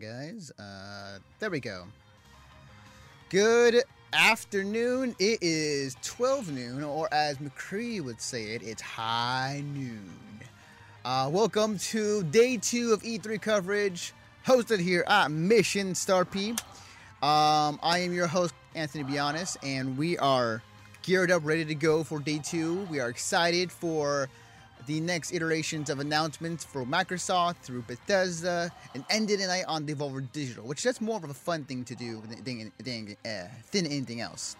guys. Uh, there we go. Good afternoon. It is 12 noon, or as McCree would say it, it's high noon. Uh, welcome to day two of E3 coverage, hosted here at Mission Star P. Um, I am your host, Anthony Bianis, and we are geared up, ready to go for day two. We are excited for the next iterations of announcements for Microsoft through Bethesda and ended tonight on Devolver Digital, which that's more of a fun thing to do than, than, uh, than anything else.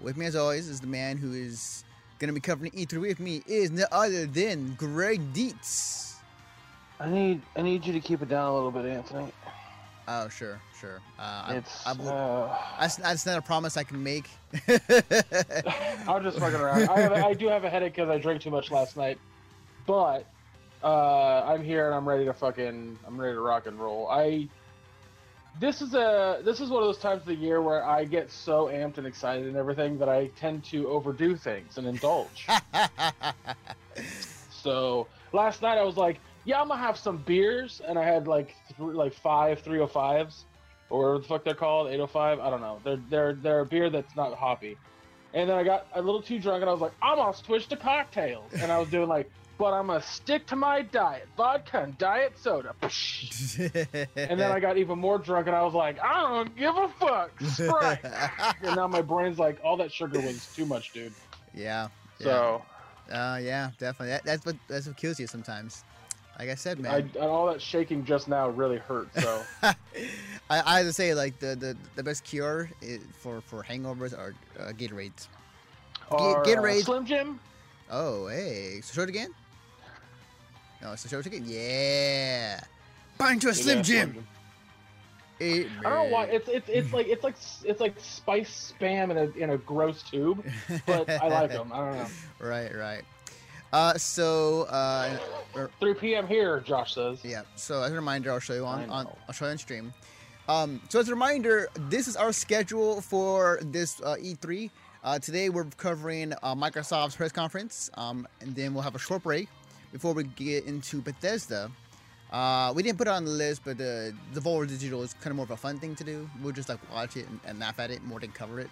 With me, as always, is the man who is going to be covering E3 with me, is no other than Greg Dietz. I need I need you to keep it down a little bit, Anthony. Oh, sure, sure. Uh, It's I, I, uh, that's, that's not a promise I can make. I'm just fucking around. I, have, I do have a headache because I drank too much last night, but uh, I'm here and I'm ready to fucking I'm ready to rock and roll. I this is a this is one of those times of the year where I get so amped and excited and everything that I tend to overdo things and indulge. so last night I was like, yeah, I'm gonna have some beers, and I had like th- like five 305s, or whatever the fuck they're called, 805. I don't know. They're they're they're a beer that's not hoppy. And then I got a little too drunk, and I was like, I'm gonna switch to cocktails, and I was doing like, but I'm gonna stick to my diet, vodka and diet soda. And then I got even more drunk, and I was like, I don't give a fuck, Sprite. and now my brain's like, all that sugar was too much, dude. yeah. yeah. So Uh, yeah, definitely. That, that's what that's what kills you sometimes. Like I said, I, man. and all that shaking just now really hurt. So. I, I have to say, like the, the, the best cure i for for hangovers are uh, Gatorades. Or, uh, Gatorade. Slim Jim. Oh, hey, so show it again. No, so show it again. Yeah, bind to a Slim Yeah, Jim. It I don't know why it's it's it's like it's like it's like spice spam in a in a gross tube, but I like them. I don't know. right, right. Uh, so uh, er, 3 p.m. here, Josh says. Yeah. So as a reminder, I'll show you on, on. I'll show you on stream. Um, so as a reminder, this is our schedule for this uh, E3. Uh, today we're covering uh, Microsoft's press conference, um, and then we'll have a short break before we get into Bethesda. Uh, we didn't put it on the list, but uh, the Devolver Digital is kind of more of a fun thing to do. We'll just like watch it and, and laugh at it more than cover it.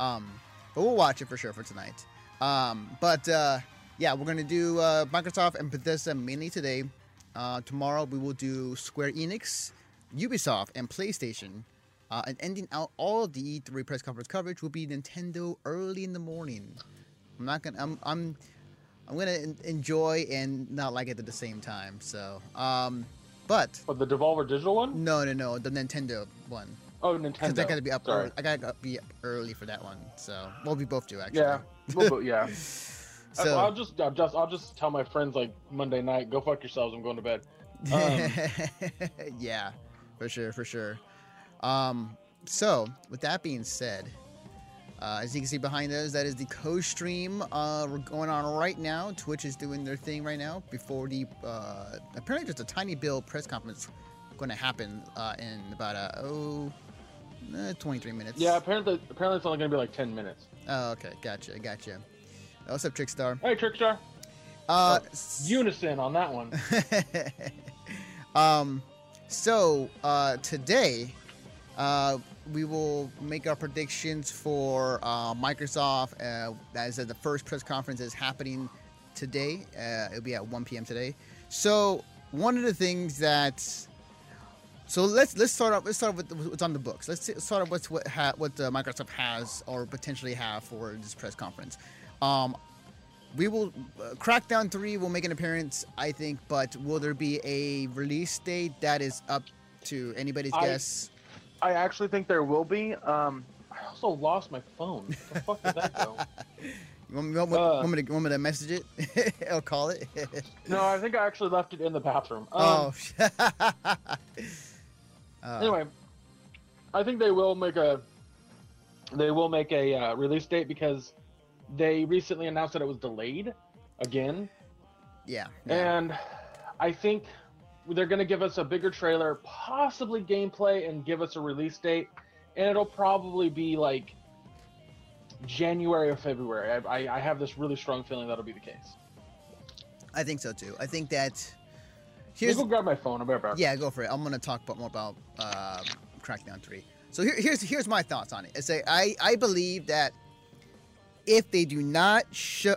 Um, but we'll watch it for sure for tonight. Um, but uh, yeah, we're gonna do uh, Microsoft and Bethesda mainly today. Uh, tomorrow we will do Square Enix, Ubisoft, and PlayStation. Uh, and ending out all of the E3 press conference coverage will be Nintendo early in the morning. I'm not gonna. I'm. I'm. I'm gonna en- enjoy and not like it at the same time. So, um, but But the Devolver Digital one? no, no, no, the Nintendo one. Oh, Nintendo. Because. I gotta be up. Sorry. Early. I gotta be up early for that one. So, well, we both do actually. Yeah. Well, yeah. So, I'll just, I'll just, I'll just tell my friends like Monday night, go fuck yourselves. I'm going to bed. um, yeah, for sure, for sure. Um, so with that being said, uh, as you can see behind us, that is the co-stream uh, we're going on right now. Twitch is doing their thing right now before the uh, apparently just a tiny build press conference going to happen uh, in about uh, oh, uh, 23 minutes. Yeah. Apparently, apparently it's only going to be like 10 minutes. Oh, okay, gotcha, gotcha. Oh, what's up, Trickstar? Hey, Trickstar. Uh, Unison on that one. um, so uh, today uh, we will make our predictions for uh, Microsoft. Uh, as I said, the first press conference is happening today. Uh, it'll be at 1 p.m. today. So one of the things that so let's let's start off. Let's start with what's on the books. Let's start off with what ha, what uh, Microsoft has or potentially have for this press conference. Um, we will uh, Crackdown Three will make an appearance, I think, but will there be a release date? That is up to anybody's I- guess. I actually think there will be. Um, I also lost my phone. Where the fuck did that go? You want, me- want, uh, want me to, want me to message it? I'll call it. No, I think I actually left it in the bathroom. Um, oh. Uh, anyway, I think they will make a they will make a uh, release date because they recently announced that it was delayed again, yeah. yeah. and I think they're going to give us a bigger trailer, possibly gameplay, and give us a release date, and it'll probably be like January or February. I, I, I have this really strong feeling that'll be the case. I think so too. I think that here's go grab my phone. I'll be right back. yeah, go for it. I'm gonna talk about more about uh, Crackdown Three. So here, here's here's my thoughts on it. I say I I believe that if they do not show.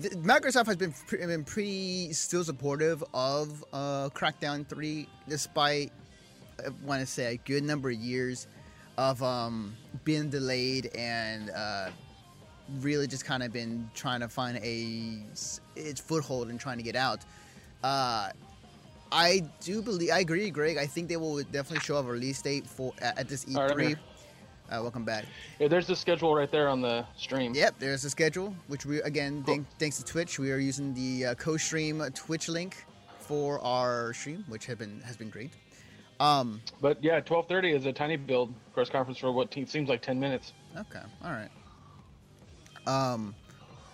Th- Microsoft has been, pre- been pretty still supportive of uh, Crackdown 3, despite, I want to say, a good number of years of um, being delayed and uh, really just kind of been trying to find a its foothold and trying to get out. Uh, I do believe I agree, Greg. I think they will definitely show a release date for at, this E3. All right. Uh, welcome back. Yeah, there's the schedule right there on the stream. Yep, there's a schedule, which we again thank, thanks to Twitch, we are using the uh, co-stream Twitch link for our stream, which has been has been great. Um, But yeah, 12:30 is a tiny build press conference for what te- seems like 10 minutes. okay, all right. Um,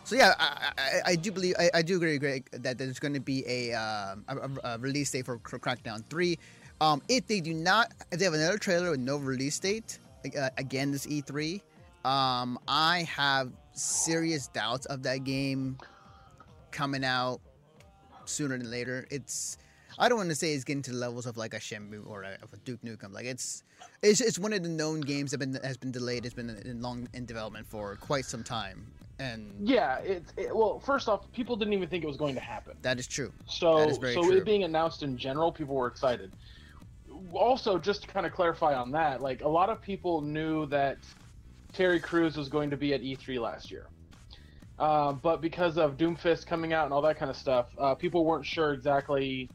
so yeah, I, I, I do believe I, I do agree, Greg, that there's going to be a, uh, a, a- release date for Cr- Crackdown Three. Um, if they do not, if they have another trailer with no release date, uh, again this E3, um, I have serious doubts of that game coming out sooner than later. It's I don't want to say it's getting to the levels of like a Shenmue or a, of a Duke Nukem. Like it's it's it's one of the known games that been has been delayed. It's been in long in development for quite some time, and Yeah, it's it well, first off, people didn't even think it was going to happen. that is true. So, That is very so true. it being announced in general, people were excited. Also, just to kind of clarify on that, like a lot of people knew that Terry Crews was going to be at E3 last year, uh, but because of Doomfist coming out and all that kind of stuff, uh, people weren't sure exactly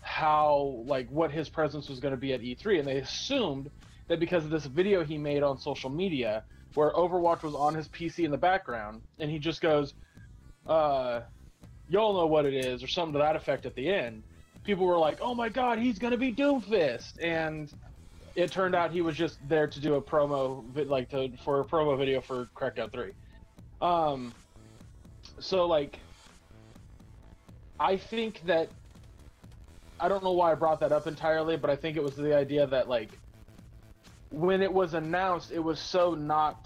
how, like, what his presence was going to be at E3, and they assumed that because of this video he made on social media, where Overwatch was on his PC in the background, and he just goes, uh, y'all know what it is, or something to that effect at the end. People were like, "Oh my God, he's gonna be Doomfist," and it turned out he was just there to do a promo, like to for a promo video for Crackdown Three. Um, so like, I think that I don't know why I brought that up entirely, but I think it was the idea that like when it was announced, it was so not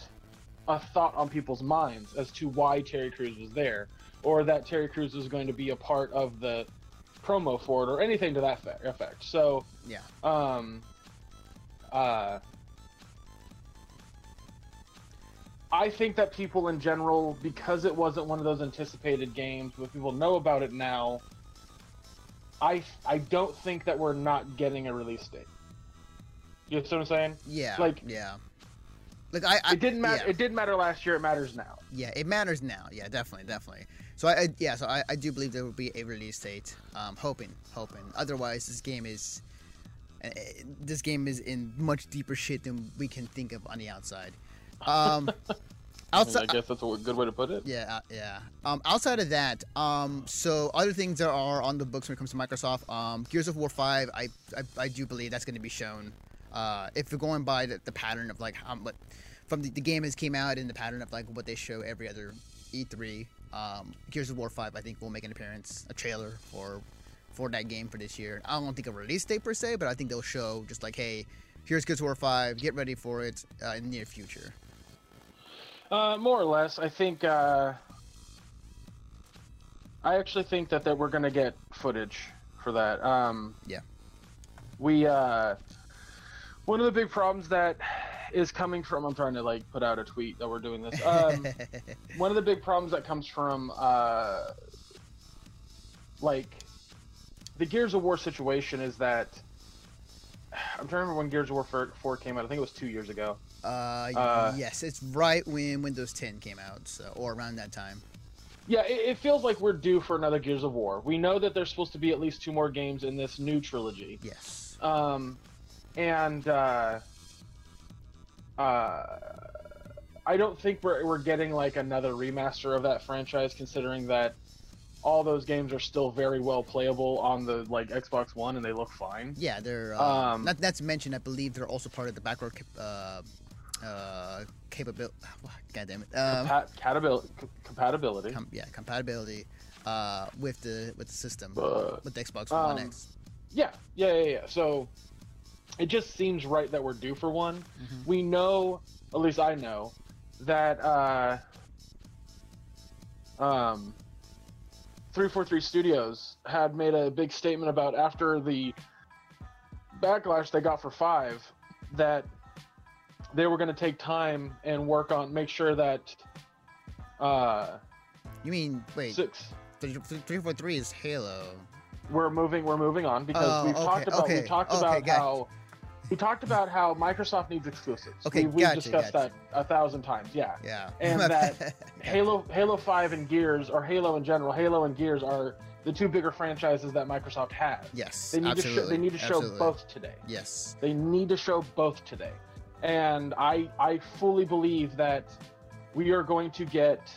a thought on people's minds as to why Terry Crews was there, or that Terry Crews was going to be a part of the promo for it, or anything to that effect. So, Yeah, um, uh, I think that people in general, because it wasn't one of those anticipated games, but people know about it now. I I don't think that we're not getting a release date. You know what I'm saying? yeah, Like- yeah. Like I, I It didn't matter. Yeah, It didn't matter last year. It matters now. yeah, it matters now. Yeah, definitely, definitely. So I, I yeah, so I, I do believe there will be a release date. Um, hoping, hoping. Otherwise, this game is. Uh, this game is in much deeper shit than we can think of on the outside. Um, I, outside, I guess that's a good way to put it. Yeah, uh, yeah. Um, outside of that, um, so other things that are on the books when it comes to Microsoft, um, Gears of War Five, I, I, I do believe that's going to be shown. Uh, if you're going by the, the pattern of like how what from the, the game has came out and the pattern of like what they show every other E3, um, Gears of War Five, I think will make an appearance, a trailer for for that game for this year. I don't think a release date per se, but I think they'll show just like, hey, here's Gears of War Five, get ready for it uh, in the near future. Uh, more or less, I think. Uh, I actually think that, that we're gonna get footage for that. Um, Yeah. We uh, one of the big problems that is coming from. I'm trying to like put out a tweet that we're doing this. Um, one of the big problems that comes from uh, like the Gears of War situation is that I'm trying to remember when Gears of War 4 4 came out. I think it was two years ago. Uh, Uh, yes, it's right when Windows 10 came out, so, or around that time. Yeah, it, it feels like we're due for another Gears of War. We know that there's supposed to be at least two more games in this new trilogy. Yes. Um, and uh, uh, I don't think we're we're getting like another remaster of that franchise, considering that all those games are still very well playable on the like Xbox One and they look fine. Yeah, they're. Uh, Um, not that's mentioned. I believe they're also part of the backward uh, uh, capability. God damn it. Um, Compa- compatibil- c- compatibility. com- yeah, compatibility uh, with the with the system But- with the Xbox One um, X. Yeah, yeah, yeah, yeah. So it just seems right that we're due for one. Mhm. We know, at least I know, that uh, um, 343 Studios had made a big statement about after the backlash they got for five that they were going to take time and work on make sure that uh You mean wait? six Three, three four three is Halo. we're moving we're moving on because Oh, we've okay, talked about okay, we talked okay, about how we talked about how Microsoft needs exclusives. Okay, we, we've gotcha, discussed gotcha. that a thousand times. Yeah, Yeah. And that Halo, Halo Five, and Gears, or Halo in general, Halo and Gears are the two bigger franchises that Microsoft has. yes. They need absolutely. to show, they need to show absolutely. both today. Yes. They need to show both today. And I I fully believe that we are going to get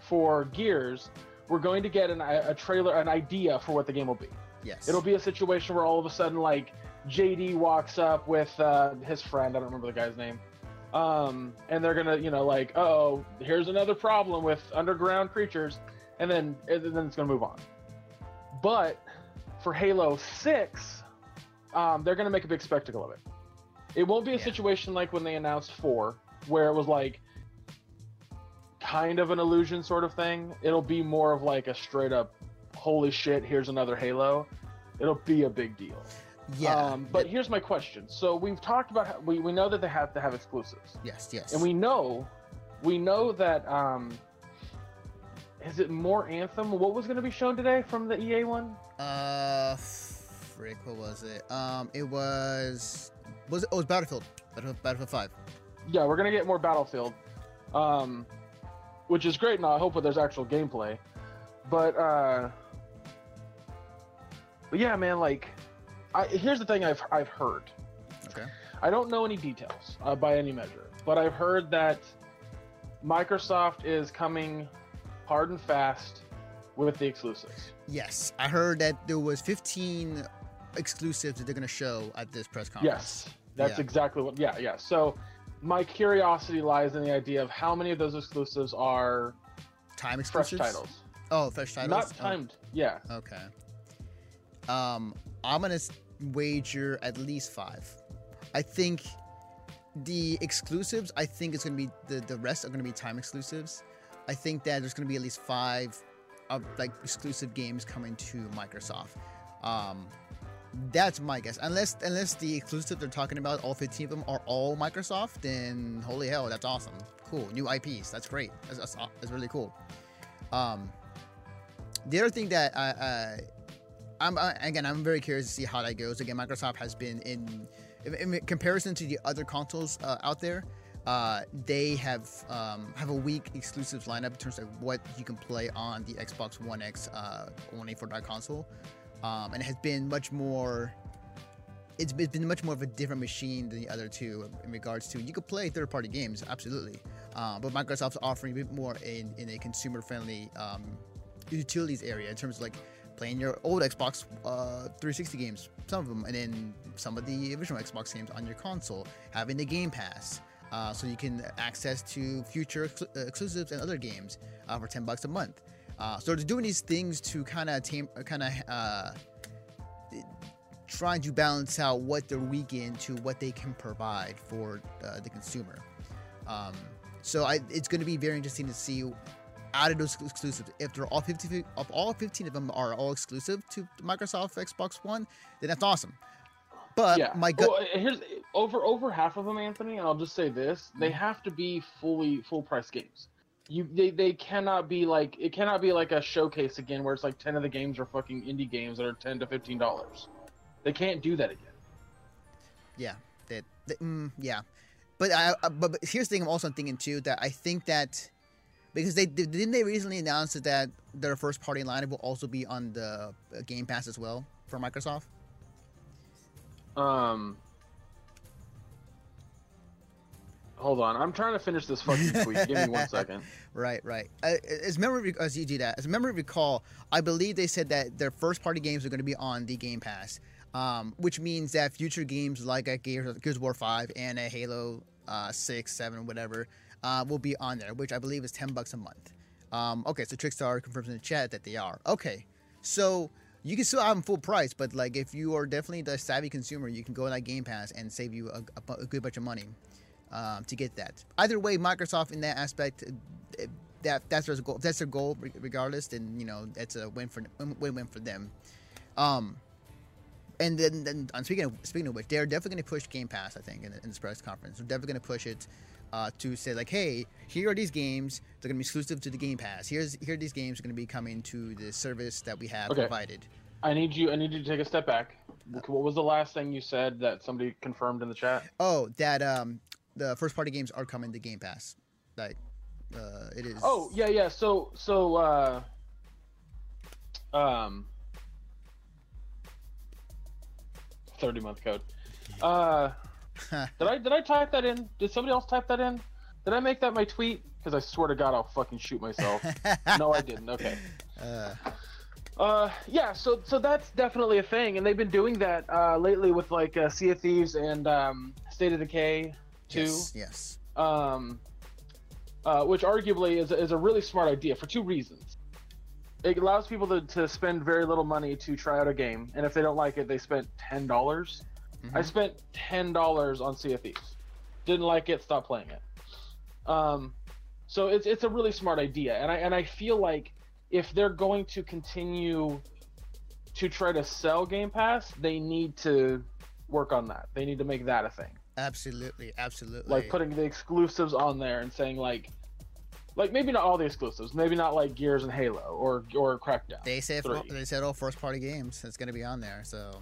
for Gears, we're going to get an, a trailer, an idea for what the game will be. Yes. It'll be a situation where all of a sudden, like JD walks up with uh, his friend. I don't remember the guy's name. Um, and they're gonna, you know, like, oh, here's another problem with underground creatures, and then and then it's gonna move on. But for Halo Six, um, they're gonna make a big spectacle of it. It won't be a Yeah. situation like when they announced Four, where it was like kind of an illusion sort of thing. It'll be more of like a straight up, holy shit, here's another Halo. It'll be a big deal. Yeah. Um, but here's my question. So we've talked about how, we we know that they have to have exclusives, yes. Yes. and we know we know that um, is it more Anthem? What was going to be shown today from the EA one? Uh, frick, what was it? Um, it was was it? Oh, it was Battlefield. Battlefield, Battlefield Five. Yeah, we're gonna get more Battlefield, um, which is great. Now I hope that there's actual gameplay, but uh, but yeah, man, like, I, here's the thing I've I've heard. Okay. I don't know any details uh, by any measure, but I've heard that Microsoft is coming hard and fast with the exclusives. Yes, I heard that there was 15 exclusives that they're gonna show at this press conference. Yes, that's Yeah. exactly what. Yeah, yeah. So my curiosity lies in the idea of how many of those exclusives are Time exclusives? fresh titles, Oh, fresh titles. not Oh, timed. Yeah. okay. Um, I'm gonna wager at least five. I think the exclusives. I think it's gonna be the the rest are gonna be time exclusives. I think that there's gonna be at least five, of like exclusive games coming to Microsoft. Um, that's my guess. Unless unless the exclusive they're talking about, all 15 of them are all Microsoft, then holy hell, that's awesome. Cool, new IPs. That's great. That's that's, that's really cool. Um, the other thing that I I'm I, again I'm very curious to see how that goes. Again, Microsoft has been in in, in comparison to the other consoles uh, out there. Uh, they have um, have a weak exclusive lineup in terms of what you can play on the Xbox One X uh, only for that console, um, and it has been much more. It's been, much more of a different machine than the other two in regards to you could play third party games absolutely, um, but Microsoft's offering a bit more in, in a consumer friendly um, utilities area in terms of like playing your old Xbox uh, 360 games, some of them, and then some of the original Xbox games on your console, having the Game Pass. Uh, so you can access to future exclu- uh, exclusives and other games uh, for 10 bucks a month. Uh, so they're doing these things to kind of tame, kind of uh, trying to balance out what they're weak in to what they can provide for uh, the consumer. Um, so I, it's going to be very interesting to see out of those exclusives if they're all 50 of all 15 of them are all exclusive to Microsoft Xbox One, then that's awesome. But yeah. my gut, Well, here's over over half of them, Anthony. I'll just say this: they Mm-hmm. have to be fully full price games. You they, they cannot be like it cannot be like a showcase again where it's like ten of the games are fucking indie games that are ten to fifteen dollars. They can't do that again. yeah, that, that- mm, yeah. But I, uh, but, but here's the thing: I'm also thinking too that I think that because they didn't they recently announce that their first party lineup will also be on the uh, Game Pass as well for Microsoft. Um. Hold on, I'm trying to finish this fucking tweet. Give me one second. Right, right. Uh, as memory as you do that, as memory recall, I believe they said that their first party games are going to be on the Game Pass, um, which means that future games like a Gears, Gears of War Five and a Halo uh, Six, Seven, whatever, uh, will be on there, which I believe is ten bucks a month. Um, okay, so Trickstar confirms in the chat that they are. Okay, so you can still have them full price, but like if you are definitely the savvy consumer, you can go on that Game Pass and save you a, a a good bunch of money um, to get that. Either way, Microsoft in that aspect, uh, that that's their goal, if that's their goal, regardless, then you know that's a win for win win for them. Um, and then, then on speaking of speaking of which, they're definitely going to push Game Pass. I think in, in this press conference, they're definitely going to push it uh, to say like, hey, here are these games. They're going to be exclusive to the Game Pass. Here's here are these games are going to be coming to the service that we have Okay. provided. I need you. I need you to take a step back. What was the last thing you said that somebody confirmed in the chat? Oh, that um, the first party games are coming to Game Pass. Like, uh, it is. Oh yeah, yeah. So so uh, um, thirty month code. Uh, did I did I type that in? Did somebody else type that in? Did I make that my tweet? Because I swear to God, I'll fucking shoot myself. no, I didn't. Okay. Uh, Uh, yeah. So so that's definitely a thing, and they've been doing that uh, lately with like uh, Sea of Thieves and um, State of Decay two. yes. Yes. um, uh, which arguably is, is a really smart idea for two reasons. It allows people to, to spend very little money to try out a game, and if they don't like it, they spent ten dollars. I Mhm. spent ten dollars on Sea of Thieves. Didn't like it, stopped playing it. Um, so it's it's a really smart idea, and I and I feel like if they're going to continue to try to sell Game Pass, they need to work on that. They need to make that a thing Absolutely. Absolutely. like putting the exclusives on there and saying like like maybe not all the exclusives maybe not like gears and halo or or crackdown They said Three. they said all first party games. It's gonna be on there. So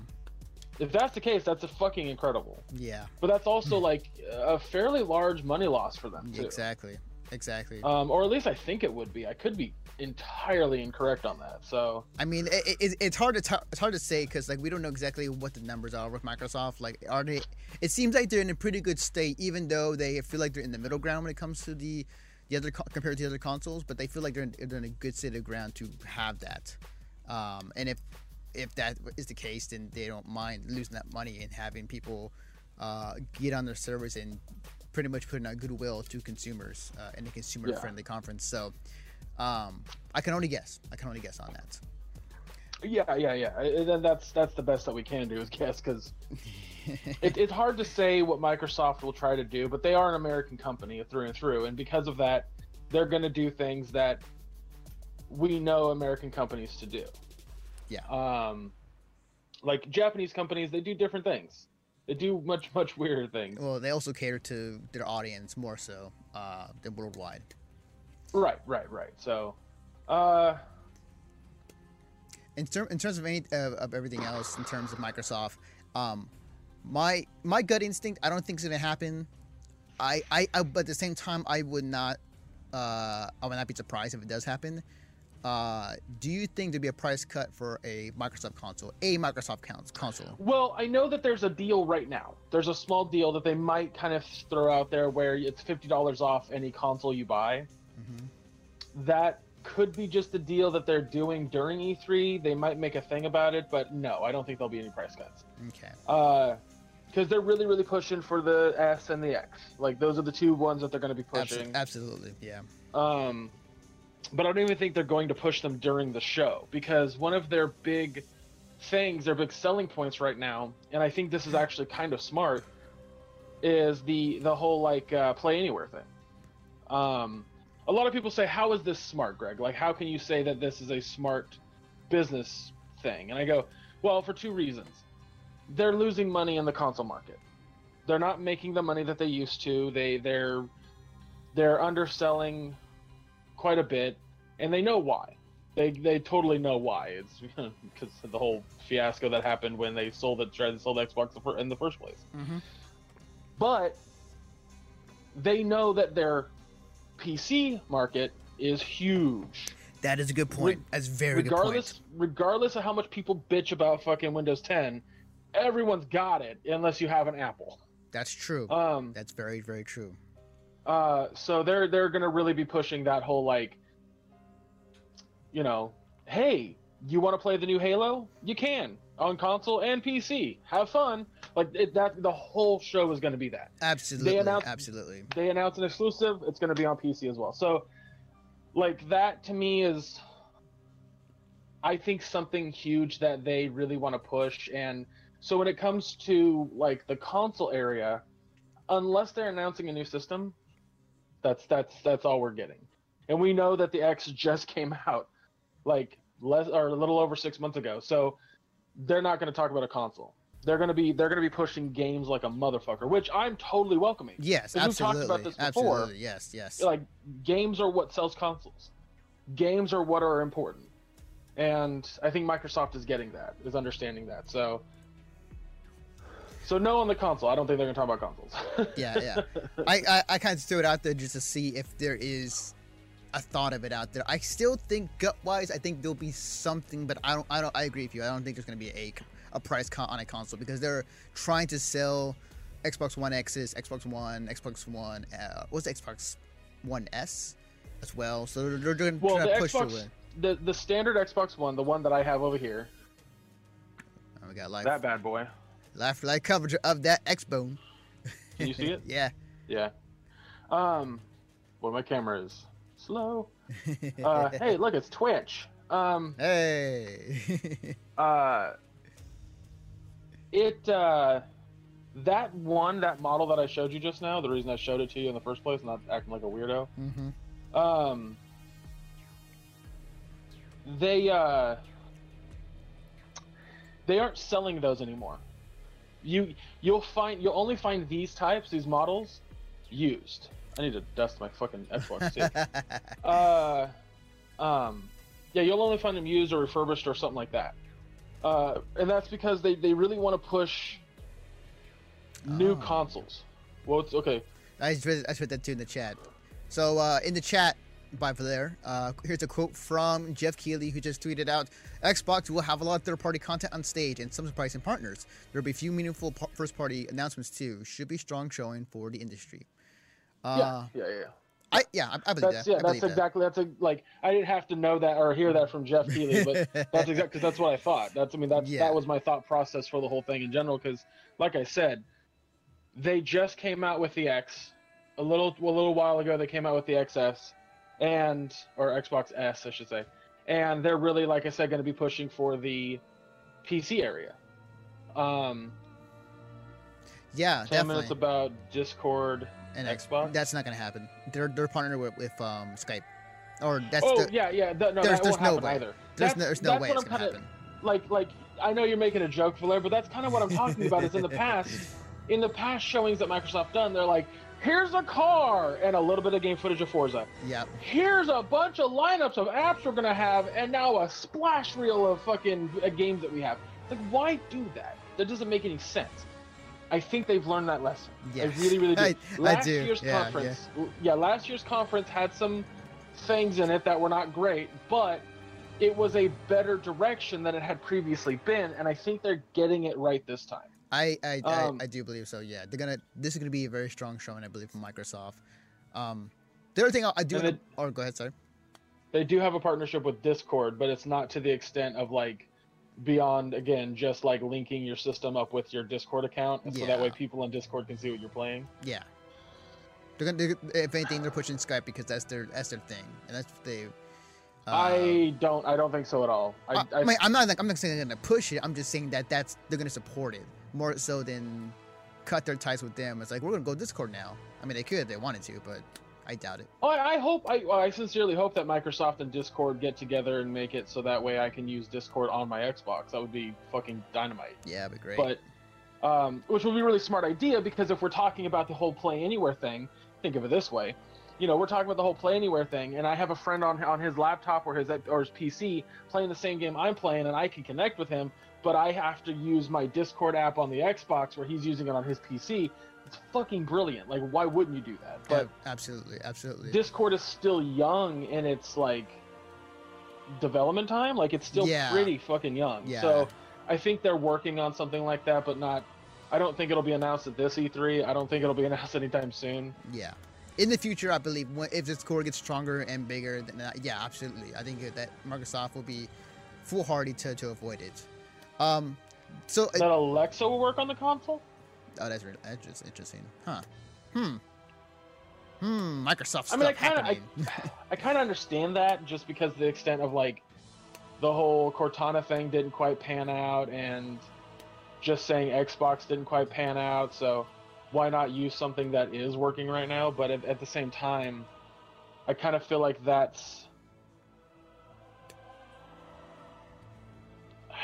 if that's the case that's a fucking incredible yeah, but that's also like a fairly large money loss for them too exactly, exactly. um or at least i think it would be i could be entirely incorrect on that so I mean, it, it, it's hard to t- it's hard to say because like we don't know exactly what the numbers are with Microsoft. Like, are they? It seems like they're in a pretty good state, even though they feel like they're in the middle ground when it comes to the the other co- compared to the other consoles. But they feel like they're in, they're in a good state of ground to have that. Um, and if if that is the case, then they don't mind losing that money and having people uh, get on their servers and pretty much putting out goodwill to consumers uh, in a consumer friendly conference. So. Um, I can only guess. I can only guess on that. yeah yeah yeah then that's that's the best that we can do is guess because it, it's hard to say what microsoft will try to do but they are an american company through and through and because of that they're going to do things that we know american companies to do Yeah. um like japanese companies they do different things they do much much weirder things well, they also cater to their audience more so uh, than worldwide. right right right so uh In, ter- in terms of any uh, of everything else, in terms of Microsoft, um, my my gut instinct, I don't think it's gonna happen. I, I, I but at the same time, I would not, uh, I would not be surprised if it does happen. Uh, do you think there'd be a price cut for a Microsoft console, a Microsoft cons- console? Well, I know that there's a deal right now. There's a small deal that they might kind of throw out there where it's fifty dollars off any console you buy. Mm-hmm. That could be just a deal that they're doing during E3. They might make a thing about it, but no, I don't think there'll be any price cuts. Okay. Uh, because they're really, really pushing for the S and the X. Like those are the two ones that they're going to be pushing. Abso- absolutely. Yeah. Um, but I don't even think they're going to push them during the show because one of their big things, their big selling points right now, and I think this is actually kind of smart, is the the whole like uh, play anywhere thing. Um, a lot of people say, "How is this smart, Greg? Like, how can you say that this is a smart business thing?" And I go, "Well, for two reasons. They're losing money in the console market. They're not making the money that they used to. They they're they're underselling quite a bit, and they know why. They they totally know why. It's because of the whole fiasco that happened when they sold it, tried to sell the Xbox in the first place. Mm-hmm. But they know that their PC market is huge. That is a good point. Re- That's very good point. regardless regardless of how much people bitch about fucking Windows 10, everyone's got it unless you have an Apple. That's true. Um, That's very very true. Uh, so they're they're gonna really be pushing that whole like, you know, hey, you want to play the new Halo? You can on console and PC. Have fun. Like it, that, the whole show is gonna be that. Absolutely. they announced- absolutely. They announce an exclusive. It's gonna be on PC as well. So, like that to me is, I think something huge that they really want to push. And so when it comes to like the console area, unless they're announcing a new system, that's that's that's all we're getting. and we know that the X just came out, like less or a little over six months ago. So they're not going to talk about a console. They're going to be they're going to be pushing games like a motherfucker, which I'm totally welcoming. Yes, Because we've talked about this before. Absolutely. Yes, yes. Like games are what sells consoles. Games are what are important, and I think Microsoft is getting that, is understanding that. So. So no on the console. I don't think they're gonna talk about consoles. yeah, yeah. I, I, I kind of threw it out there just to see if there is a thought of it out there. I still think gut wise, I think there'll be something, but I don't, I don't, I agree with you. I don't think there's going to be a, a price con- on a console because they're trying to sell Xbox One X's, Xbox One, Xbox One, uh, what's the Xbox One S as well. So they're, they're doing, well, trying the to push Xbox, through it. the the standard Xbox One, the one that I have over here, Oh, we got live, that bad boy. Live live coverage of that X Bone. Can you see it? yeah. Yeah. Um, well, my camera is slow. Uh, hey, look, it's Twitch. Um, hey. uh, it uh, that one, that model that I showed you just now. The reason I showed it to you in the first place, not acting like a weirdo. Mm-hmm. Um, they uh, they aren't selling those anymore. You you'll find you'll only find these types, these models, used. I need to dust my fucking Xbox too. uh, um, yeah, you'll only find them used or refurbished or something like that. Uh, and that's because they, they really want to push new Oh. consoles. Well, it's okay. I just read, I just read that too in the chat. So uh, in the chat, by there, uh, here's a quote from Geoff Keighley, who just tweeted out: "Xbox will have a lot of third-party content on stage and some surprising partners. There'll be a few meaningful par- first-party announcements too. Should be strong showing for the industry." Uh, yeah, yeah, yeah. I yeah, I, I believe That's that. yeah, I that's believe that. exactly that's a, like I didn't have to know that or hear that from Geoff Keighley, but that's exactly because that's what I thought. That's I mean that's Yeah. that was my thought process for the whole thing in general. Because like I said, they just came out with the X a little a little while ago. They came out with the XS and or Xbox S, I should say, and they're really like I said going to be pushing for the PC area. Um, yeah, ten minutes about Discord. and Xbox? That's not gonna happen. They're they're partnered with, with um, Skype, or that's oh the, yeah, yeah. th- no, there's- there's no happen way. either. there's That's- no, there's no way it's gonna kinda- happen. like like I know you're making a joke, Valer, but that's kind of what I'm talking about. Is in the past, in the past showings that Microsoft done, they're like, here's a car and a little bit of game footage of Forza. Yeah, Here's a bunch of lineups of apps we're gonna have, and now a splash reel of fucking uh, games that we have. Like, why do that? That doesn't make any sense. I think they've learned that lesson. Yes. I really, really do. I- I last do. year's Yeah, conference, yeah, last year's conference had some things in it that were not great, but it was a better direction than it had previously been, and I think they're getting it right this time. I I, Um, I I do believe so. Yeah, they're gonna. This is gonna be a very strong showing, I believe, from Microsoft. Um, the other thing I, I do. Wanna- it- oh, go ahead, sorry. They do have a partnership with Discord, but it's not to the extent of like beyond again just like linking your system up with your Discord account, and so that way people on Discord can see what you're playing. Yeah. They're gonna. They're, if anything, they're pushing Skype because that's their that's their thing, and that's what they. Uh, I don't. I don't think so at all. I, I, I, I mean, I'm not. like- I'm not saying they're gonna push it. I'm just saying that that's they're gonna support it more so than cut their ties with them. It's like we're gonna go Discord now. I mean, they could if they wanted to, but I doubt it. Oh, I, I hope. I, I sincerely hope that Microsoft and Discord get together and make it so that way I can use Discord on my Xbox. That would be fucking dynamite. Yeah, it'd be great. But, um, which would be a really smart idea because if we're talking about the whole Play Anywhere thing, think of it this way. You know, we're talking about the whole Play Anywhere thing, and I have a friend on on his laptop or his or his PC playing the same game I'm playing, and I can connect with him, but I have to use my Discord app on the Xbox where he's using it on his PC. It's fucking brilliant. Like, why wouldn't you do that? But Yeah, absolutely, absolutely. Discord is still young in its like development time. Like it's still Yeah. pretty fucking young. Yeah. So I think they're working on something like that, but not. I don't think it'll be announced at this E3. I don't think it'll be announced anytime soon. Yeah. In the future, I believe if Discord gets stronger and bigger, then uh, yeah, absolutely. I think that Microsoft will be foolhardy to, to avoid it. Um, so That Alexa will work on the console. oh, that's really, that's just interesting, huh? Hmm. Hmm. Microsoft I mean, I kind of, I. I kind of understand that just because the extent of like the whole Cortana thing didn't quite pan out, and just saying Xbox didn't quite pan out. So why not use something that is working right now? But at, at the same time, I kind of feel like that's.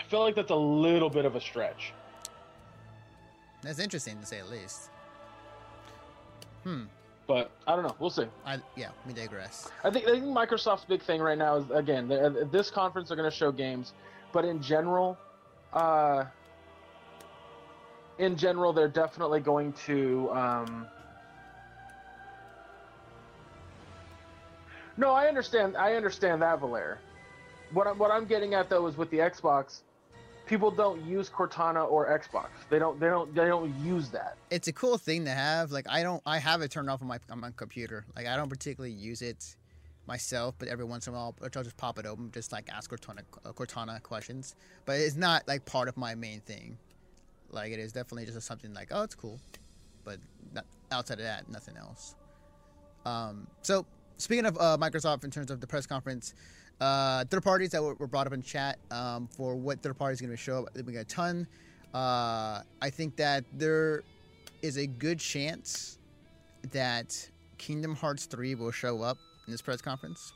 Feel like that's a little bit of a stretch. That's interesting to say at least. Hmm. But I don't know. We'll see. I yeah. We digress. I think I think Microsoft's big thing right now is again they're- this conference they're going to show games, but in general, uh, in general they're definitely going to. Um, no, I understand. I understand that, Valer. What I'm what I'm getting at though is with the Xbox, people don't use Cortana or Xbox. They don't. They don't. They don't use that. It's a cool thing to have. Like I don't. I have it turned off on my on my computer. Like I don't particularly use it myself, but every once in a while, I'll just pop it open, just like ask Cortana uh, Cortana questions. But it's not like part of my main thing. Like it is definitely just something like oh, it's cool, but not, outside of that, nothing else. Um, so speaking of uh, Microsoft, in terms of the press conference, uh, third parties that were, were brought up in chat um, for what third parties going to show up, we got a ton. Uh, I think that there is a good chance that Kingdom Hearts 3 will show up in this press conference.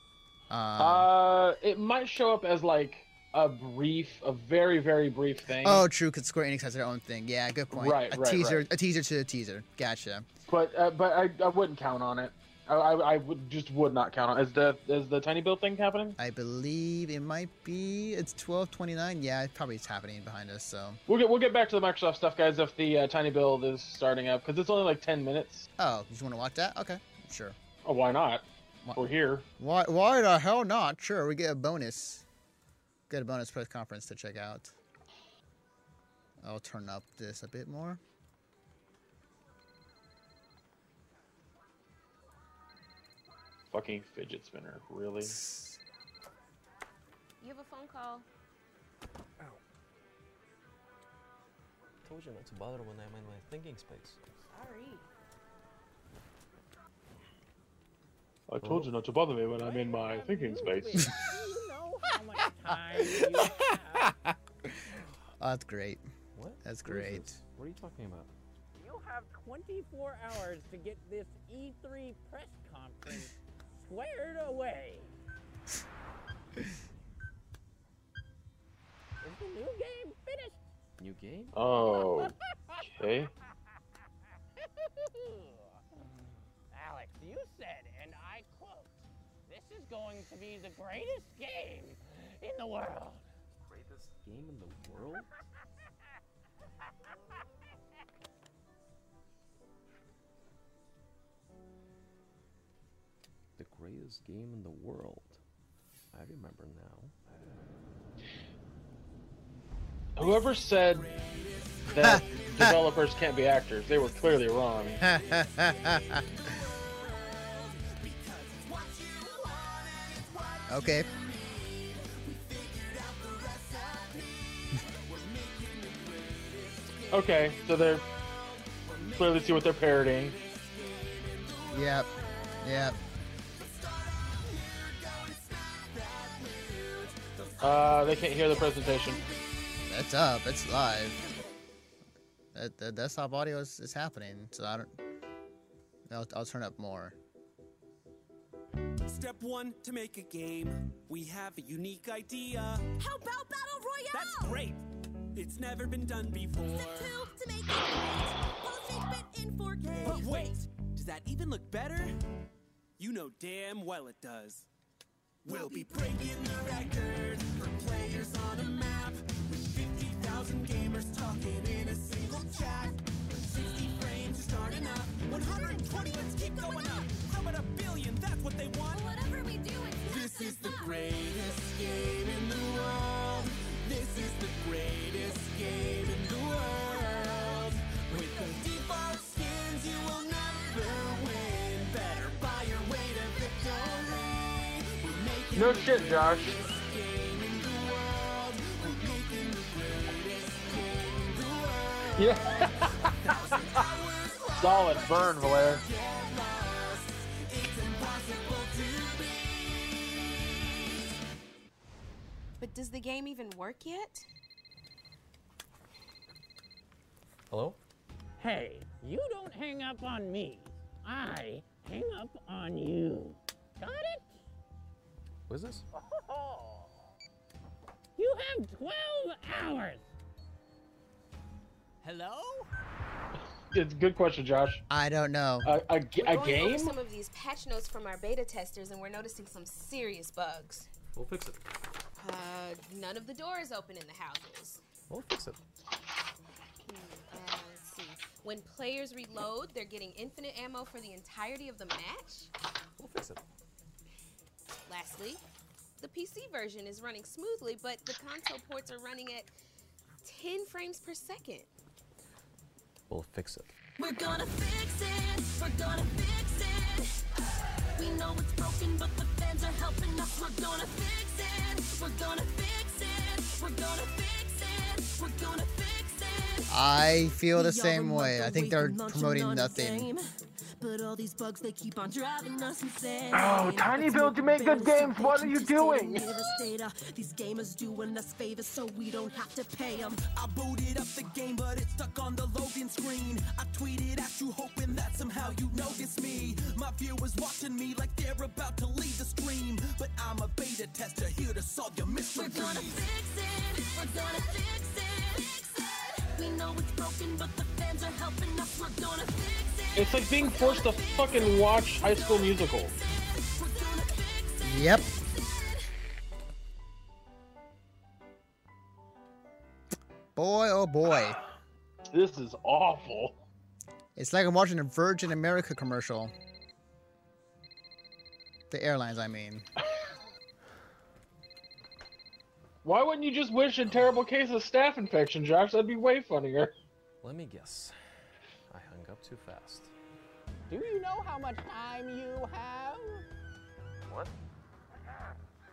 Um, Uh, it might show up as like a brief, a very very brief thing. oh, true, because Square Enix has their own thing. Yeah, good point. Right, a right, teaser, right. a teaser to a teaser. Gotcha. But uh, but I, I wouldn't count on it. I, I, I would just would not count on. Is the is the tiny build thing happening? I believe it might be. It's twelve twenty nine. Yeah, it probably is happening behind us. So. We'll get we'll get back to the Microsoft stuff, guys. If the uh, tiny build is starting up, because it's only like ten minutes. Oh, you want to watch that? Okay, sure. Oh, why not? Why- We're here. Why? Why the hell not? Sure, we get a bonus. Get a bonus press conference to check out. I'll turn up this a bit more. Fucking fidget spinner, really? You have a phone call. Told you not to bother when I'm in my thinking space. Sorry. I told you not to bother me when I'm in my thinking space. you know how much time you have. Oh, that's great. What? That's great. this? What are you talking about? You have 24 hours to get this E3 press conference squared away. Is the new game finished? New game? Oh, okay. Alex, you said, and I quote, this is going to be the greatest game in the world. Greatest game in the world? Greatest game in the world. I remember now. Whoever said that developers can't be actors, they were clearly wrong. okay. Okay, so they're clearly see what they're parodying. Yep. Yep. Uh, they can't hear the presentation. That's up. It's live. That, the desktop audio is, is happening, so I don't. I'll, I'll turn up more. Step one to make a game. We have a unique idea. How about Battle Royale? That's great. It's never been done before. Step two to make it great. We'll in 4K. But wait, does that even look better? You know damn well it does. We'll be breaking the record for players on a map with 50,000 gamers talking in a single chat. With 60 frames starting up, 120 let's keep going up. How about a billion? That's what they want. Whatever we do, it's This is the greatest game in the world. This is the greatest in shit, Josh. Yeah. Solid burn, Valer. Get lost. It's impossible to beat. But does the game even work yet? Hello? Hey, you don't hang up on me. I hang up on you. Got it? What is this? You have 12 hours. Hello? It's a good question, Josh. I don't know. A, a, g- We're a going over game? some of these patch notes from our beta testers, and we're noticing some serious bugs. We'll fix it. Uh, none of the doors open in the houses. We'll fix it. Uh, let's see. When players reload, they're getting infinite ammo for the entirety of the match. We'll fix it. Lastly, the PC version is running smoothly, but the console ports are running at 10 frames per second. We'll fix it. We're gonna fix it. We're gonna fix it. We know it's broken, but the fans are helping us. We're gonna fix it. We're gonna fix it. We're gonna fix it. We're gonna fix it. I feel the same way. I think they're promoting on a nothing. Game. But all these bugs, they keep on driving us insane. Oh, Tiny Build, you make good games. What are you doing? These gamers doing us favors so we don't have to pay them. I booted up the game, but it's stuck on the loading screen. I tweeted at you, hoping that somehow you notice me. My viewers watching me like they're about to leave the stream. But I'm a beta tester here to solve your mystery. We're gonna fix it. We're gonna fix it. It's broken, but the fans are helping us. We're gonna fix it. It's like being forced to fucking watch High School Musical. We're gonna fix it. Yep. Boy, oh boy. This is awful. It's like I'm watching a Virgin America commercial. The airlines, I mean. Why wouldn't you just wish a terrible case of staph infection, Josh? That'd be way funnier. Let me guess. I hung up too fast. Do you know how much time you have? What?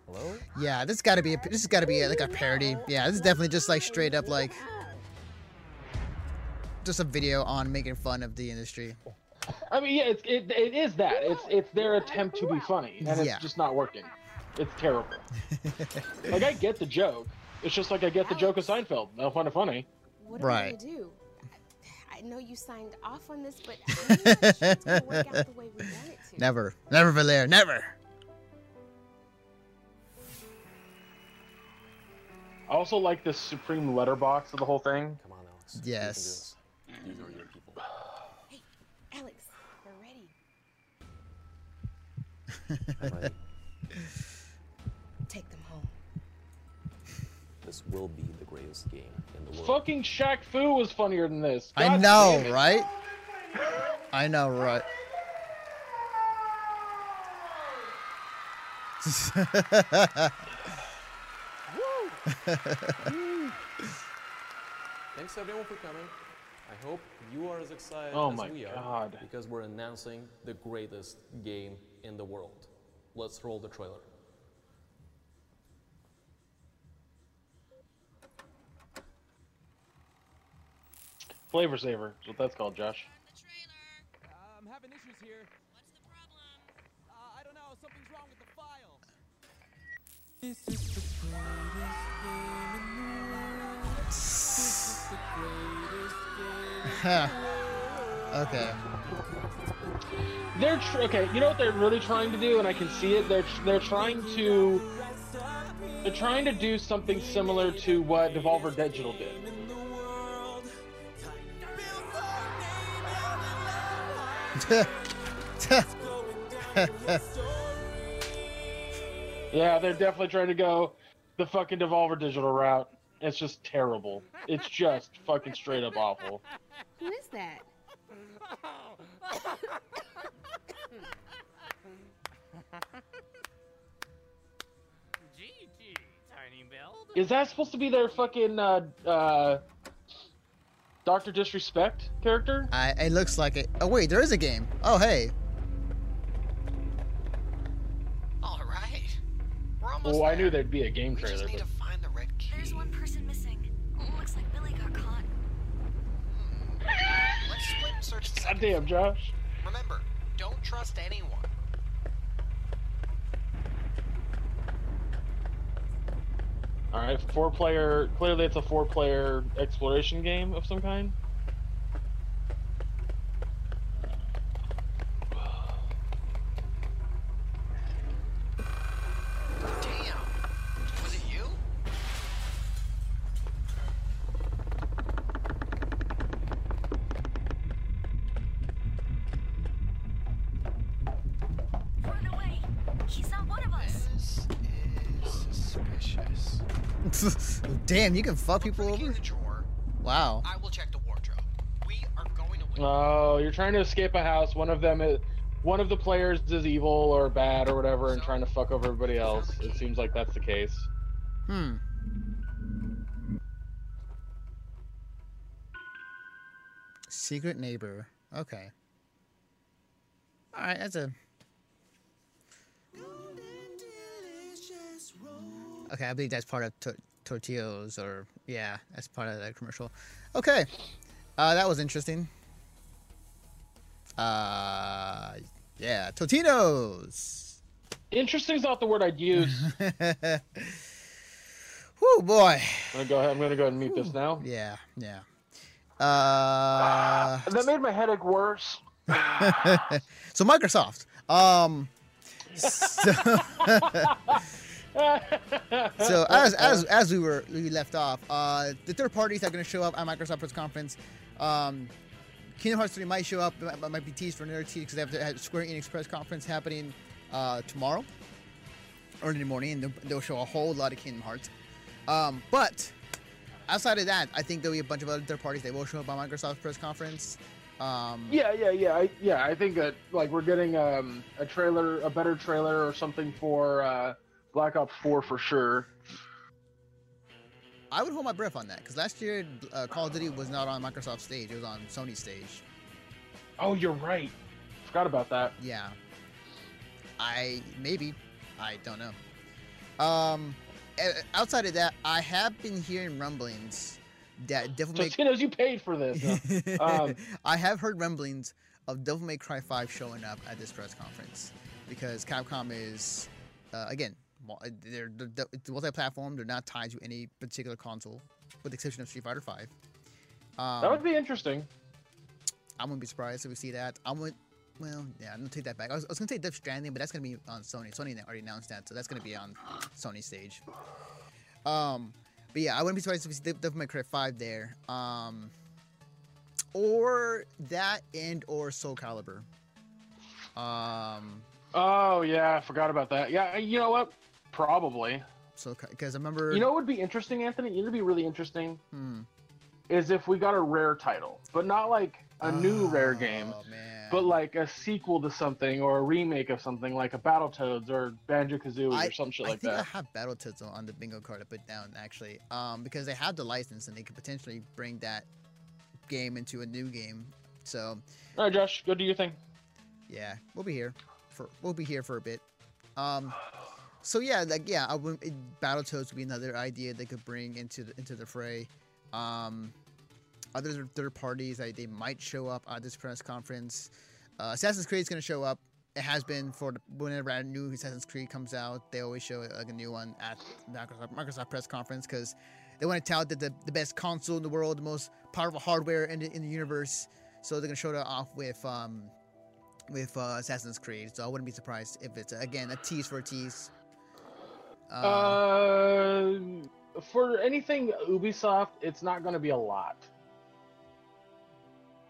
Hello? Yeah, this got to be a, this has got to be like a parody. Yeah, this is definitely just like straight up like just a video on making fun of the industry. I mean, yeah, it's, it, it is that. It's it's their attempt to be funny, and it's Yeah. just not working. It's terrible. like I get the joke. It's just like I get the joke of Seinfeld. No fun of funny. What Right. are we gonna do? I, I know you signed off on this, but I'm not sure it's gonna work out the way we want it to. Never, never Valere, never. I also like this supreme letterbox of the whole thing. Come on, Alex. You can do Yes. this. These are your people. Hey, Alex, we're ready. I'm ready. Take them home. This will be the greatest game in the world. Fucking Shaq Fu was funnier than this. I know, right? I know, right? Thanks everyone for coming. I hope you are as excited Oh as my we are God. because we're announcing the greatest game in the world. Let's roll the trailer. Flavor Saver is what that's called, Josh. I'm having issues here. What's the problem? Uh, I don't know. Something's wrong with the file. This is the greatest game in the world. This is the greatest game. okay. They're tr- okay. You know what they're really trying to do, and I can see it. They're they're trying to they're trying to do something similar to what Devolver Digital did. Yeah, they're definitely trying to go the fucking Devolver Digital route. It's just terrible. It's just fucking straight up awful. Who is that? GG, Tiny Build. Is that supposed to be their fucking uh, uh, Doctor Disrespect character? I, it looks like it. Oh wait, there is a game. Oh hey. All right. We're almost Well, I knew there'd be a game We just trailer. need But... to find the red key. There's one person missing. Looks like Billy got caught. Hmm. Let's split and search the second Goddamn, Josh. Remember, don't trust anyone. All right, four player. Clearly, it's a four player exploration game of some kind. Damn, you can fuck people Look for the key over. in the drawer. Wow. I will check the wardrobe. We are going to win. Oh, you're trying to escape a house. One of them is, one of the players is evil or bad or whatever, and trying to fuck over everybody else. It seems like that's the case. Hmm. Secret neighbor. Okay. All right, that's a. Okay, I believe that's part of to- Tortillos, or yeah, that's part of that commercial. Okay, uh, that was interesting. Uh, yeah, Totinos. Interesting is not the word I'd use. Whoo boy. I'm gonna go ahead. I'm gonna go ahead and mute this now. Yeah, yeah. Uh, That made my headache worse. so Microsoft. Um, so, so as as as we were we left off, uh, the third parties that are going to show up at Microsoft press conference. Um, Kingdom Hearts 3 might show up, it might, might be teased for another tease because they have to have Square Enix press conference happening uh, tomorrow, early in the morning, and they'll, they'll show a whole lot of Kingdom Hearts. Um, but outside of that, I think there'll be a bunch of other third parties that will show up at Microsoft press conference. Um, Yeah, yeah, yeah, I, yeah. I think that like we're getting um, a trailer, a better trailer or something for uh, Black Ops 4 for sure. I would hold my breath on that because last year uh, Call of Duty was not on Microsoft stage; it was on Sony stage. Oh, you're right. Forgot about that. Yeah, I maybe, I don't know. Um, outside of that, I have been hearing rumblings that Devil May. Totinos, you paid for this. huh? Um, I have heard rumblings of Devil May Cry 5 showing up at this press conference because Capcom is, uh, again, they're, they're, it's multi-platform. They're not tied to any particular console, with the exception of Street Fighter 5. Um, that would be interesting. I wouldn't be surprised if we see that. I would. Well, yeah, I'm gonna take that back. I was, I was gonna say Death Stranding, but that's gonna be on Sony. Sony already announced that, so that's gonna be on Sony stage. Um, but yeah, I wouldn't be surprised if we see Devil May Cry 5 there. Um, or that and or Soul Calibur. Um, Oh yeah, I forgot about that. Yeah, you know what? Probably. so because I remember. You know what would be interesting, Anthony? You know, would be really interesting Hmm. is if we got a rare title, but not like a new rare game, Oh man. but like a sequel to something or a remake of something, like a Battletoads or Banjo Kazooie or some shit I like think I that. have Battletoads on the bingo card I put down actually, um, because they have the license and they could potentially bring that game into a new game. So All right, Josh, go do your thing. yeah, we'll be here for we'll be here for a bit. Um, so yeah, like yeah, I would, it, Battletoads would be another idea they could bring into the into the fray. Um, other third parties they might show up at this press conference. Uh, Assassin's Creed is going to show up. It has been for the, whenever a new Assassin's Creed comes out, they always show like a new one at Microsoft, Microsoft press conference because they want to tout that the, the best console in the world, the most powerful hardware in the, in the universe. So they're going to show that off with um, with uh, Assassin's Creed. So I wouldn't be surprised if it's again a tease for a tease. Uh, for anything Ubisoft, it's not going to be a lot.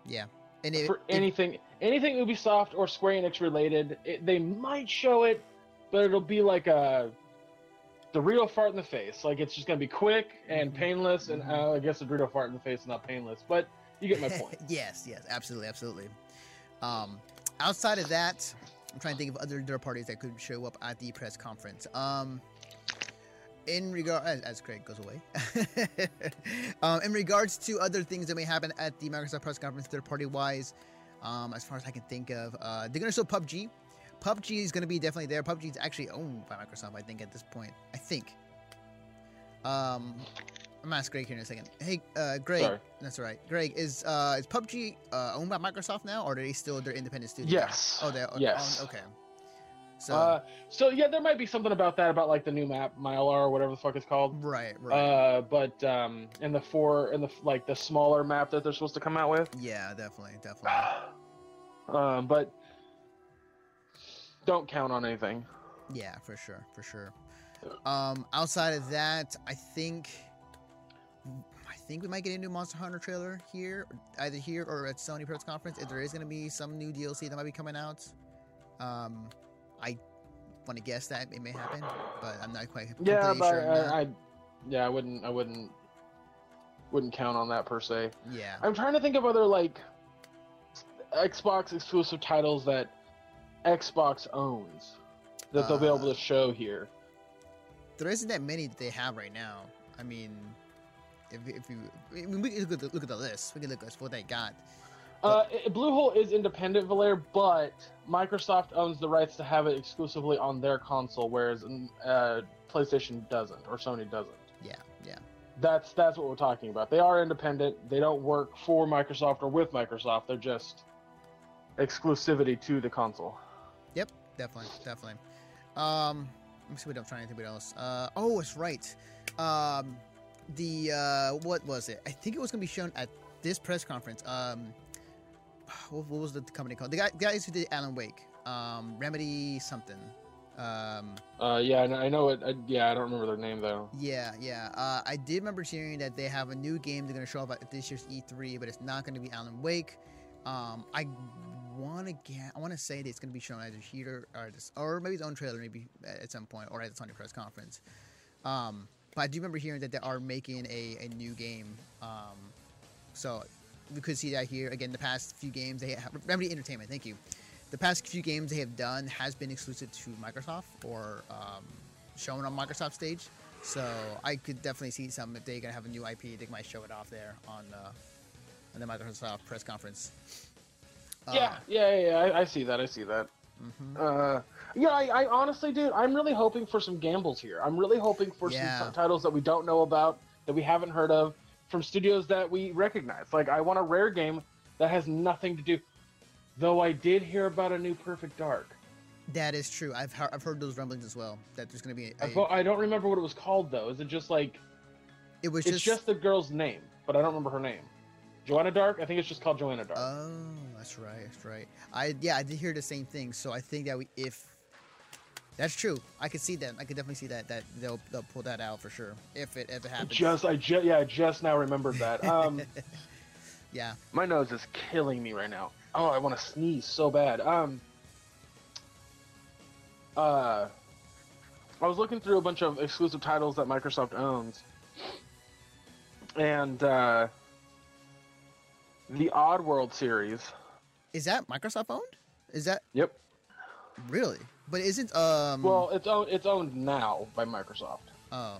yeah, and it, for it- anything anything Ubisoft or Square Enix related, it, they might show it, but it'll be like a Dorito fart in the face. Like it's just gonna be quick and Mm-hmm. painless, and uh, I guess a Dorito fart in the face is not painless, but you get my point. yes, yes, absolutely, absolutely. Um, outside of that, I'm trying to think of other third parties that could show up at the press conference. Um, in regard, as, as Craig goes away, um, in regards to other things that may happen at the Microsoft press conference, third party wise, um, as far as I can think of, uh, they're gonna show PUBG. PUBG is gonna be definitely there. PUBG is actually owned by Microsoft, I think, at this point. I think. Um, I'm gonna ask Greg here in a second. Hey, uh, Greg. Sorry. That's all right. Greg, is uh, is PUBG uh, owned by Microsoft now, or are they still their independent studio? Yes. Oh, they're Yes. owned- okay. So Uh, so yeah, there might be something about that, about like the new map, Mylar or whatever the fuck it's called. right, right. Uh, but um, in the four, in the like the smaller map that they're supposed to come out with. yeah, definitely, definitely. Um, but don't count on anything. Yeah, for sure, for sure. Um, outside of that, I think, I think we might get a new Monster Hunter trailer here, either here or at Sony press conference. If there is going to be some new DLC that might be coming out, um, I want to guess that it may happen, but I'm not quite Yeah, but sure. I, I, yeah, I wouldn't, I wouldn't, wouldn't count on that per se. Yeah. I'm trying to think of other like Xbox exclusive titles that Xbox owns that they'll be able Uh, to show here. There isn't that many that they have right now. I mean, if, if you, I mean, we can look at the, look at the list. We can look at what they got. Uh, i- Bluehole is independent, Valer, but Microsoft owns the rights to have it exclusively on their console, whereas uh, PlayStation doesn't or Sony doesn't. Yeah, yeah. That's that's what we're talking about. They are independent. They don't work for Microsoft or with Microsoft. They're just exclusivity to the console. Yep, definitely, definitely. Um, let me see trying to think. What else? Uh, oh, it's right. Um, the uh, what was it? I think it was gonna be shown at this press conference. Um, what, what was the company called? The guy, guys who did Alan Wake. Um, Remedy something. Um, Uh, yeah, I know- it. I, yeah, I don't remember their name though. yeah, yeah. Uh, I did remember hearing that they have a new game they're gonna show up at this year's E3, but it's not gonna be Alan Wake. Um, I want to get. I want to say that it's gonna be shown either here or this, or maybe its own trailer, maybe at some point, or at the Sony press conference. Um, but I do remember hearing that they are making a, a new game. Um, so we could see that here again. The past few games they have Remedy Entertainment. Thank you. The past few games they have done has been exclusive to Microsoft or um, shown on Microsoft stage. So I could definitely see some if they're gonna have a new IP, they might show it off there on uh, on the Microsoft press conference. Uh, yeah, yeah, yeah. I, I see that. I see that. mhm. Uh, yeah, I, I honestly, dude, I'm really hoping for some gambles here. I'm really hoping for Yeah. some titles that we don't know about, that we haven't heard of, from studios that we recognize. Like, I want a rare game that has nothing to do. Though I did hear about a new Perfect Dark. That is true. I've heard, I've heard those rumblings as well. That there's gonna be. I A, fo- I don't remember what it was called though. Is it just like it was it's just. just, the girl's name, but I don't remember her name. Joanna Dark. I think it's just called Joanna Dark. Oh, that's right. That's right. I yeah, I did hear the same thing. So I think that we, if that's true, I could see that. I could definitely see that that they'll they'll pull that out for sure if it if it happens. just, I just, yeah, I just now remembered that. Um, yeah. my nose is killing me right now. Oh, I want to sneeze so bad. Um, uh, I was looking through a bunch of exclusive titles that Microsoft owns, and uh, the Oddworld series. Is that Microsoft owned? Is that Yep. really? But isn't um? Well, it's owned. It's owned now by Microsoft. Oh.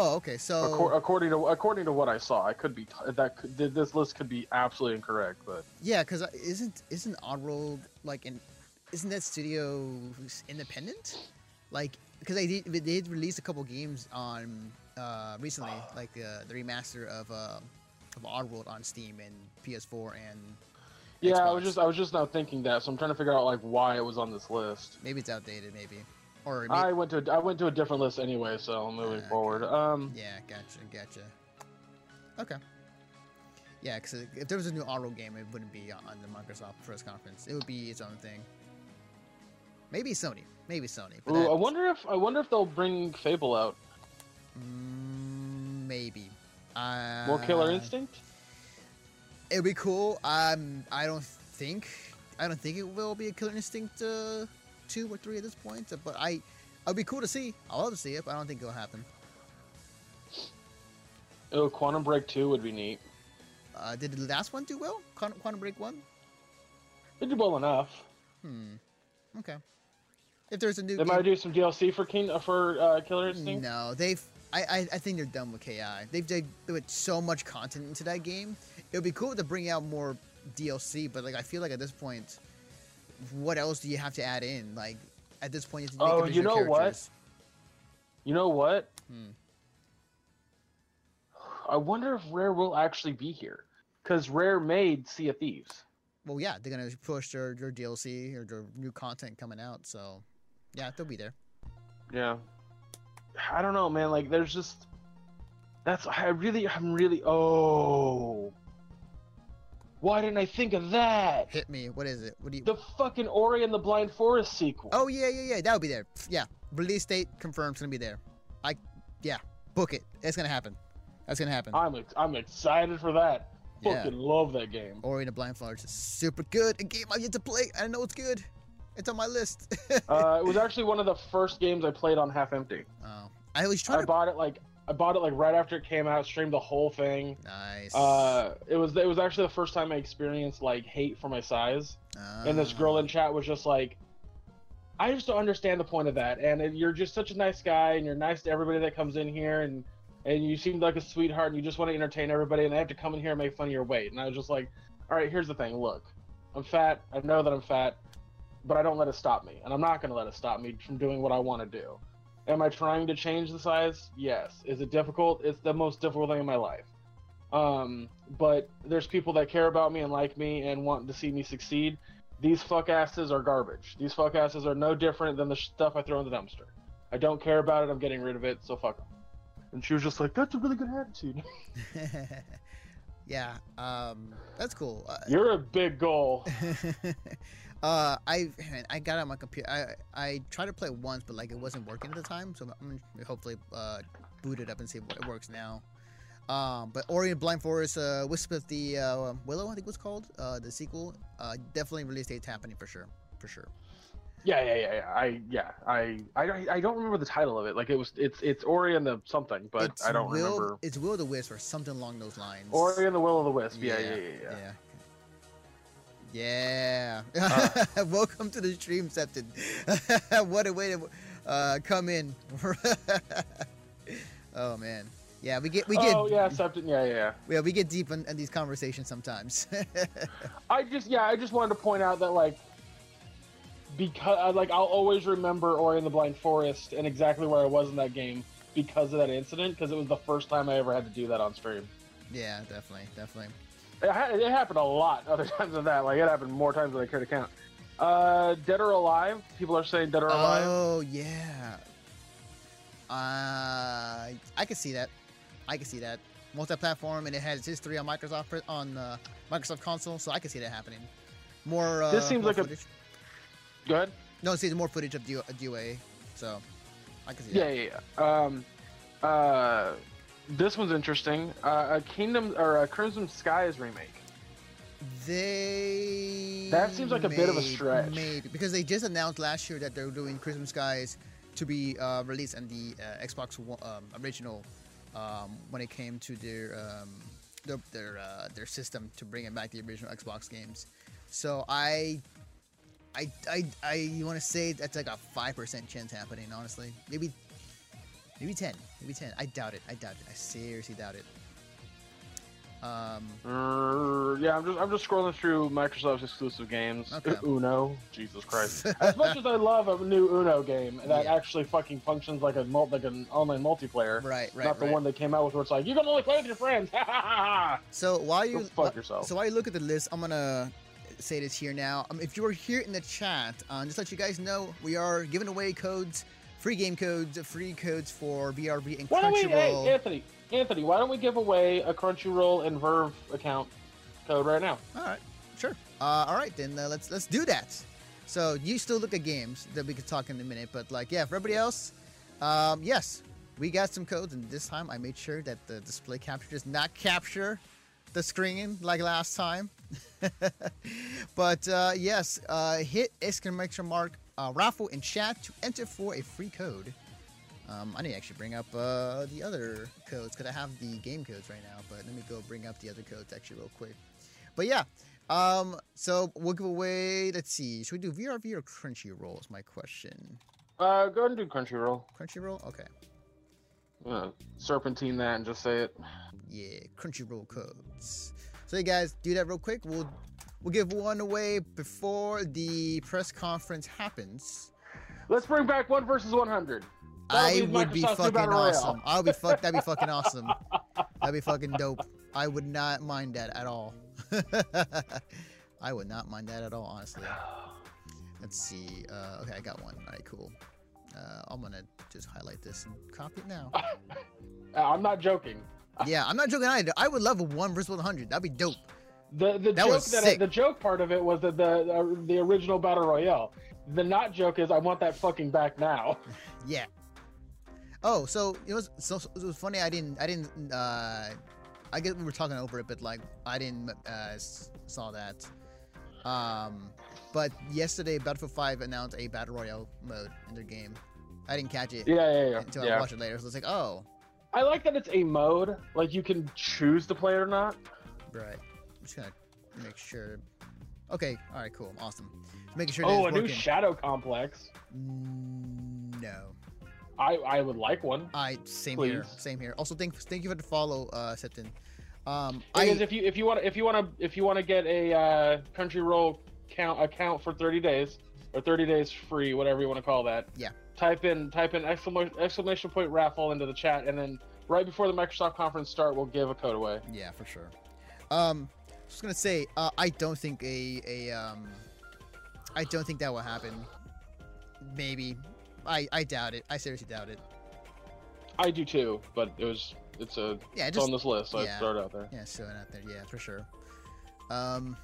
Oh, okay. So Accor- according to according to what I saw, I could be t- that could, this list could be absolutely incorrect, but yeah, because isn't isn't Oddworld like an isn't that studio independent? Like because they did they did release a couple games on uh recently, like uh, the remaster of uh of Oddworld on Steam and PS4 and yeah, I was just I was just now thinking that, so I'm trying to figure out like why it was on this list. maybe it's outdated, maybe or maybe, I went to I went to a different list anyway, so moving Ah, forward. Um, yeah, gotcha, gotcha. Okay. Yeah, because if there was a new Oddworld game, it wouldn't be on the Microsoft press conference. It would be its own thing. Maybe Sony. Maybe Sony. Ooh, I wonder if I wonder if they'll bring Fable out. Mm, maybe. Uh, More Killer Instinct. It'd be cool. Um, I don't think I don't think it will be a Killer Instinct uh, two or three at this point. But I, it'd be cool to see. I'll love to see it, but I don't think it'll happen. Oh, Quantum Break Two would be neat. Uh, did the last one do well? Quantum, Quantum Break one? They did well enough. Hmm. Okay. If there's a new They game- might do some DLC for King uh, for uh, Killer Instinct. No, they've. I, I, I think they're done with KI. They've they put so much content into that game. It would be cool to bring out more DLC, but like I feel like at this point, what else do you have to add in? Like at this point, you Oh, you know what? You know what? Hmm. I wonder if Rare will actually be here, because Rare made Sea of Thieves. Well, yeah, they're gonna push their, their DLC or their new content coming out. So, yeah, they'll be there. Yeah. I don't know, man. Like, there's just that's I really, I'm really. Oh, why didn't I think of that? Hit me. What is it? What do you? The fucking Ori and the Blind Forest sequel. Oh yeah, yeah, yeah. That'll be there. Yeah, release date confirmed. It's gonna be there. I, yeah, book it. It's gonna happen. That's gonna happen. I'm ex- I'm excited for that. Yeah. Fucking love that game. Ori and the Blind Forest is super good. A game I get to play. I know it's good. It's on my list. uh, it was actually one of the first games I played on half empty. oh, I was trying I to. bought it like I bought it like right after it came out. Streamed the whole thing. Nice. Uh, it was it was actually the first time I experienced like hate for my size. And this girl in chat was just like, I just don't understand the point of that. And you're just such a nice guy, and you're nice to everybody that comes in here, and and you seem like a sweetheart, and you just want to entertain everybody, and they have to come in here and make fun of your weight. And I was just like, all right, here's the thing. Look, I'm fat. I know that I'm fat, but I don't let it stop me, and I'm not going to let it stop me from doing what I want to do. Am I trying to change the size? Yes. Is it difficult? It's the most difficult thing in my life. Um, but there's people that care about me and like me and want to see me succeed. These fuck asses are garbage. These fuck asses are no different than the stuff I throw in the dumpster. I don't care about it. I'm getting rid of it. So fuck them. And she was just like, "That's a really good attitude. yeah. Um, that's cool. Uh, You're a big goal." uh, I I got it on my computer. I I tried to play it once, but like it wasn't working at the time. So I'm gonna hopefully uh, boot it up and see what it works now. Um, but Ori and Blind Forest, uh, Wisp of the uh, Willow, I think it was called, uh, the sequel. Uh, definitely release date's happening for sure, for sure. Yeah, yeah, yeah, yeah. I yeah, I, I I don't remember the title of it. Like it was, it's it's Ori and the something, but It's I don't Will, remember. It's Will of the Wisp or something along those lines. Ori and the Will of the Wisp. Yeah, yeah, yeah, yeah. Yeah. Yeah. Welcome to the stream, Septon. what a way to uh, come in. oh man. Yeah, we get we get oh yeah, Septon. Yeah, yeah, yeah. we get deep in, in these conversations sometimes. I just yeah, I just wanted to point out that like because like I'll always remember Ori and the Blind Forest and exactly where I was in that game because of that incident because it was the first time I ever had to do that on stream. yeah, definitely, definitely. It, ha- it happened a lot other times than that. Like it happened more times than I care to count. Uh, Dead or Alive. People are saying Dead or Alive. Oh yeah. Uh, I can see that. I can see that. Multi-platform, and it has history on Microsoft on uh, Microsoft console, so I can see that happening. More. Uh, This seems more like a- footage. Go ahead. No, see, more footage of DOA, so I can see Yeah, that. yeah, yeah. Um, uh, this one's interesting. Uh, a Kingdom or a Crimson Skies remake. They. That seems like a bit of a stretch. Maybe because they just announced last year that they're doing Crimson Skies to be uh, released on the uh, Xbox One, um, original um, when it came to their um, their their, uh, their system to bring it back the original Xbox games. So I. I, I, I want to say that's like a five percent chance happening. Honestly, maybe, maybe ten, maybe ten. I doubt it. I doubt it. I seriously doubt it. Um, Uh, yeah, I'm just I'm just scrolling through Microsoft's exclusive games. Okay. Uno, Jesus Christ! as much as I love a new Uno game that Yeah. actually fucking functions like a like an online multiplayer, right, right, not the right. one they came out with where it's like you can only play with your friends. So while you Go fuck yourself. so while you look at the list, I'm gonna say this here now. Um, if you are here in the chat, um, just let you guys know, we are giving away codes, free game codes, free codes for VRV and why don't we, hey, Crunchyroll. Anthony, Anthony, why don't we give away a Crunchyroll and VRV account code right now? All right, sure. Uh, all right, then uh, let's let's do that. So you still look at games that we could talk in a minute, but like yeah, for everybody else, um, yes, we got some codes, and this time I made sure that the display capture does not capture the screen like last time. but uh, yes, uh, hit exclamation mark uh, raffle in chat to enter for a free code. Um, I need to actually bring up uh, the other codes because I have the game codes right now. But let me go bring up the other codes actually real quick. But yeah, um, so we'll give away. Let's see, should we do VRV or Crunchyroll? Is my question. Uh, go ahead and do Crunchyroll. Crunchyroll, okay. Uh, serpentine that and just say it. Yeah, Crunchyroll codes. So you guys do that real quick. We'll we'll give one away before the press conference happens. Let's bring back one versus one hundred. I would be fucking awesome. I would be fuck. That'd be fucking awesome. That'd be fucking dope. I would not mind that at all. I would not mind that at all, honestly. Let's see. Uh, okay, I got one. All right, cool. Uh, I'm gonna just highlight this and copy it now. Uh, I'm not joking. yeah, I'm not joking either. I would love a one versus 100. That'd be dope. The the That joke that the joke part of it was that the uh, the original battle royale. The not joke is I want that fucking back now. Yeah. Oh, so it was so it was funny. I didn't I didn't uh I guess we were talking over it, but like I didn't uh saw that. Um, but yesterday Battlefield 5 announced a battle royale mode in their game. I didn't catch it Yeah, yeah, yeah. until I yeah. watched it later. So it's like, oh, I like that it's a mode. Like you can choose to play it or not. Right. Just gonna make sure. Okay. All right. Cool. Awesome. Just making sure. Oh, a it's new. Shadow Complex. Mm, No. I I would like one. I same here. Same here. Also, thank thank you for the follow, uh, Septon. Um, Because I if you if you want if you want to if you want to get a uh, Crunchyroll count account for 30 days or 30 days free, whatever you want to call that. Yeah. Type in type in exclamation exclamation point raffle into the chat, and then right before the Microsoft conference start, we'll give a code away. yeah, for sure. Um, just gonna say, uh, I don't think a a um, I don't think that will happen. Maybe, I I doubt it. I seriously doubt it. I do too, but it was it's a Yeah, it's just on this list, so yeah. I throw it out there. Yeah, showing out there. Yeah, for sure. Um.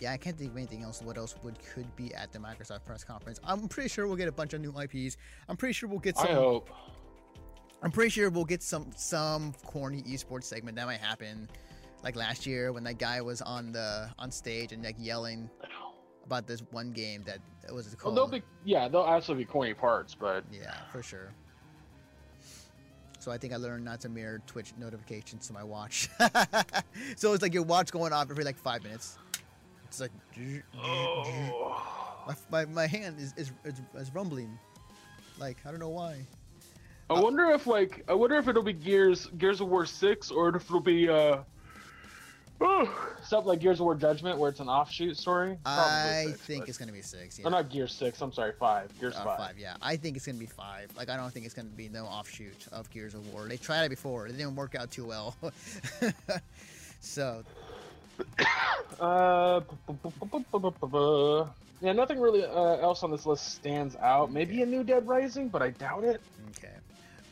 Yeah, I can't think of anything else. What else would could be at the Microsoft press conference? I'm pretty sure we'll get a bunch of new IPs. I'm pretty sure we'll get some. I hope. I'm pretty sure we'll get some some corny esports segment that might happen, like last year when that guy was on the on stage and like yelling about this one game that was it Well, called? there'll be yeah, there'll absolutely be corny parts, but Yeah, for sure. So I think I learned not to mirror Twitch notifications to my watch. so it's like your watch going off every like five minutes. It's like oh. my, my, my hand is, is, is, is rumbling. Like I don't know why. I wonder if like I wonder if it'll be Gears Gears of War six or if it'll be uh like Gears of War Judgment where it's an offshoot story. Probably I six, think but... it's gonna be six. Yeah. Or not Gear six. I'm sorry, five. Gears uh, five. Five. Yeah, I think it's gonna be five. Like I don't think it's gonna be no offshoot of Gears of War. They tried it before. It didn't work out too well. so. uh, yeah, nothing really uh, else on this list stands out. Maybe a new Dead Rising, but I doubt it. Okay.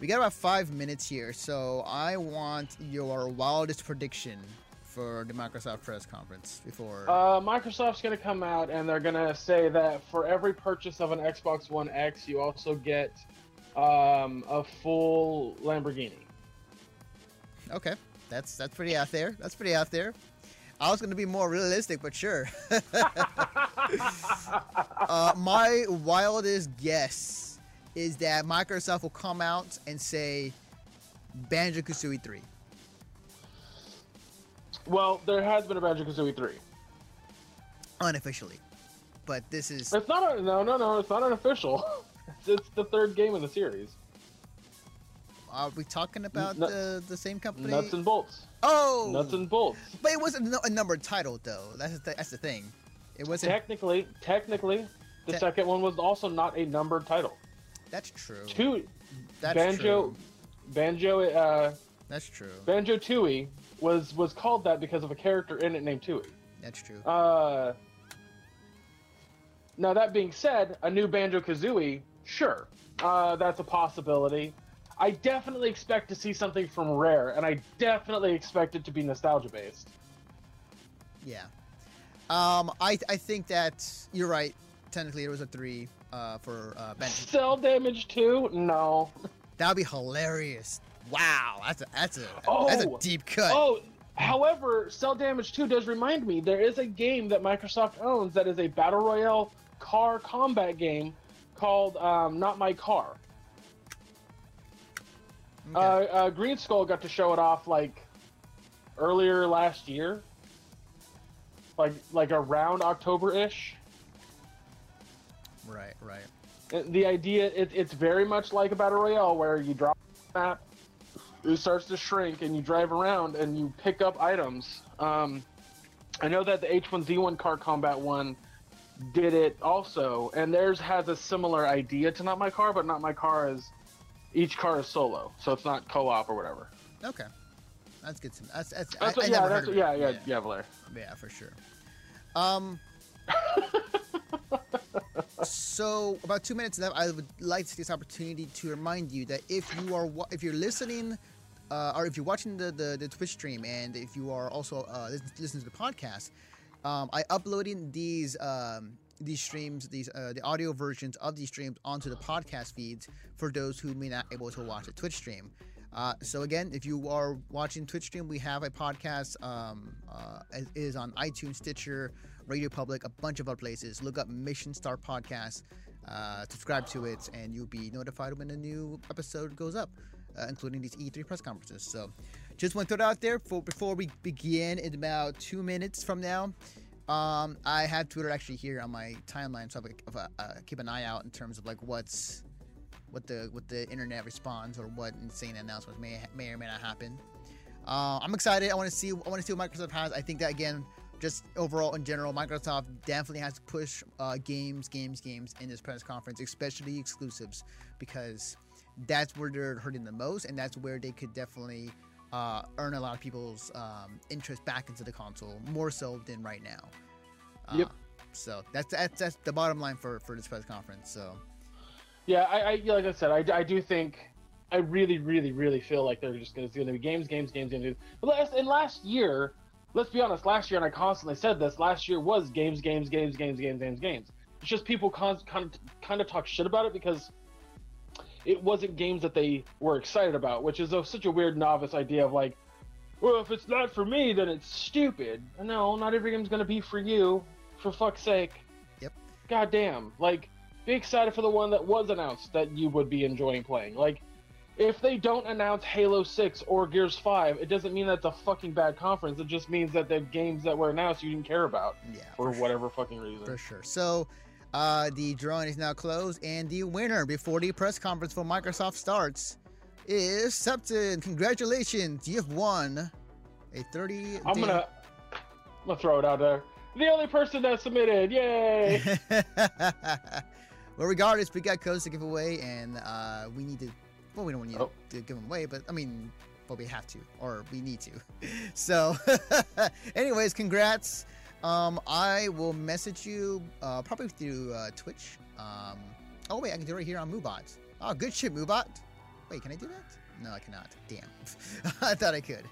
We got about five minutes here, so I want your wildest prediction for the Microsoft press conference before. Uh, Microsoft's going to come out and they're going to say that for every purchase of an Xbox One X, you also get um, a full Lamborghini. okay, that's that's pretty out there. That's pretty out there. I was gonna be more realistic, but sure. uh, my wildest guess is that Microsoft will come out and say Banjo Kazooie 3. Well, there has been a Banjo Kazooie 3. unofficially. But this is It's not a, no, no, no. It's not unofficial. It's, it's the third game in the series. are we talking about Nut- the the same company? Nuts and bolts. oh, Nuts and bolts. but it wasn't a numbered title though. That's the that's the thing. It wasn't. Technically, technically, the Te- second one was also not a numbered title. That's true. Two That's Banjo, true. Banjo, uh, That's true. Banjo Tooie was was called that because of a character in it named Tooie. That's true. Uh, now that being said, a new Banjo Kazooie, sure, uh, that's a possibility. I definitely expect to see something from Rare, and I definitely expect it to be nostalgia based. Yeah. Um, I I think that you're right. Technically, it was a three uh, for uh, Banjo. Cel Damage too? No. That would be hilarious. Wow, that's a that's a Oh, that's a deep cut. Oh, however, Cel Damage 2 does remind me there is a game that Microsoft owns that is a battle royale car combat game called um, Not My Car. Okay. Uh, uh, Green Skull got to show it off like earlier last year, like like around October ish. Right, right. The idea it, it's very much like a battle royale where you drop the map, it starts to shrink, and you drive around and you pick up items. Um, I know that the H1Z1 car combat one did it also, and theirs has a similar idea to Not My Car, but Not My Car is each car is solo, so it's not co-op or whatever. Okay, that's good. To, that's that's, That's I, what, I yeah, that's heard what, of yeah, yeah, yeah, Valer. Yeah, for sure. Um. so about two minutes left. I would like to take this opportunity to remind you that if you are if you're listening, uh, or if you're watching the, the the Twitch stream, and if you are also uh, listening to the podcast, um, I uploading these um, these streams, these uh, the audio versions of these streams onto the podcast feeds for those who may not able to watch the Twitch stream. Uh, so again, if you are watching Twitch stream, we have a podcast. Um, uh, it is on iTunes, Stitcher, Radio Public, a bunch of other places. Look up Mission Star Podcast. uh, subscribe to it, and you'll be notified when a new episode goes up, uh, including these E3 press conferences. So, just want to throw it out there for, before we begin in about two minutes from now. Um, I have Twitter actually here on my timeline, so I uh, keep an eye out in terms of like what's what the what the internet responds or what insane announcements may may or may not happen. Uh, I'm excited. I want to see. I want to see what Microsoft has. I think that again, just overall in general, Microsoft definitely has to push uh, games, games, games in this press conference, especially exclusives, because that's where they're hurting the most, and that's where they could definitely uh, earn a lot of people's um, interest back into the console more so than right now. Uh, Yep. So that's that's that's the bottom line for for this press conference. So Yeah, I, I like I said, I, I do think, I really, really, really feel like they're just going to be games, games, games, games. But last, and last year, let's be honest, last year, and I constantly said this, last year was games, games, games, games, games, games, games. It's just people con- kind of kind of talk shit about it because it wasn't games that they were excited about, which is a, such a weird novice idea of like, well, if it's not for me, then it's stupid. No, not every game's going to be for you, for fuck's sake. Yep. God damn. Like, be excited for the one that was announced that you would be enjoying playing. Like, if they don't announce Halo 6 or Gears 5, it doesn't mean that's a fucking bad conference. It just means that the games that were announced you didn't care about yeah, for whatever fucking reason. For sure. So, uh, the drawing is now closed, and the winner before the press conference for Microsoft starts is Septon. Congratulations, you have won a 30. I'm gonna, I'm gonna throw it out there. The only person that submitted, yay! well, regardless, we got codes to give away, and uh, we need to. Well, we don't need Oh. to give them away, but I mean, but we have to, or we need to. So, anyways, congrats. Um, I will message you uh, probably through uh, Twitch. Um, oh wait, I can do it right here on Moobot. Oh, good shit, Moobot. Wait, can I do that? No, I cannot. Damn. I thought I could.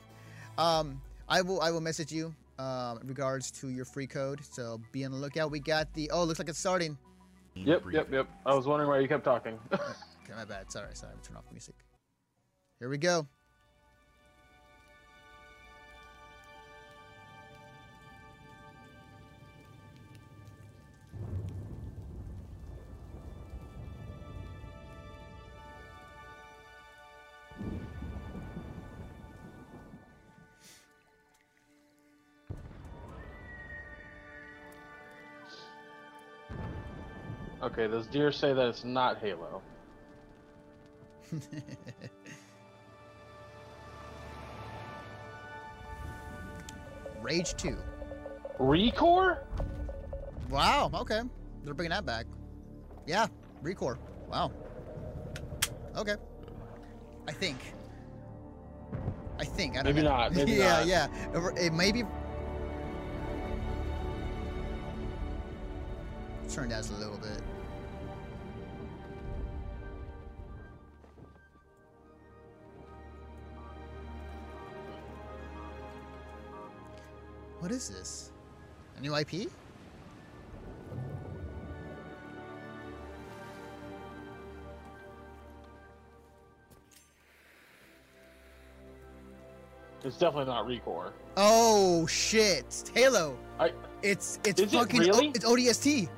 Um, I will. I will message you um, in regards to your free code. So be on the lookout. We got the. Oh, looks like it's starting. yep, yep, yep. I was wondering why you kept talking. Okay, my bad. Sorry, sorry. Turn off the music. Here we go. okay, those deer say that it's not Halo. Rage 2. Recore? Wow, okay. They're bringing that back. Yeah, Recore. Wow. Okay. I think. I think. I don't Maybe know. not, maybe yeah, not. yeah. It- It may be. Turn down just a little bit. What is this? A new IP? It's definitely not Recore. Oh shit! It's Halo. I. It's it's Is it fucking really? it's ODST.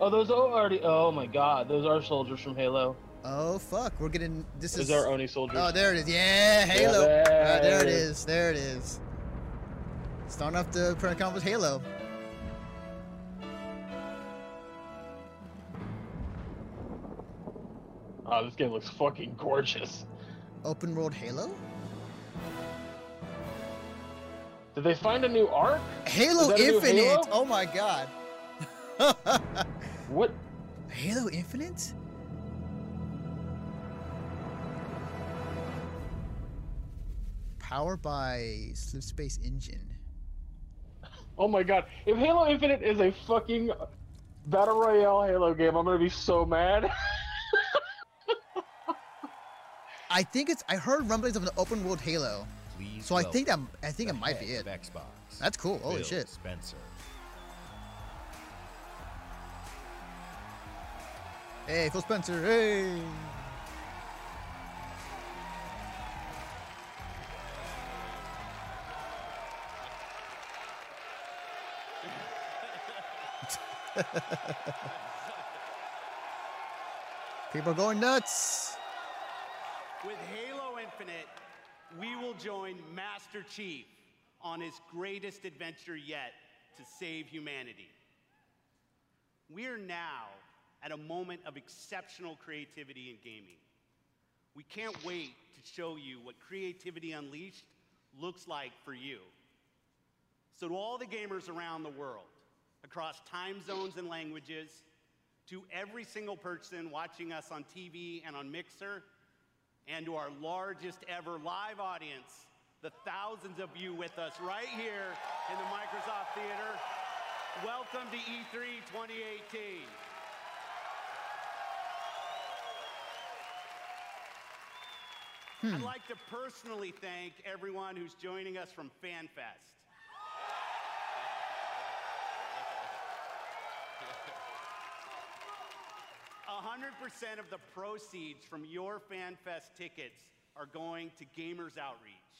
Oh, those are already. Oh my God, those are soldiers from Halo. Oh fuck! We're getting this Those is our Oni soldiers. Oh, there it is. Yeah, Halo. there Ah, there it it is. There it is. Starting off the press conference with Halo. Oh, this game looks fucking gorgeous. Open world Halo. Did they find a new arc? Halo Is that a new Infinite. Halo? Oh my god. What? Halo Infinite? Powered by Slipspace Engine. Oh my God! If Halo Infinite is a fucking battle royale Halo game, I'm gonna be so mad. I think it's. I heard rumblings of an open world Halo. Please So I think that I think it might be it. Xbox. That's cool. Holy Phil shit. Spencer. Hey, Phil Spencer. Hey. People going nuts. With Halo Infinite, we will join Master Chief on his greatest adventure yet to save humanity. We are now at a moment of exceptional creativity in gaming. We can't wait to show you what Creativity Unleashed looks like for you. So, to all the gamers around the world, across time zones and languages, to every single person watching us on TV and on Mixer, and to our largest ever live audience, the thousands of you with us right here in the Microsoft Theater, welcome to E E3 2018. Hmm. I'd like to personally thank everyone who's joining us from FanFest. Hundred percent of the proceeds from your FanFest tickets are going to Gamers Outreach.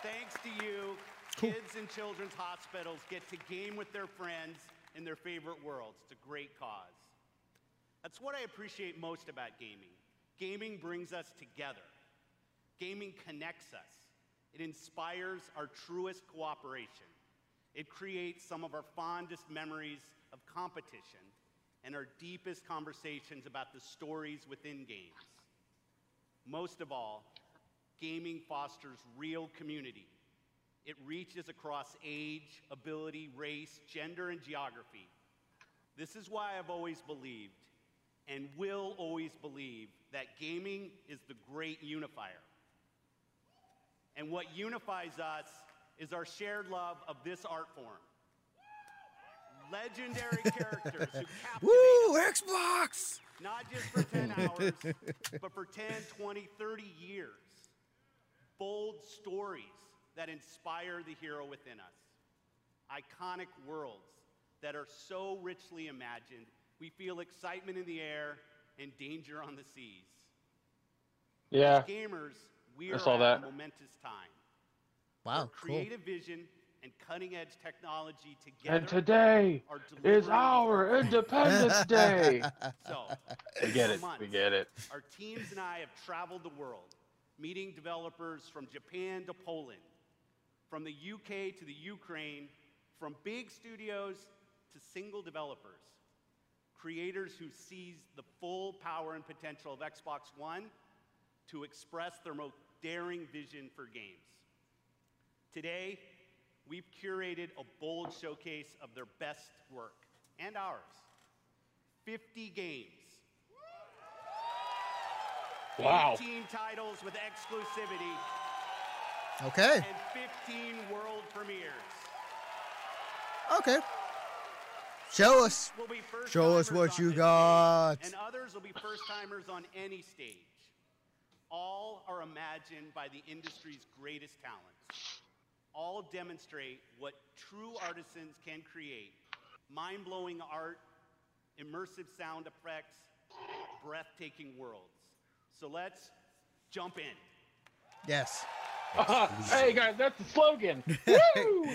Thanks to you, kids in children's hospitals get to game with their friends in their favorite worlds. It's a great cause. That's what I appreciate most about gaming. Gaming brings us together. Gaming connects us. It inspires our truest cooperation. It creates some of our fondest memories of competition and our deepest conversations about the stories within games. Most of all, gaming fosters real community. It reaches across age, ability, race, gender, and geography. This is why I've always believed and will always believe that gaming is the great unifier. And what unifies us is our shared love of this art form. Legendary characters who captivate Woo, us, Xbox! not just for 10 hours, but for 10, 20, 30 years. Bold stories that inspire the hero within us. Iconic worlds that are so richly imagined, we feel excitement in the air and danger on the seas. Yeah. As gamers, we I are saw at that. a momentous time. Wow, Where cool. vision and cutting edge technology together. And today is our Independence Day. So, We get it. months, We get it. Our teams and I have traveled the world, meeting developers from Japan to Poland, from the UK to the Ukraine, from big studios to single developers, creators who seize the full power and potential of Xbox One to express their most daring vision for games. Today, we've curated a bold showcase of their best work and ours 50 games. Wow. 18 titles with exclusivity Okay, and 15 world premieres. okay. Show us. Will be first Show us what you got. stage, and others will be first timers on any stage. All are imagined by the industry's greatest talents. All demonstrate what true artisans can create mind blowing art, immersive sound effects, breathtaking worlds. So let's jump in. Yes. hey guys, that's the slogan. Woo!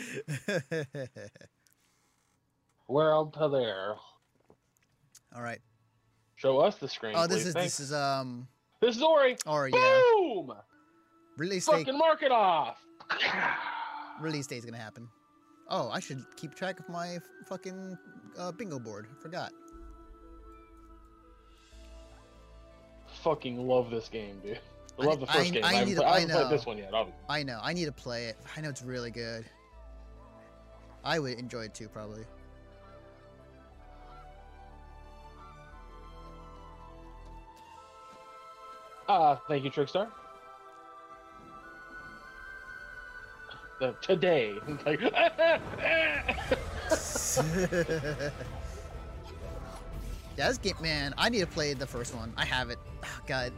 World to there. All right. Show us the screen. Oh, this please. is Thanks. this is um. This is Ori. Or yeah, Boom! release date. Fucking mark it off. Release date's gonna happen. Oh, I should keep track of my f- fucking uh, bingo board. Forgot. Fucking love this game, dude. I I- love the I- first game. I I, haven't, I I haven't played know. this one yet. Obviously. I know. I need to play it. I know it's really good. I would enjoy it too, probably. Uh, thank you, Trickstar. The, today, like, this game, man. I need to play the first one. I have it. Oh, God,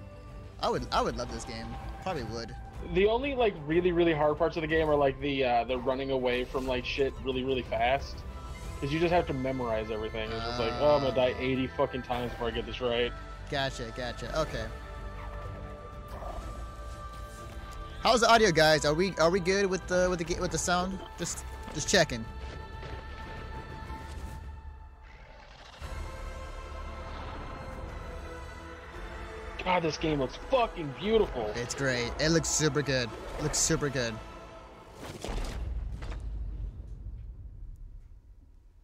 I would. I would love this game. Probably would. the only like really really hard parts of the game are like the uh, the running away from like shit really really fast, because you just have to memorize everything. It's just like, oh, I'm gonna die 80 fucking times before I get this right. Gotcha. Gotcha. Okay. How's the audio, guys? Are we are we good with the with the with the sound? Just just checking. God, this game looks fucking beautiful. It's great. It looks super good. It looks super good.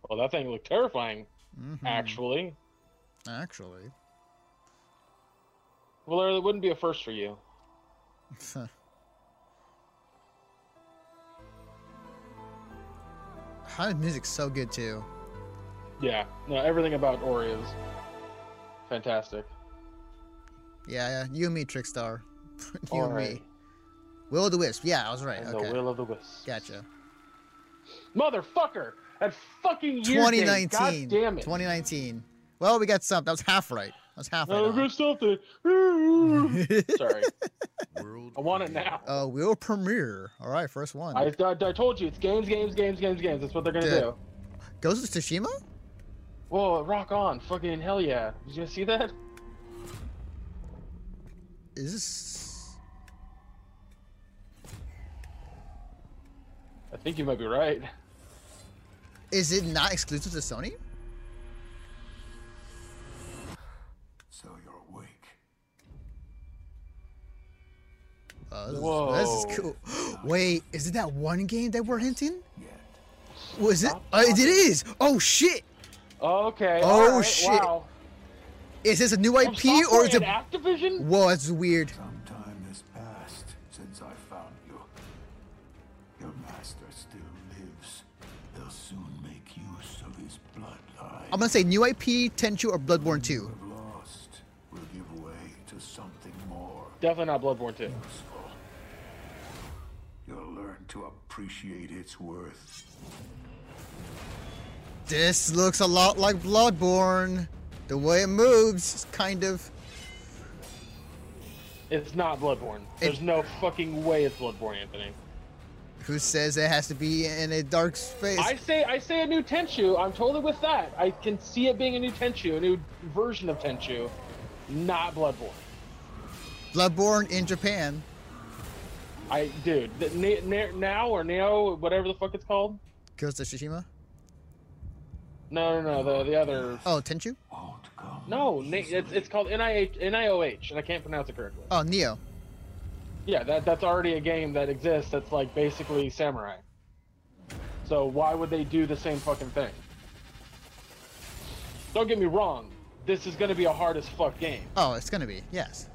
Well, that thing looked terrifying, Mhm. actually. Actually. Well, it wouldn't be a first for you. How the music's so good too. Yeah, no, everything about Ori is fantastic. Yeah, yeah. You and me, Trickstar. you and me. Will o' the Wisp. Yeah, I was right. And okay. the will of the wisp. Gotcha. Motherfucker! That fucking year date, 2019. God damn it! 2019. Well, we got something. That was half right. That was half right. Oh, on. there's something. Sorry. I want it now. Uh, will premiere. All right, first one. I, I, I told you it's games, games, games, games, games. That's what they're gonna Dude. do. Ghost of Tsushima? Whoa, rock on! Fucking hell yeah! Did you see that? Is this? I think you might be right. Is it not exclusive to Sony? Oh, this, Whoa. Is, this is cool. Wait, is it that one game that we're hinting? Yet. Was it? Stop Uh, it talking. is. Oh shit! Okay. Oh, alright, shit. Wow. Is this a new From IP or is it? and Activision? Whoa, that's weird. Some time has passed since I found you. Your master still lives. They'll soon make use of his bloodline. I'm gonna say new IP, Tenchu, or Bloodborne 2. Lost will give way to something more Definitely not Bloodborne 2. Appreciate its worth. This looks a lot like Bloodborne. The way it moves, is kind of. It's not Bloodborne. There's no fucking way it's Bloodborne, Anthony. Who says it has to be in a dark space? I say I say a new Tenchu. I'm totally with that. I can see it being a new Tenchu, a new version of Tenchu, not Bloodborne. Bloodborne in Japan. I dude, the, ne, ne, now or Neo, whatever the fuck it's called. Ghost of Tsushima. No, no, no, the the other. Oh, Tenchu. Won't No, it's it's called NIH NIOH, and I can't pronounce it correctly. Oh, Neo. Yeah, that that's already a game that exists. That's like basically samurai. So why would they do the same fucking thing? Don't get me wrong. This is gonna be a hard as fuck game. Oh, it's gonna be yes.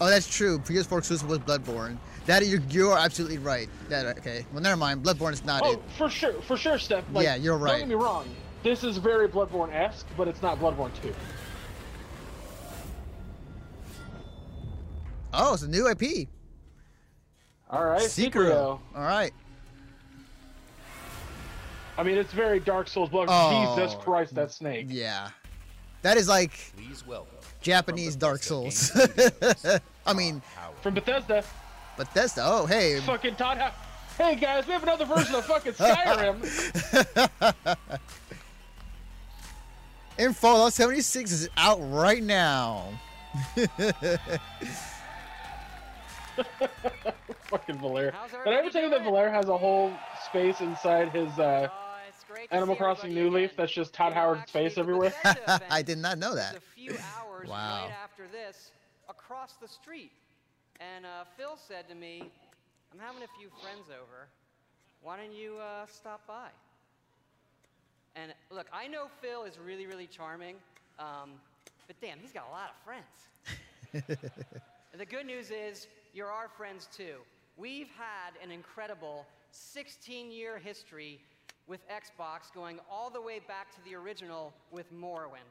Oh, that's true. PS4 exclusive was Bloodborne. That you're you're absolutely right. That okay. Well, never mind. Bloodborne is not oh, it. for sure, for sure, Steph. Like, Yeah, you're right. Don't right. get me wrong. This is very Bloodborne-esque, but it's not Bloodborne 2. Oh, it's a new IP. All right, Secret. Sekiro. All right. I mean, it's very Dark Souls. Blood. Oh. Jesus Christ, that snake. Yeah. That is like Please welcome Japanese Dark Souls. I mean, From Bethesda. Bethesda. Oh, hey. Fucking Todd. Ha- hey guys, we have another version of fucking Skyrim. And Fallout 76 is out right now. fucking Valera. How's Did I ever tell you that everybody Valera has a whole space inside his uh, Uh, it's great to Animal Crossing New Leaf that's just Todd Howard's face everywhere? I did not know is that. Hours Wow. right after this, across the street. And uh, Phil said to me, I'm having a few friends over. Why don't you uh, stop by? And look, I know Phil is really, really charming, um, but damn, he's got a lot of friends. And the good news is, you're our friends too. We've had an incredible 16 year history with Xbox going all the way back to the original with Morrowind.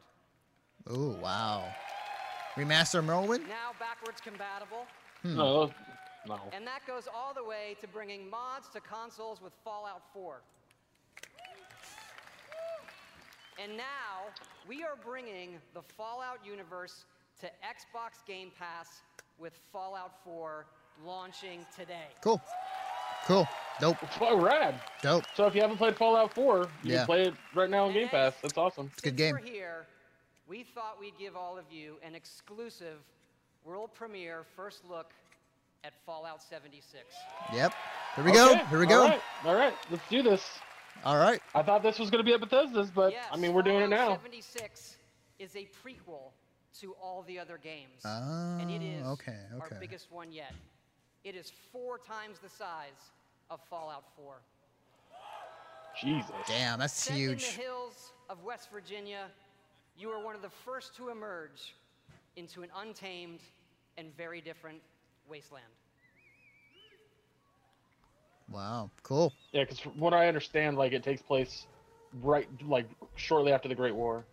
Oh, wow. Remaster Morrowind? Now backwards compatible. Hmm. No, no. And that goes all the way to bringing mods to consoles with Fallout 4. And now we are bringing the Fallout universe to Xbox Game Pass with Fallout 4 launching today. Cool. Cool. Dope. Oh, rad. Dope. So if you haven't played Fallout 4, you Yeah. can play it right now on Game Pass. That's awesome. It's a good game. we're here, we thought we'd give all of you an exclusive world premiere first look at Fallout 76. Yep. Here we go. Here we go. All right, all right, let's do this. All right. I thought this was going to be at Bethesda's, but Yes, I mean, we're doing it now. 76 is a prequel to all the other games. Ah, and it is Oh, okay, our biggest one yet. It is four times the size of Fallout 4. Jesus. Damn, that's Set in huge. the hills of West Virginia, you are one of the first to emerge into an untamed and very different wasteland. Wow, cool. Yeah, because from what I understand, like it takes place right, like shortly after the Great War.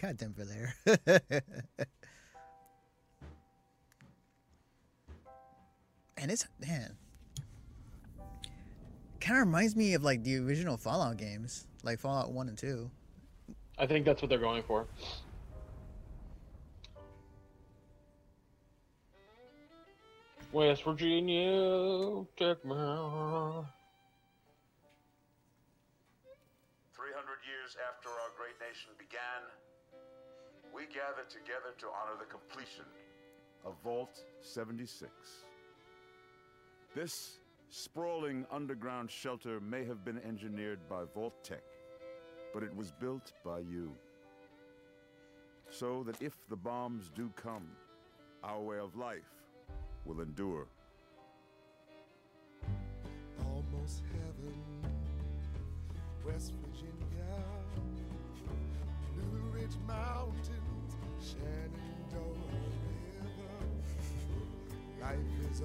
Got for there. And it's man, kind of reminds me of like the original Fallout games, like Fallout One and Two. I think that's what they're going for. West Virginia, check me out. 300 years after our great nation began, we gather together to honor the completion of Vault 76. This sprawling underground shelter may have been engineered by Vault Tech, but it was built by you. So that if the bombs do come, our way of life will endure. Almost heaven, West Virginia, Blue Ridge Mountains, Shenandoah River. Life is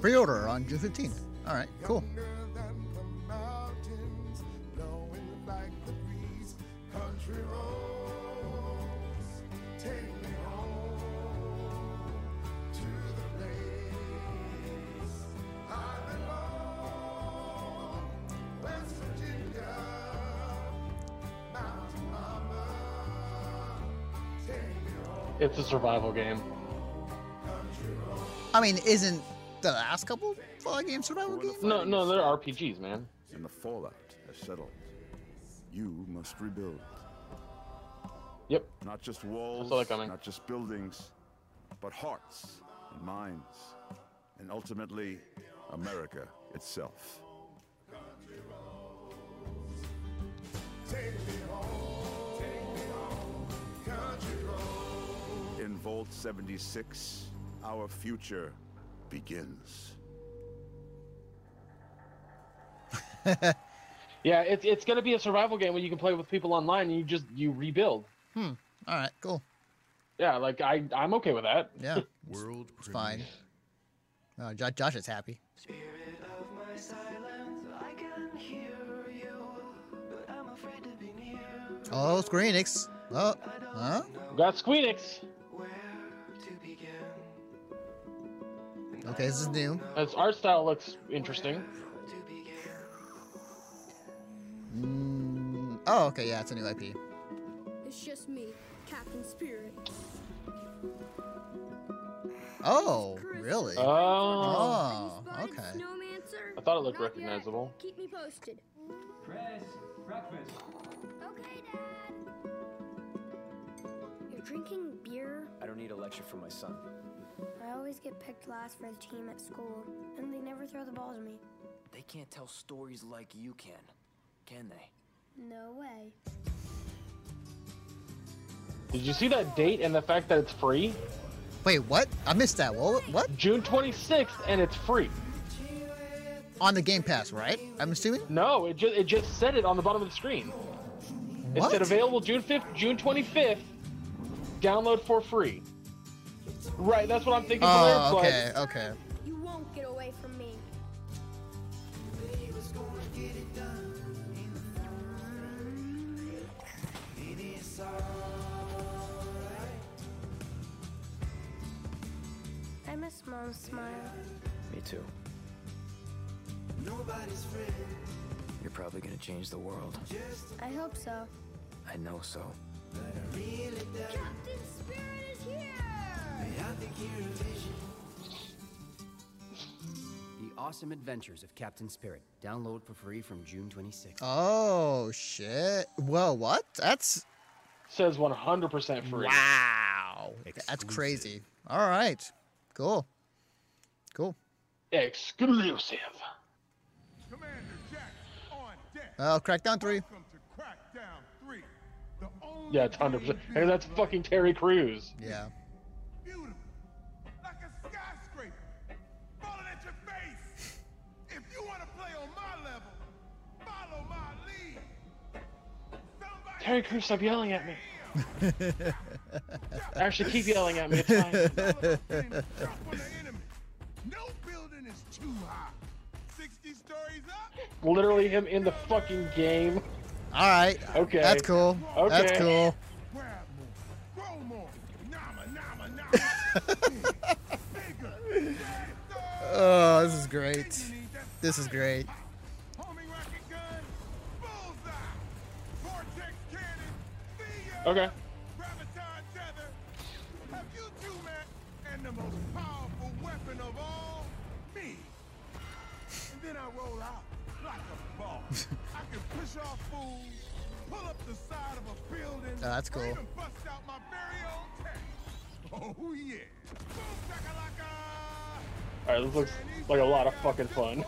Pre-order on June fifteenth. All right, cool. younger than the mountains, blowing like the breeze. Country roads, take me home to the place I belong. West Virginia, Mountain Mama, take me home. It's a survival game. I mean, isn't the last couple Fallout games survival games? No, no, they're RPGs, man. And the fallout has settled. You must rebuild. Yep. Not just walls, saw that coming. not just buildings, but hearts and minds, and ultimately, America itself. Take me home, take me home, country roads. In Vault 76, our future begins. Yeah, it's it's gonna be a survival game where you can play with people online and you just you rebuild. Hmm. All right, cool. Yeah, like I I'm okay with that. Yeah, World it's fine. Uh, Jo- Josh is happy. Oh, Square Enix. Oh, huh? Got Squeenix. Okay, this is new. Its art style looks interesting. Mm, oh, okay, yeah, it's a new IP. It's just me, Captain Spirit. Oh, really? Oh. Oh, okay. I thought it looked Not yet. recognizable. Keep me posted. Chris, breakfast. Okay, Dad. You're drinking beer? I don't need a lecture from my son. I always get picked last for the team at school, and they never throw the ball to me. They can't tell stories like you can, can they? No way. Did you see that date and the fact that it's free? Wait, what? I missed that. What? What? June 26th and it's free. On the Game Pass, right? I'm assuming. No, it just it just said it on the bottom of the screen. What? It said available June 5th, June 25th. Download for free. Right, that's what I'm thinking. from. Oh, It's like- okay, okay. You won't get away from me. I miss Mom's smile. Me too. You're probably gonna change the world. I hope so. I know so. Captain Spirit is here! The Awesome Adventures of Captain Spirit. Download for free from June 26th. Oh shit. Whoa, what? That's says 100% free. wow. That's crazy. All right. Cool. Cool. Exclusive. Commander Jack on deck. Oh, Crackdown 3. Yeah, it's hundred percent. Hey, that's fucking Terry Crews. Yeah. Terry Crews, stop yelling at me. Actually, keep yelling at me. It's fine. No building is too high. 60 stories up. Literally him in the fucking game. All right. Okay. That's cool. That's cool. Oh, this is great. This is great. And then I roll out like a boss. I can push off fools, pull up the side of a building, Oh, that's cool. even bust out my very own tank. Oh yeah. Boom shakalaka. All right, this looks like a lot of fucking fun.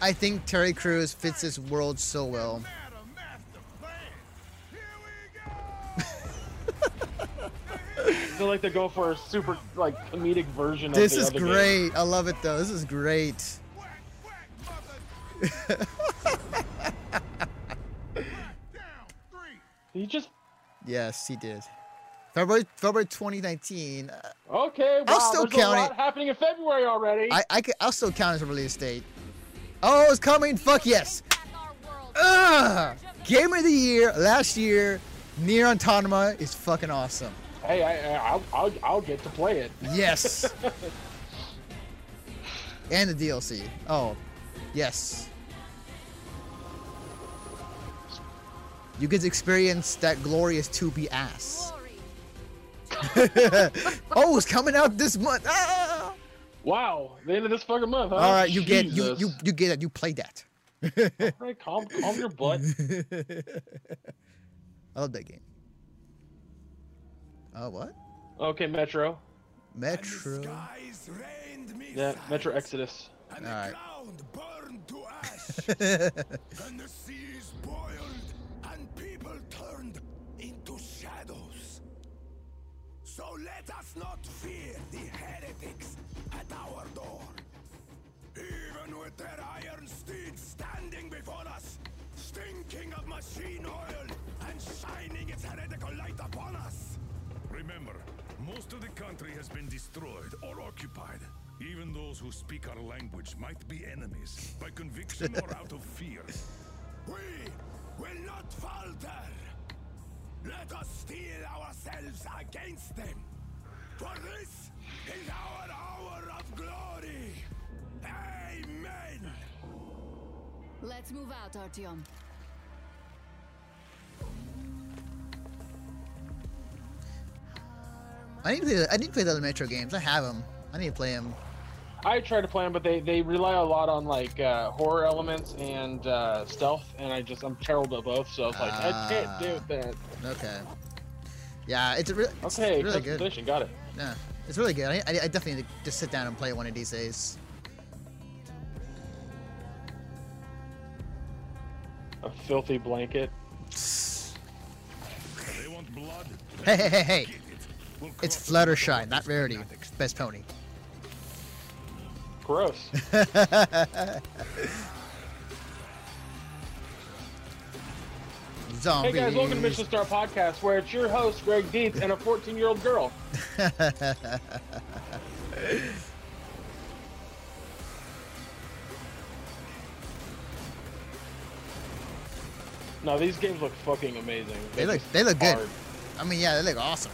I think Terry Crews fits this world so well. Feel like they're going for a super like comedic version This the is other game. great. I love it though. This is great. He just Yes, he did. February February 2019. uh, okay. Wow, I'll still there's count a lot it. happening in February already. I I could, I'll still count as a release date. Oh, it's coming. Fuck yes. Ugh. Game of the year last year. NieR Automata is fucking awesome. hey, I, I, I'll, I'll I'll get to play it. Yes. and the DLC. Oh, yes. You get to experience that glorious 2B ass. oh, it's coming out this month. Ah! Wow, the end of this fucking month. Huh? All right, you get you you you get it. You play that. All right, calm calm your butt. I love that game. Oh, what? Okay, Metro. Metro. Yeah, Metro Exodus. All right. Burned to ash. and the seas boiled and people turned into shadows. So let us not fear the heretics at our door. Even with their iron steeds standing before us, stinking of machine oil and shining its heretical light upon us. Remember, most of the country has been destroyed or occupied. Even those who speak our language might be enemies, by conviction or out of fear. We will not falter. Let us steel ourselves against them. For this is our hour of glory. Amen. Let's move out, Artyom. I need to play. The, I need to play the other Metro games. I have them. I need to play them. I try to play them, but they, they rely a lot on like uh, horror elements and uh, stealth, and I just I'm terrible at both, so I was like, I can't do that. Okay. Yeah, it's a re- it's Okay, really good. customization, got it. Yeah, it's really good. I, I, I definitely need to just sit down and play one of these days. A filthy blanket. They want blood? Hey, hey, hey, hey! It's Fluttershy, not Rarity. Best pony. Gross. Zombies. Hey guys, welcome to Mission Star Podcast, where it's your host Greg Dietz and a 14 year old girl. No, these games look fucking amazing. they They're look. They look good. I mean, yeah, they look awesome.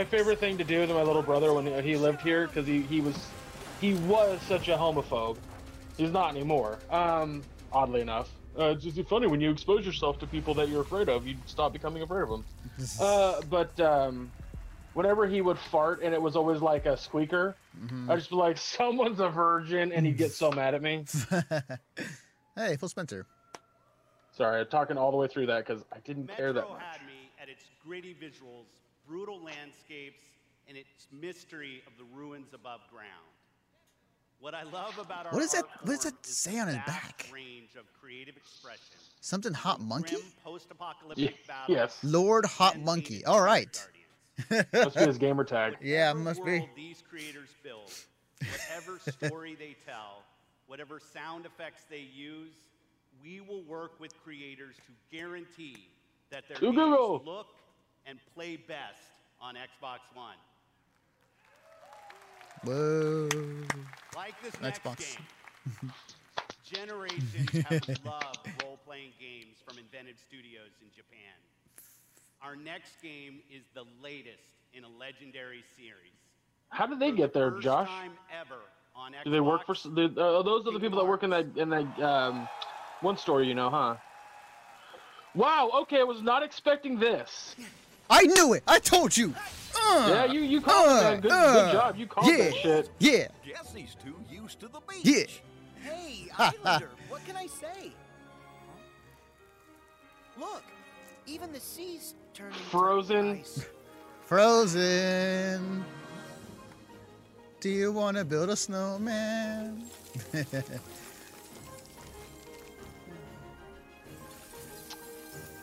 My favorite thing to do to my little brother when he lived here, because he, he was he was such a homophobe. He's not anymore. Um, oddly enough, uh, it's just funny when you expose yourself to people that you're afraid of, you stop becoming afraid of them. uh, but um, whenever he would fart and it was always like a squeaker, Mhm. I'd just be like, "Someone's a virgin," and he'd get so mad at me. hey, Phil Spencer. Sorry, I'm talking all the way through that because I didn't care that Metro much. had me at its gritty visuals, brutal landscapes, and its mystery of the ruins above ground. What I love about our What is that- what does that say on his back? Range of creative expression. Something hot monkey? Grim post-apocalyptic Ye- battles yes. Lord Hot Monkey. All right. Must be his gamer tag. Yeah, Whatever must be. these creators build, whatever story they tell, whatever sound effects they use, we will work with creators to guarantee that their To games look and play best on Xbox One. Whoa. Like this next Xbox. game, generations have loved role-playing games from Invented Studios in Japan. Our next game is the latest in a legendary series. How did they get there, First Josh? time ever on Do they work for? s- do- Uh, those are the people that work in that in that um, one store, you know, huh? Wow. Okay, I was not expecting this. I knew it. I told you. Uh, yeah, you you called it, man. Good, uh, good job. You called yeah, that shit. Yeah. Guess he's too used to the beach. Yeah. Hey, Ha, ha. Islander, what can I say? Look, even the sea's turning Frozen. Frozen. Do you want to build a snowman?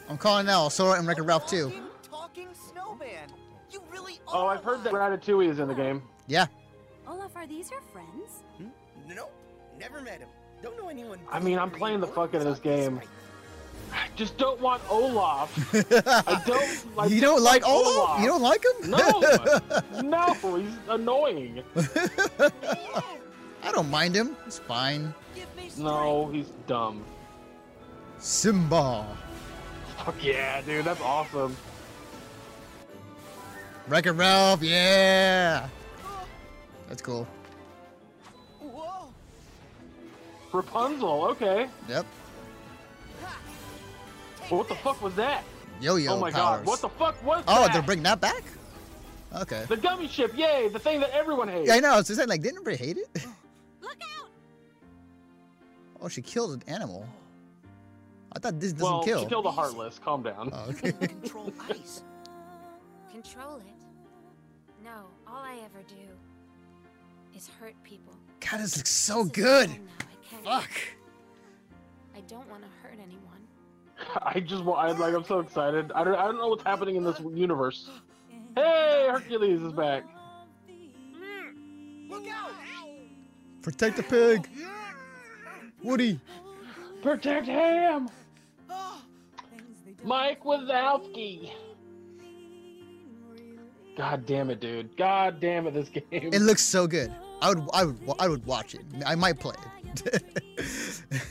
I'm calling now. Sora and Wreck-It Ralph too. Oh, I've heard that Ratatouille is in the game. Yeah. Olaf, are these your friends? Hmm? Nope, never met him. Don't know anyone. I mean, I'm playing the fuck out of this game. I just don't want Olaf. I don't. I you don't like Olaf? Olaf. You don't like him? No, no, he's annoying. I don't mind him. It's fine. No, he's dumb. Simba. Fuck yeah, dude, that's awesome. Wreck-It Ralph. Yeah. That's cool. Whoa! Rapunzel, okay. Yep. Well, what the fuck was that? Yo-yo Oh my powers. god, what the fuck was Oh, that? they're bringing that back? Okay. The gummy ship, yay, the thing that everyone hates. Yeah, I know. I was just saying, like, didn't everybody hate it? Look out! Oh, she killed an animal. I thought this doesn't well, kill. she killed a heartless. Calm down. Oh, okay. Control ice. Control it. No, all I ever do is hurt people. God, this looks so good. Now I can't. Fuck. I don't want to hurt anyone. I just want, I, like, I'm so excited. I don't, I don't know what's happening in this universe. Hey, Hercules is back. Mm. Look out! Protect the pig. Woody. Protect Ham. Mike Wazowski. God damn it, dude. God damn it, this game. It looks so good. I would, I would, I would watch it. I might play it.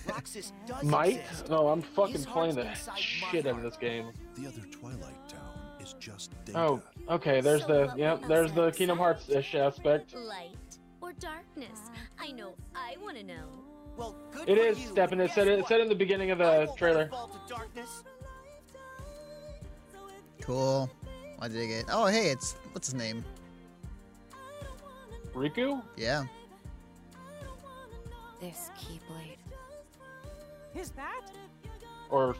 Roxas Might? exist. No, I'm fucking His playing the heart's inside my shit out of this game. The other Twilight Town is just data. Oh, okay. There's the yep. There's the Kingdom Hearts ish aspect. Light or darkness? I know. I want to know. Well, good It for you, Stephen. It said it, it said in the beginning of the won't let it trailer. fall to darkness. cool. I dig it. Oh, hey, it's what's his name? Riku? Yeah. This Keyblade. Is that? Or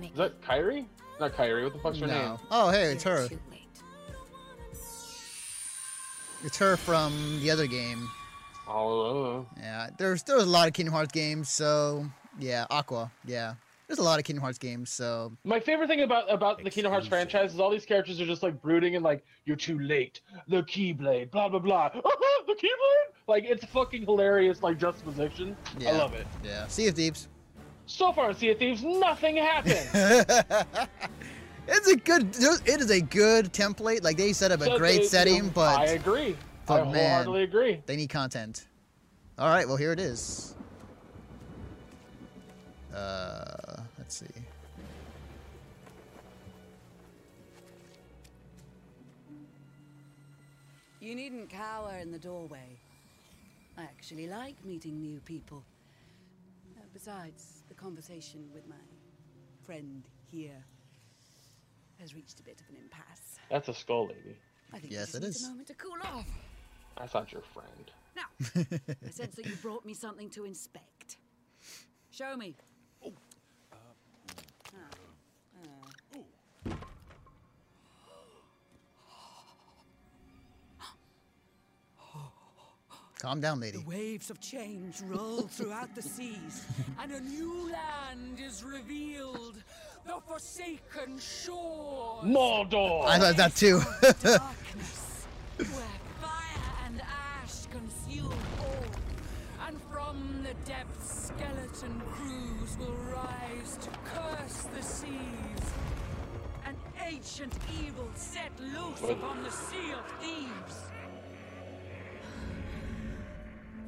Mickey. is that Kyrie? Not Kyrie. What the fuck's her name? Oh, hey, it's her. It's her from the other game. Oh, uh. Yeah. There's there's a lot of Kingdom Hearts games, so yeah, Aqua. Yeah. There's a lot of Kingdom Hearts games, so My favorite thing about about the Kingdom Hearts franchise is all these characters are just like brooding and like you're too late. The Keyblade, blah blah blah. the Keyblade, like it's fucking hilarious, like juxtaposition. yeah. I love it. Yeah. Sea of Thieves. So far in Sea of Thieves, nothing happened. it's a good. It is a good template. Like they set up a So great they- setting, but I agree. but I man, wholeheartedly agree. They need content. All right. Well, here it is. Uh, let's see. You needn't cower in the doorway. I actually like meeting new people. Uh, besides, the conversation with my friend here. has reached a bit of an impasse. That's a skull lady. I think Yes, it is. it just need is. a moment to cool off. That's not your friend. Now, I sense that you brought me something to inspect. Show me. Calm down, lady. The waves of change roll throughout the seas, and a new land is revealed. The forsaken shore. Mordor. I thought that too. Darkness, where fire and ash consume all, and from the depths skeleton crews will rise to curse the seas. An ancient evil set loose upon the sea of thieves.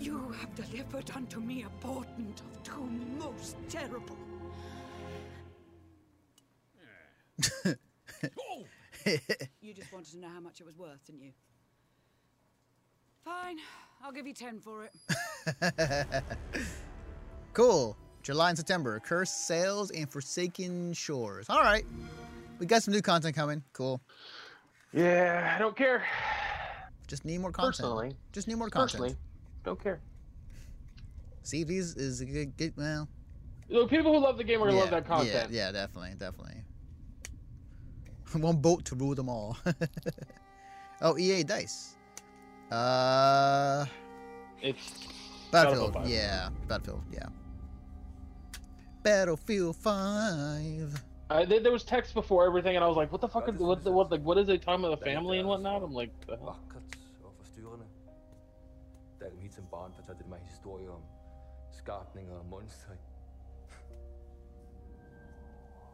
You have delivered unto me a portent of doom most terrible. You just wanted to know how much it was worth, didn't you? Fine, I'll give you ten for it. cool. July and September. Cursed Sails and Forsaken Shores. All right. We got some new content coming. Cool. Yeah, I don't care. Just need more content. Personally. Just need more content. Personally, don't care. See, these is a good, good well. The people who love the game are gonna love that yeah, content. Yeah, yeah, definitely, definitely. One boat to rule them all. oh, EA Dice. Uh, It's Battlefield. Battlefield yeah, Battlefield. Yeah. Battlefield Five. Uh, there, there was text before everything, and I was like, "What the fuck? Is, what, the, what, like, what is they talking about the family and whatnot?" I'm like, the Da Eremit som barn fortalte mig historier om skabninger og monstre.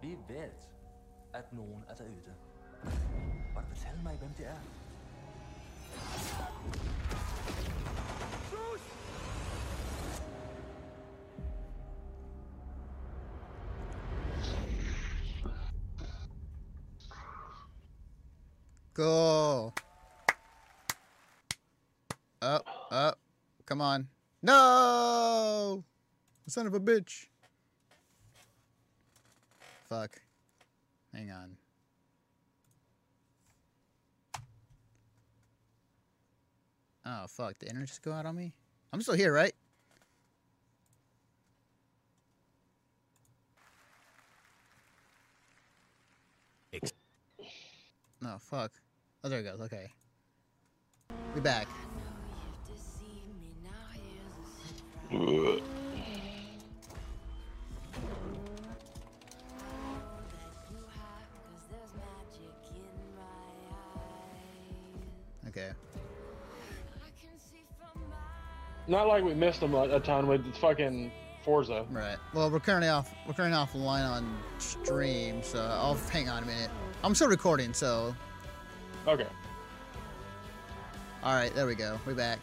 Vi ved, at nogen er derude. Må du fortælle mig, hvem det er? Go. Up, up. Come on. No! Son of a bitch. Fuck. Hang on. Oh, fuck. The internet just go out on me? I'm still here, right? No, oh, fuck. Oh, there it goes. Okay. We back. Okay. Not like we missed them a, a ton with fucking Forza. Right. Well, we're currently off. We're currently offline on stream, so I'll hang on a minute. I'm still recording, so. Okay. All right, there we go. We're back.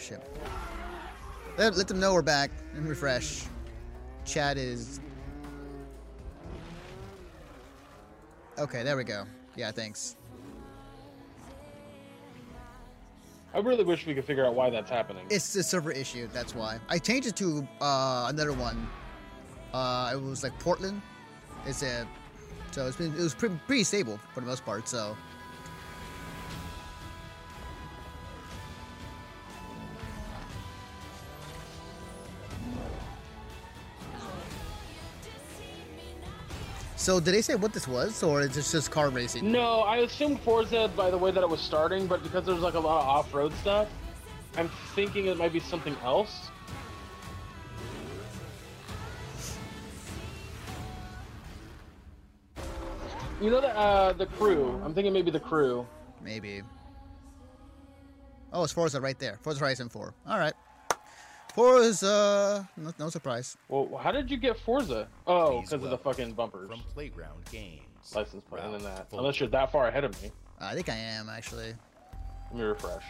Shit. Let, let them know we're back and refresh. Chat is. Okay, there we go. Yeah, thanks. I really wish we could figure out why that's happening. It's a server issue. That's why I changed it to uh, another one. Uh, it was like Portland. It's a so it's been it was pretty, pretty stable for the most part. So So did they say what this was, or is this just car racing? No, I assumed Forza by the way that it was starting, but because there's like a lot of off-road stuff, I'm thinking it might be something else. You know the uh, the crew. I'm thinking maybe the crew. Maybe. Oh, it's Forza right there. Forza Horizon 4. All right. Forza. No, no surprise. Well, how did you get Forza? Oh, because of the fucking bumpers. From Playground Games. License plate and then that. Full- Unless you're that far ahead of me. I think I am actually. Let me refresh.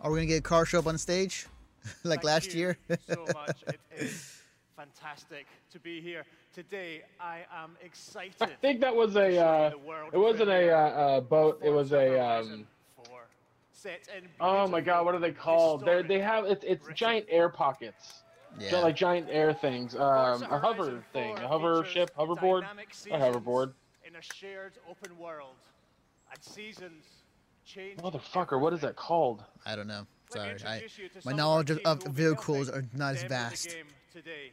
Are we gonna get a car show up on stage, like Thank last you year? so much. It is fantastic to be here today. I am excited. I think that was a. Uh, it wasn't a uh, uh, boat. It was a um, set in Oh my god, what are they called? They they have it's it's giant air pockets. Yeah. So, like giant air things. Um, a hover thing, a hover ship, hoverboard, a hoverboard. in a shared open world. And seasons change. Motherfucker, what is that called? I don't know. Sorry, I introduce you to my knowledge of, of who will be vehicles are not as vast. today.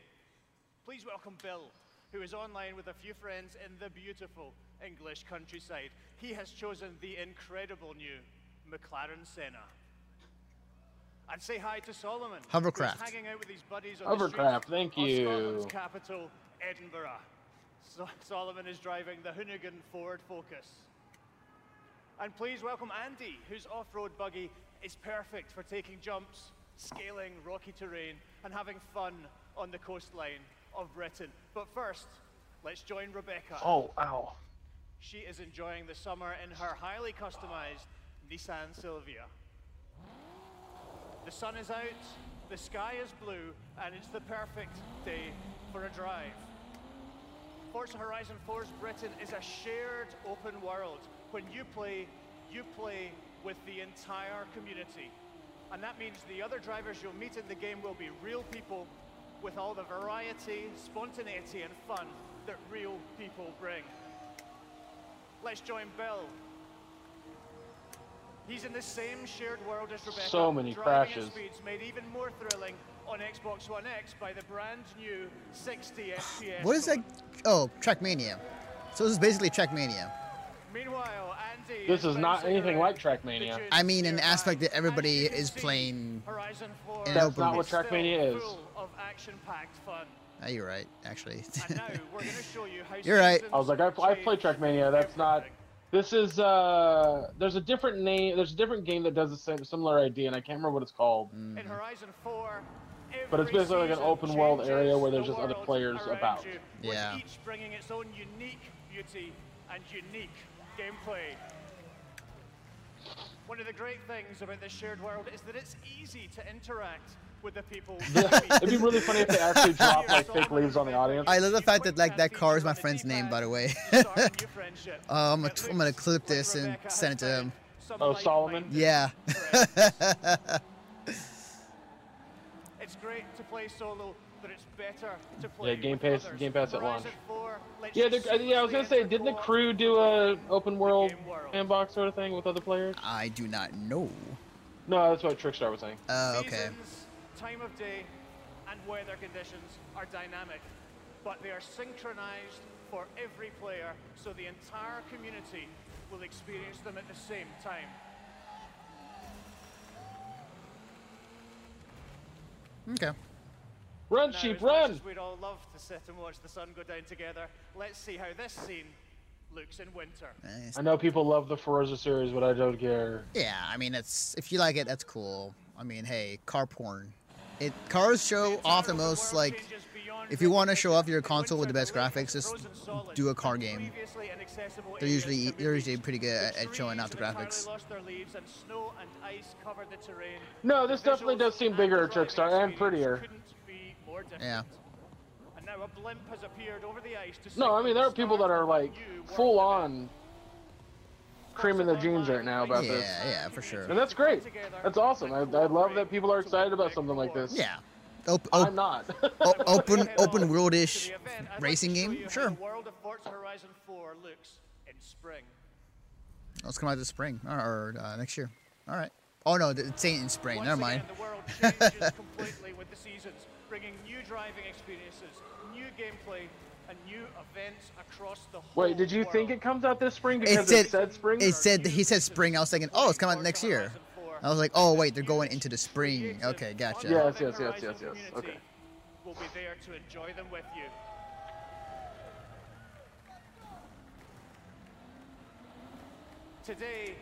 Please welcome Bill, who is online with a few friends in the beautiful English countryside. He has chosen the incredible new McLaren Senna. And say hi to Solomon. who's Hovercraft. hanging out with his buddies on Hovercraft, streets thank you. Scotland's capital, Edinburgh. So- Solomon is driving the Hoonigan Ford Focus. And please welcome Andy, whose off-road buggy is perfect for taking jumps, scaling rocky terrain, and having fun on the coastline of Britain. But first, let's join Rebecca. Oh, ow. She is enjoying the summer in her highly customized Nissan Silvia. The sun is out, the sky is blue, and it's the perfect day for a drive. Forza Horizon 4's Britain is a shared open world. When you play, you play with the entire community. And that means the other drivers you'll meet in the game will be real people with all the variety, spontaneity, and fun that real people bring. Let's join Bill. He's in the same shared world as Rebecca. So many crashes. speeds made even more thrilling on Xbox One X by the brand new 60 FPS. What is that? Oh, Trackmania. So this is basically Trackmania. Meanwhile, Andy This is not anything like Trackmania. I mean, an aspect that everybody is playing Horizon 4 in That's open. not what Trackmania is. of action-packed fun. Ah, you're right, actually. And now we're going to show you how You're right. I was like, I've, I've played Trackmania. That's not. This is uh. There's a different name. There's a different game that does the same similar idea, and I can't remember what it's called. Mm. In Horizon 4, But it's basically like an open world area where there's the just other players about. you, with Yeah. each bringing its own unique beauty and unique gameplay. One of the great things about this shared world is that it's easy to interact with the people. It'd be really funny if they actually dropped like fake leaves on the audience. I love the fact that like that car is my friend's name, by the way. uh, I'm, gonna, I'm gonna clip this and send it to him. Oh, Solomon. Yeah. It's great to play solo, but it's better to play Yeah, Game Pass. others. Game Pass at launch. Horizon 4 lets Yeah, you yeah. I was gonna say, didn't the crew do a open world sandbox sort of thing with other players? I do not know. No, that's what Trickstar was saying. Uh, okay. Seasons, time of day, and weather conditions are dynamic, but they are synchronized for every player, so the entire community will experience them at the same time. Okay. Run, Now, sheep, as much run! as we'd all love to sit and watch the sun go down together, let's see how this scene looks in winter. Nice. I know people love the Forza series, but I don't care. Yeah, I mean, it's if you like it, that's cool. I mean, hey, car porn. It cars show off the most like. If you want to show off your console with the best graphics, just do a car game. They're usually they're usually pretty good at, at showing off the graphics. Lost their leaves and snow and ice covered the terrain. No, this definitely does seem bigger at Trickstar and prettier. Be more different. Yeah. And now a blimp has appeared over the ice to No, I mean there are people that are like a new world full on creaming their jeans right now about Yeah, this. yeah, yeah, for sure. And that's great. That's awesome. I, I love that people are excited about something like this. Yeah. Op- I'm not. o- open open worldish racing game, sure. world of Forza Horizon 4 looks in spring. Let's come out this spring or, or uh, next year. All right. Oh no, it's ain't in spring. Once Never mind. Again, the world changes completely with the seasons, bringing new driving experiences, new gameplay, and new events across the whole Wait, did you think it comes out this spring It because said it said spring? It said he said spring. I was thinking, oh, it's coming out next year. I was like, oh wait, they're going into the spring. Okay, gotcha. Yes, yes, yes, yes, yes. Okay. We'll be there to enjoy them with you. Today,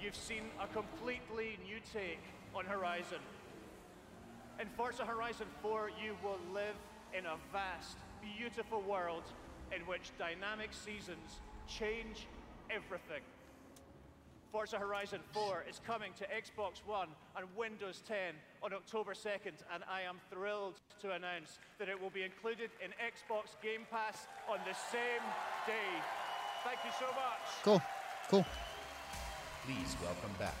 you've seen a completely new take on Horizon. In Forza Horizon 4, you will live in a vast, beautiful world in which dynamic seasons change everything. Forza Horizon 4 is coming to Xbox One and Windows 10 on October 2nd, and I am thrilled to announce that it will be included in Xbox Game Pass on the same day. Thank you so much. Cool. Cool. Please welcome back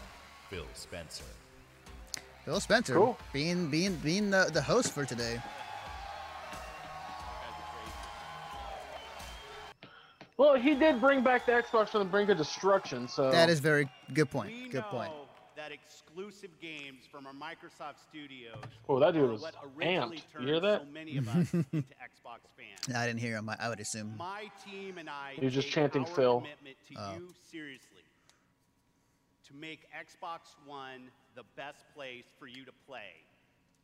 Phil Spencer. Phil Spencer Cool. being being being the, the host for today. Well, he did bring back the Xbox from the brink of destruction, so That is very good point. We Good know point. that exclusive games from our Microsoft studios Oh, that dude are was what amped. You hear that? so many of us into Xbox fans. I didn't hear him. I I would assume. My team and I He was just take chanting our Phil. commitment to Oh. you seriously. To make Xbox One the best place for you to play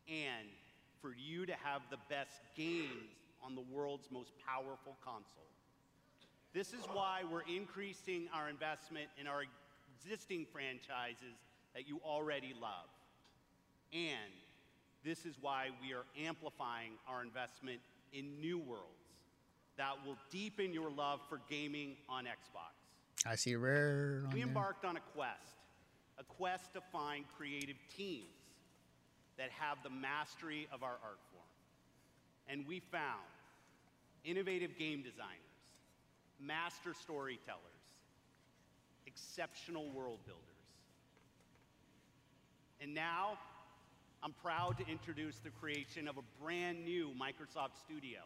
and for you to have the best games on the world's most powerful console. This is why we're increasing our investment in our existing franchises that you already love. And this is why we are amplifying our investment in new worlds that will deepen your love for gaming on Xbox. I see rare. We there. embarked on a quest, a quest to find creative teams that have the mastery of our art form. And we found innovative game designers, master storytellers, exceptional world builders. And now, I'm proud to introduce the creation of a brand new Microsoft studio,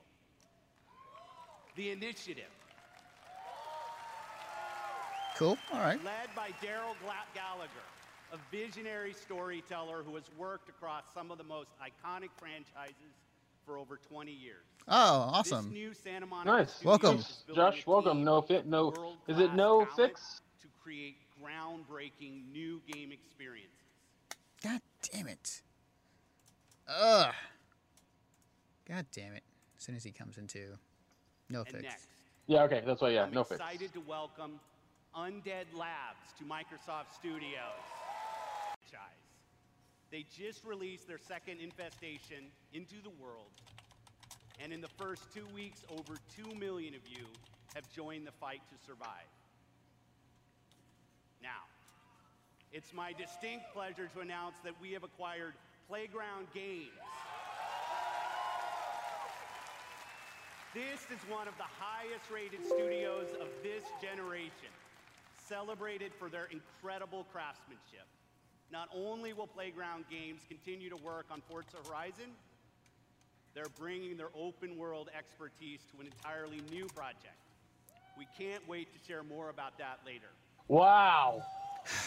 The Initiative. Cool. All right. Led by Darrell Gallagher, a visionary storyteller who has worked across some of the most iconic franchises for over 20 years. Oh, awesome. This new Santa Monica nice. Welcome. Josh. Welcome. No fit. No. Is it no world-class fix? To create groundbreaking new game experiences. God damn it. Ugh. God damn it. As soon as he comes into no And fix. next, Yeah. Okay. That's why. Yeah. I'm no fix. excited to welcome Undead Labs to Microsoft Studios. Franchise. They just released their second infestation into the world, and in the first two weeks, over 2 million of you have joined the fight to survive. Now, it's my distinct pleasure to announce that we have acquired Playground Games. This is one of the highest rated studios of this generation, celebrated for their incredible craftsmanship. Not only will Playground Games continue to work on Forza Horizon, they're bringing their open world expertise to an entirely new project. We can't wait to share more about that later. Wow.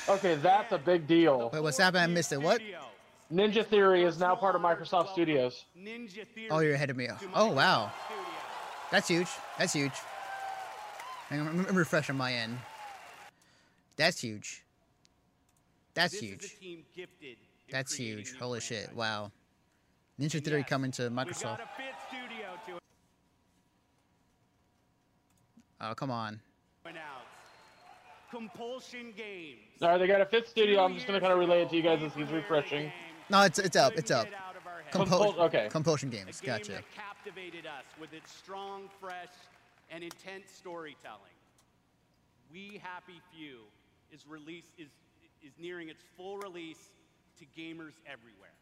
Okay, that's a big deal. Wait, what's happening? I missed it. What? Ninja Theory is now part of Microsoft Studios. Ninja Theory Oh, you're ahead of me. Oh, wow. That's huge. That's huge. Hang on, I'm I'm refreshing my end. That's huge. That's huge. is a team gifted in That's huge. Holy shit. Wow. Ninja Theory coming to We've Microsoft. got a studio to Oh, come on. Compulsion Games. All right, they got a fifth studio. I'm just gonna kind of relay it to you guys as he's refreshing. No, it's it's up. It's up. Compul- okay. Compulsion games. A game Gotcha. that captivated us with its strong, fresh, and intense storytelling. We Happy Few is release is is nearing its full release to gamers everywhere.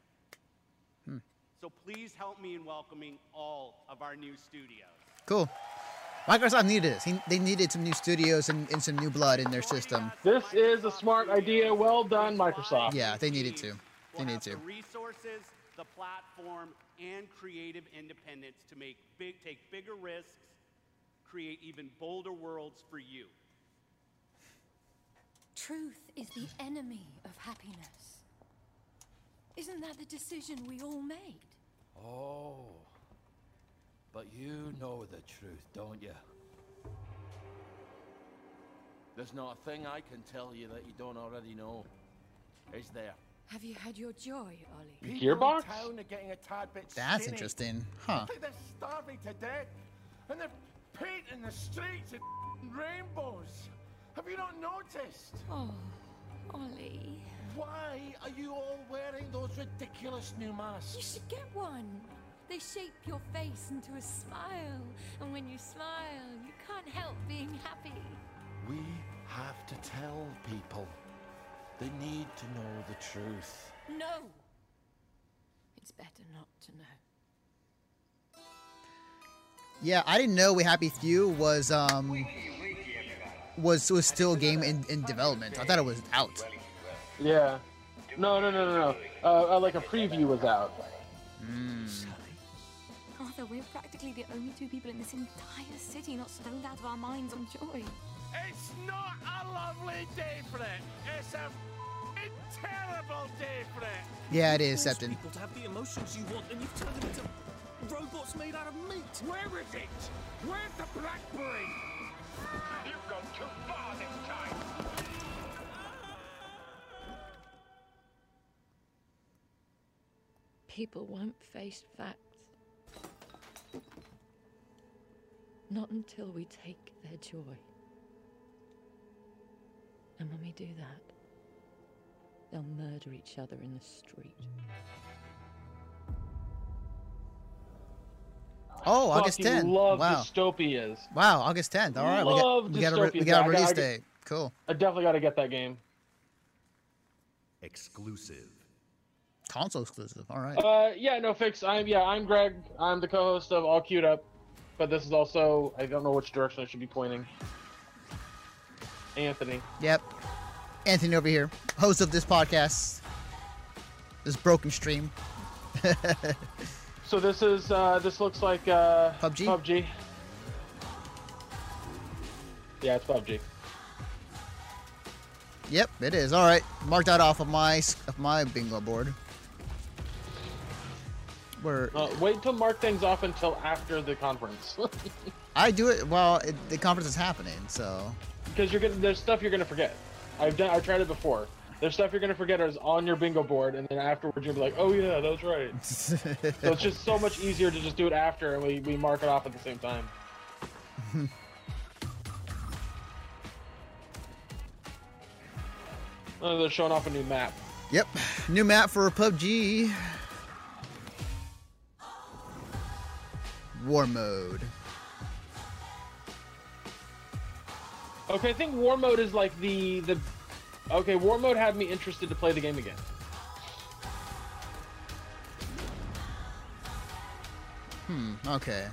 So please help me in welcoming all of our new studios. Cool. Microsoft needed this. He, they needed some new studios and, and some new blood in their system. This is a smart idea. Well done, Microsoft. Yeah, they needed to. They will need have to. the resources, the platform, and creative independence to make big, take bigger risks, create even bolder worlds for you. Truth is the enemy of happiness. Isn't that the decision we all made? Oh. But you know the truth, don't you? There's not a thing I can tell you that you don't already know. Is there? Have you had your joy, Ollie? People Gearbox? in town are getting a tad bit That's skinny. interesting. Huh. I think they're starving to death, and they're painting the streets in rainbows. Have you not noticed? Oh, Ollie. Why are you all wearing those ridiculous new masks? You should get one. They shape your face into a smile, and when you smile, you can't help being happy. We have to tell people. They need to know the truth. No! It's better not to know. Yeah, I didn't know We Happy Few was um was was still a game in, in development. I thought it was out. Yeah. No, no, no, no, no. Uh, uh, like a preview was out. Sorry. Arthur, we're practically the only two people in this entire city not stoned out of our minds on joy. It's not a lovely day for it. It's a f***ing terrible day for it. Yeah, it is, Force Septon. people to have the emotions you want, and you've turned them into robots made out of meat. Where is it? Where's the blackberry? You've gone too far this time. People won't face facts. Not until we take their joy. And when we do that, they'll murder each other in the street. Oh, August 10th. love wow. dystopias. Wow, August 10th. All right, Love we got we got a, re- we got I a release I got- date. Cool. I definitely got to get that game. Exclusive. Console exclusive. All right. Uh, yeah, no fix. I'm yeah, I'm Greg. I'm the co-host of All Queued Up, but this is also I don't know which direction I should be pointing. Anthony. Yep. Anthony over here, host of this podcast, this broken stream. So this is uh, this looks like uh, PUBG? PUBG. Yeah, it's PUBG. Yep, it is. All right, mark that off of my of my bingo board. Where Uh, wait to mark things off until after the conference, I do it while it, the conference is happening. So because you're gonna there's stuff you're gonna forget. I've done I've tried it before. There's stuff you're gonna forget is on your bingo board, and then afterwards you'll be like, oh yeah, that was right. so it's just so much easier to just do it after, and we, we mark it off at the same time. Oh, they're showing off a new map. Yep, new map for PUBG. War mode. Okay, I think war mode is like the the. Okay, war mode had me interested to play the game again. Hmm. Okay.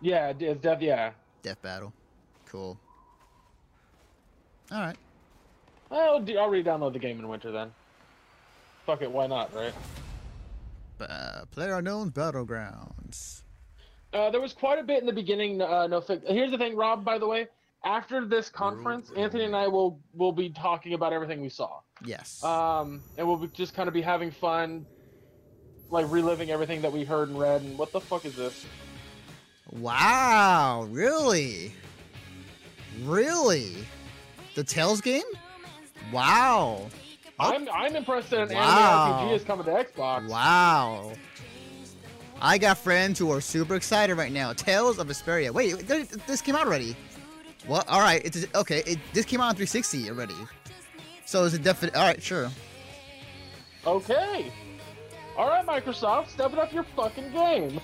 Yeah, it's def- yeah. Death battle. Cool. All right. I'll, I'll re-download the game in winter then. Fuck it, why not, right? Uh, Player Unknown's Battlegrounds. Uh, there was quite a bit in the beginning. Uh, no, here's the thing, Rob. By the way, after this conference, Anthony and I will will be talking about everything we saw. Yes. Um, and we'll be, just kind of be having fun, like reliving everything that we heard and read. And what the fuck is this? Wow, really? Really? The Tales game? Wow. I'm I'm impressed that an Wow. anime RPG is coming to Xbox. Wow. I got friends who are super excited right now. Tales of Vesperia. Wait, this came out already. What? All right. It's okay. It, this came out on 360 already. So it's it definite? All right, sure. Okay. All right, Microsoft, step it up your fucking game.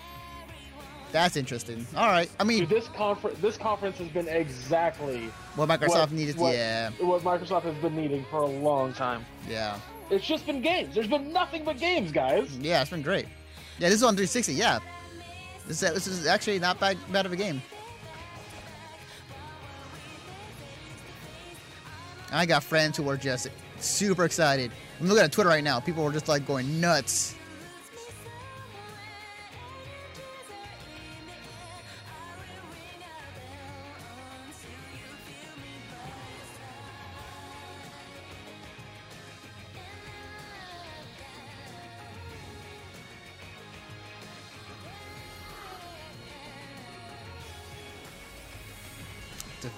That's interesting. All right. I mean, Dude, this conference this conference has been exactly What Microsoft needed- what- yeah. What Microsoft has been needing for a long time. yeah. It's just been games. There's been nothing but games, guys. Yeah, it's been great. Yeah, this is on 360. Yeah. This is, this is actually not bad, bad of a game. I got friends who are just super excited. I'm looking at Twitter right now. People are just like going nuts.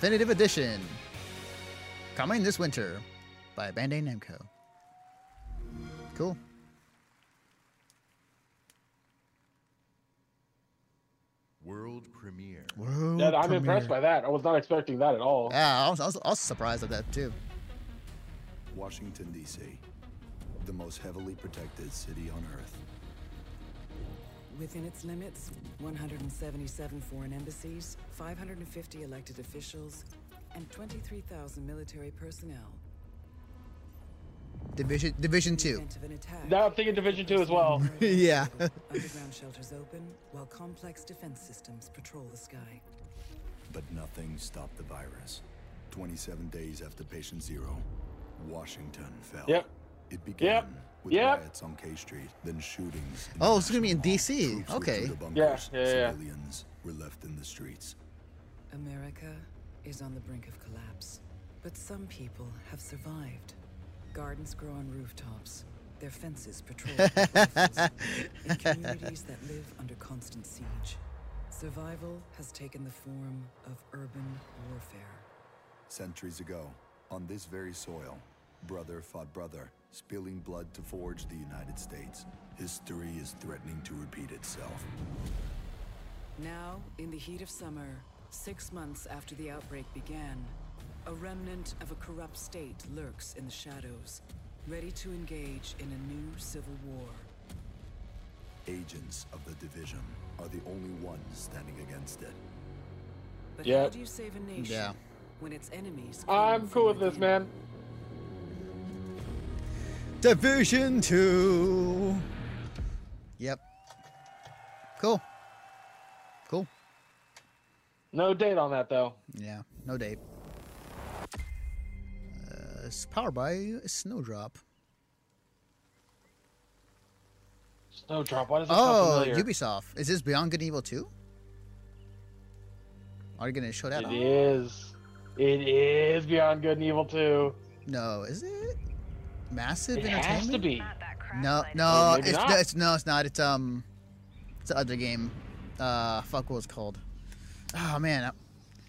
Definitive Edition. Coming this winter by Bandai Namco. Cool. World premiere. World Yeah, I'm impressed by that. I was not expecting that at all. Yeah, I was, I was, I was surprised at that too. Washington, D.C., the most heavily protected city on Earth. Within its limits, 177 foreign embassies, 550 elected officials, and 23,000 military personnel. Division Division Two. Event of an attack. Now I'm thinking Division Two as well. yeah. Underground shelters open while complex defense systems patrol the sky. But nothing stopped the virus. 27 days after patient zero, Washington fell. Yep. It began Yep. With Yep. riots on K Street, then shootings. Oh, it's gonna be in DC. Okay. withdrew Yeah, bunkers. yeah, yeah. Civilians were left in the streets. America is on the brink of collapse. But some people have survived. Gardens grow on rooftops. Their fences patrol rifles in communities that live under constant siege. Survival has taken the form of urban warfare. Centuries ago, on this very soil, brother fought brother, spilling blood to forge the United States. History is threatening to repeat itself. Now, in the heat of summer, six months after the outbreak began, a remnant of a corrupt state lurks in the shadows, ready to engage in a new civil war. Agents of the division are the only ones standing against it. But Yeah. how do you save a nation Yeah. when its enemies I'm cool with this, man. Division Two. Yep. Cool. Cool. No date on that though. Yeah. No date. Uh, it's powered by Snowdrop. Snowdrop. Why does it sound Oh, familiar? Ubisoft. Is this Beyond Good and Evil 2? Are you gonna show that It off? is. It is Beyond Good and Evil 2. No, is it? Massive It Entertainment? has to be. No, no, maybe it's, it's no, it's not. It's um, it's the other game. Uh, fuck, what was called? Oh man, uh,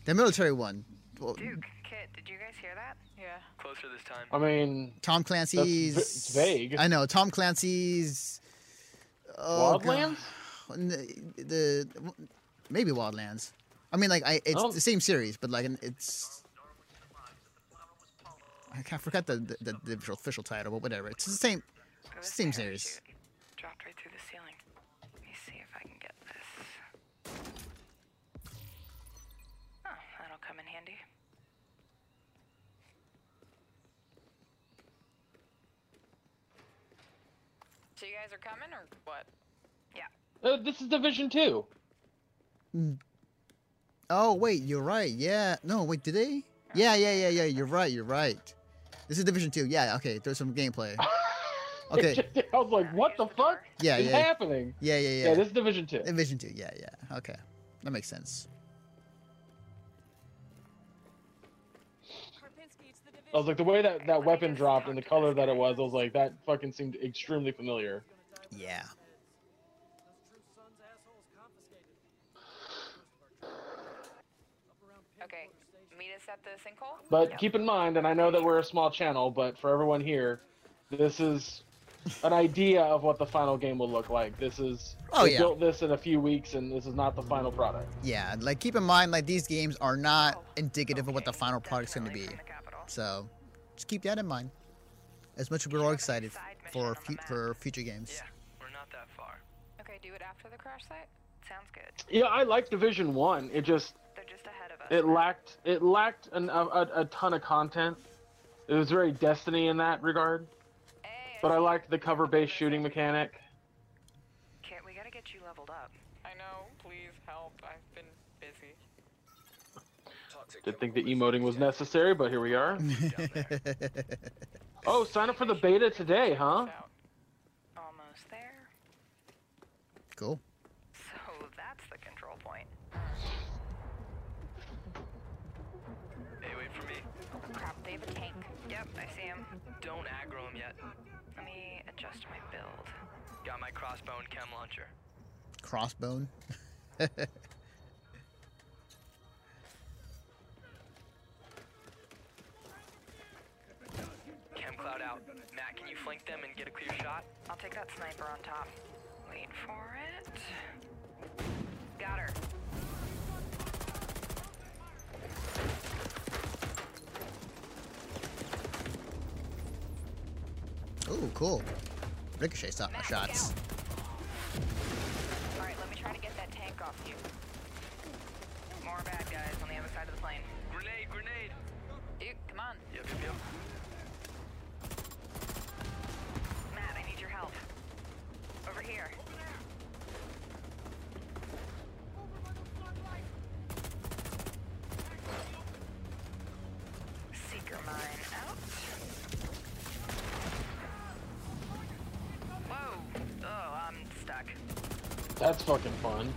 the military one. Well, Duke, Kit, did you guys hear that? Yeah. Closer this time. I mean, Tom Clancy's. it's vague. I know Tom Clancy's. Oh, God. Wildlands? The, the maybe Wildlands. I mean, like I, it's Oh. the same series, but like it's. I can't forget the, the the official- official title, but whatever. It's the same, same series. Dropped right through the ceiling. Let me see if I can get this. Oh, that'll come in handy. So you guys are coming or what? Yeah. Uh, this is Division 2. Oh wait, you're right. Yeah. No, wait, did they? Yeah, yeah, yeah, yeah. You're right. You're right. This is Division Two. Yeah. Okay. There's some gameplay. Okay. I was like, what the fuck Yeah, is yeah. happening? Yeah, yeah, yeah. Yeah, this is Division 2. Division Two. Yeah, yeah. Okay. That makes sense. I was like, the way that that weapon dropped and the color that it was, I was like, that fucking seemed extremely familiar. Yeah. Okay. Meet us at the sinkhole? But keep in mind, and I know that we're a small channel, but for everyone here, this is an idea of what the final game will look like. This is Oh, they yeah. built this in a few weeks, and this is not the final product. Yeah. Like keep in mind, like these games are not indicative of what the final product's going to be. So, just keep that in mind. As much as we're all excited for fu- for future games. Yeah, we're not that far. Okay, do it after the crash site? Sounds good. Yeah, I like Division One. It just it lacked it lacked an, a, a, a ton of content. It was very Destiny in that regard. But I liked the cover-based shooting mechanic. Kit, we gotta get you leveled up. I know. Please help. I've been busy. Didn't think the emoting was necessary, but here we are. oh, sign up for the beta today, huh? Almost there. Cool. Got my crossbow and chem launcher. Crossbone. Chem cloud out. Matt, can you flank them and get a clear shot? I'll take that sniper on top. Wait for it. Got her. Ooh, cool. Ricochet stop my shots. off you. More bad guys on the other side of the plane. Grenade, grenade! Come on. Yep, yep, yep. Matt, I need your help. Over here. Over there! Seeker mine out. Whoa! Oh, I'm stuck. That's fucking fun.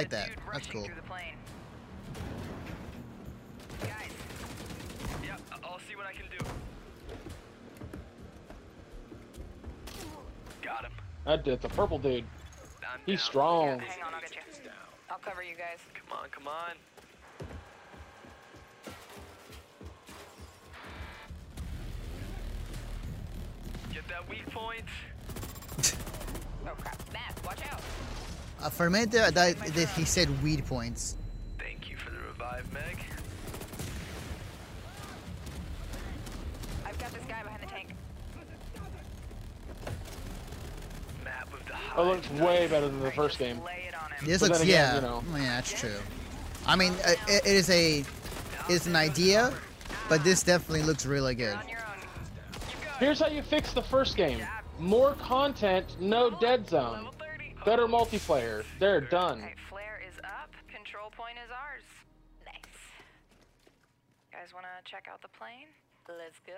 Like that. That's cool. Through the plane. Guys. Yeah, I'll see what I can do. Got him. That it's a purple dude. I'm He's down. strong. Hang on, I'll get you. I'll cover you guys. Come on, come on. Get that weak point. oh crap, Matt, watch out. Uh, for a minute there, that he said weed points. Thank you for the revive, Meg. I've got this guy behind the tank. Matt with the It looks way better than the first game. This But looks, again, yeah, you know. yeah, that's true. I mean, uh, it, it is a, it's an idea, but this definitely looks really good. Here's how you fix the first game. More content, no dead zone. Better multiplayer. They're done. Flare is up. Control point is ours. Nice. Guys want to check out the plane? Let's go.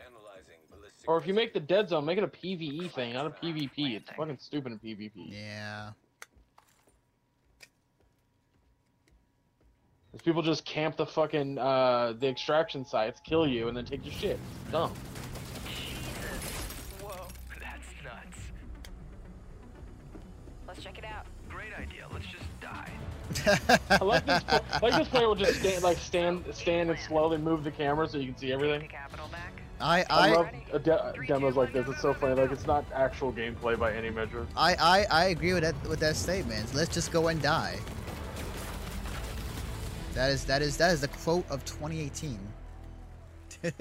Analyzing ballistic. Or if you make the dead zone, make it a PVE thing, not a PvP. It's fucking stupid in PvP. Yeah. If people just camp the fucking uh, the extraction sites, kill you, and then take your shit. It's dumb. I like this. pla- I like this player will just stand, like stand, stand and slowly move the camera so you can see everything. I, I I, love uh, de- demos like this. It's so funny. Like it's not actual gameplay by any measure. I, I, I agree with that with that statement. Let's just go and die. That is that is that is the quote of 2018.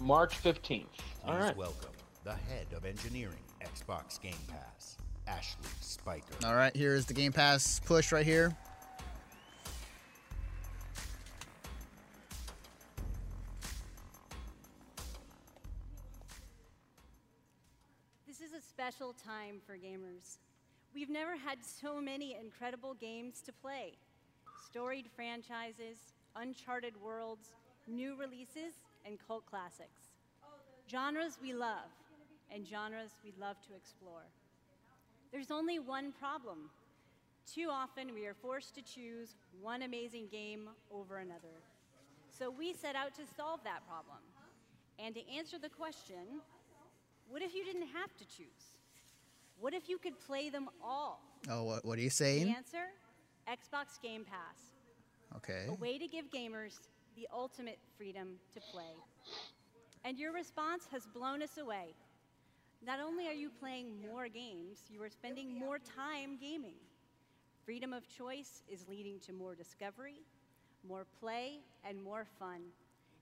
March 15th. Please All right. welcome the head of engineering, Xbox Game Pass, Ashley Spiker. All right, here is the Game Pass push right here. This is a special time for gamers. We've never had so many incredible games to play storied franchises, uncharted worlds, new releases, and cult classics. Genres we love, and genres we love to explore. There's only one problem. Too often we are forced to choose one amazing game over another. So we set out to solve that problem. And to answer the question, what if you didn't have to choose? What if you could play them all? Oh, what, what are you saying? The answer Xbox Game Pass. Okay. A way to give gamers the ultimate freedom to play. And your response has blown us away. Not only are you playing more games, you are spending more time gaming. Freedom of choice is leading to more discovery, more play, and more fun.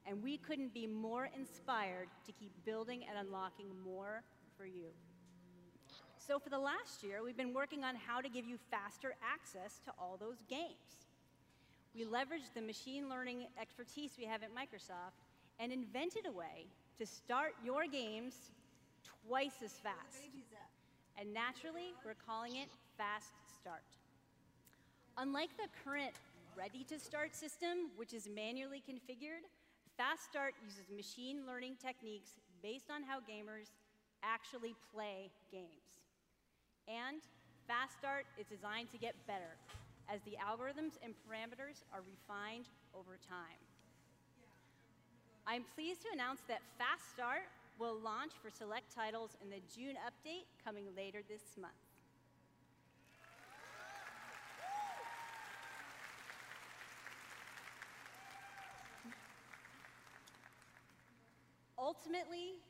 And we couldn't be more inspired to keep building and unlocking more for you. So, for the last year, we've been working on how to give you faster access to all those games. We leveraged the machine learning expertise we have at Microsoft and invented a way to start your games twice as fast. And naturally, we're calling it Fast Start. Unlike the current Ready to Start system, which is manually configured, Fast Start uses machine learning techniques based on how gamers actually play games. And Fast Start is designed to get better as the algorithms and parameters are refined over time. I'm pleased to announce that Fast Start will launch for select titles in the June update coming later this month. Ultimately,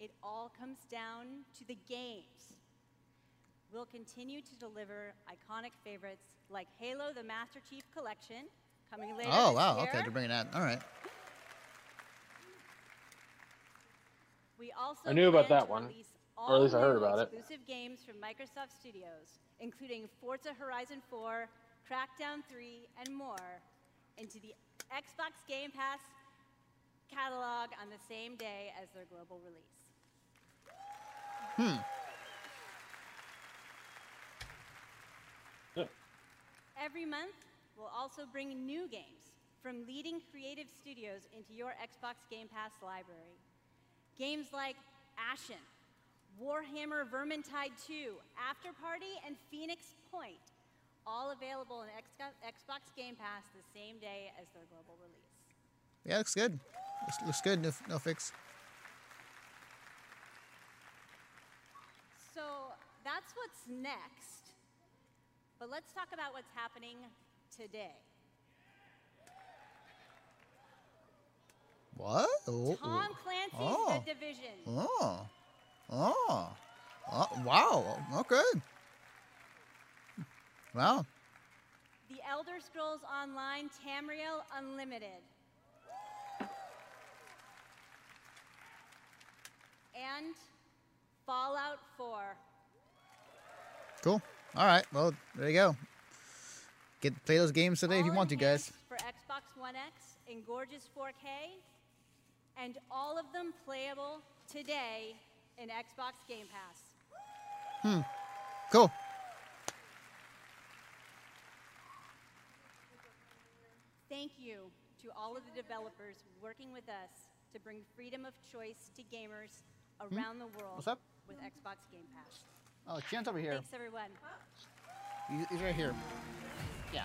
it all comes down to the games. We'll continue to deliver iconic favorites like Halo the Master Chief Collection, coming later Oh wow. year. Okay, they're bringing that. All right. I knew about that one, or at least I heard about exclusive it. Exclusive games from Microsoft Studios, including Forza Horizon 4, Crackdown 3, and more, into the Xbox Game Pass catalog on the same day as their global release. Hmm. Every month, we'll also bring new games from leading creative studios into your Xbox Game Pass library. Games like Ashen, Warhammer Vermintide 2, After Party, and Phoenix Point, all available in Xbox Game Pass the same day as their global release. Yeah, looks good. Looks, looks good. No, no fix. So that's what's next. But let's talk about what's happening today. What? Oh, oh, Tom Clancy's oh. The Division. Oh. Oh. oh. Wow. Okay. Wow. The Elder Scrolls Online Tamriel Unlimited. And Fallout 4. Cool. All right. Well, there you go. Get play those games today if you want to, guys. For Xbox One X in gorgeous 4K, and all of them playable today in Xbox Game Pass. Hmm. Cool. Thank you to all of the developers working with us to bring freedom of choice to gamers around the world Hmm? What's up? with Xbox Game Pass. Oh, Chan's over here. Thanks, everyone. He's right here. Yeah.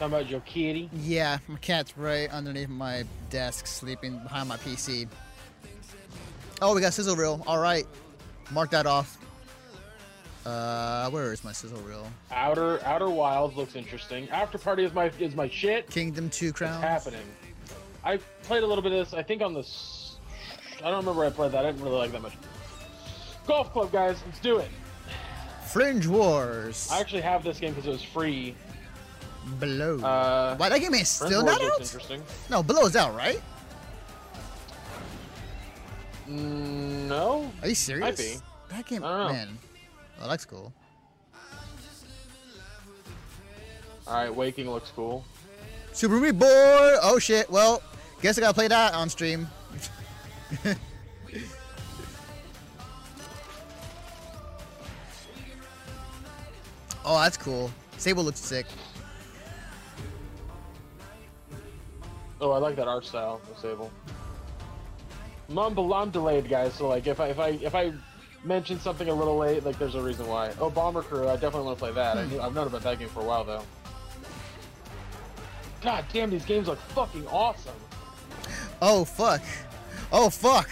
Talking about your kitty? Yeah, my cat's right underneath my desk, sleeping behind my PC. Oh, we got sizzle reel. All right, mark that off. Uh, where is my sizzle reel? Outer Outer Wilds looks interesting. After Party is my is my shit. Kingdom Two Crowns. It's happening. I played a little bit of this. I think on the. I don't remember where I played that. I didn't really like that much. Golf club, guys. Let's do it. Fringe Wars. I actually have this game because it was free. Below. Uh, Why that game is still not out? Interesting. No, Below's out, right? Mm, no. Are you serious? Might be. That game, I don't know. man. Oh, that's cool. All right, Waking looks cool. Super Meat Boy. Oh shit. Well, guess I gotta play that on stream. oh, that's cool. Sable looks sick. Oh, I like that art style Sable. I'm, I'm delayed, guys. So like, if I if I if I mention something a little late, like there's a reason why. Oh, Bomber Crew. I definitely want to play that. I knew, I've known about that game for a while though. God damn, these games look fucking awesome. Oh fuck. Oh fuck.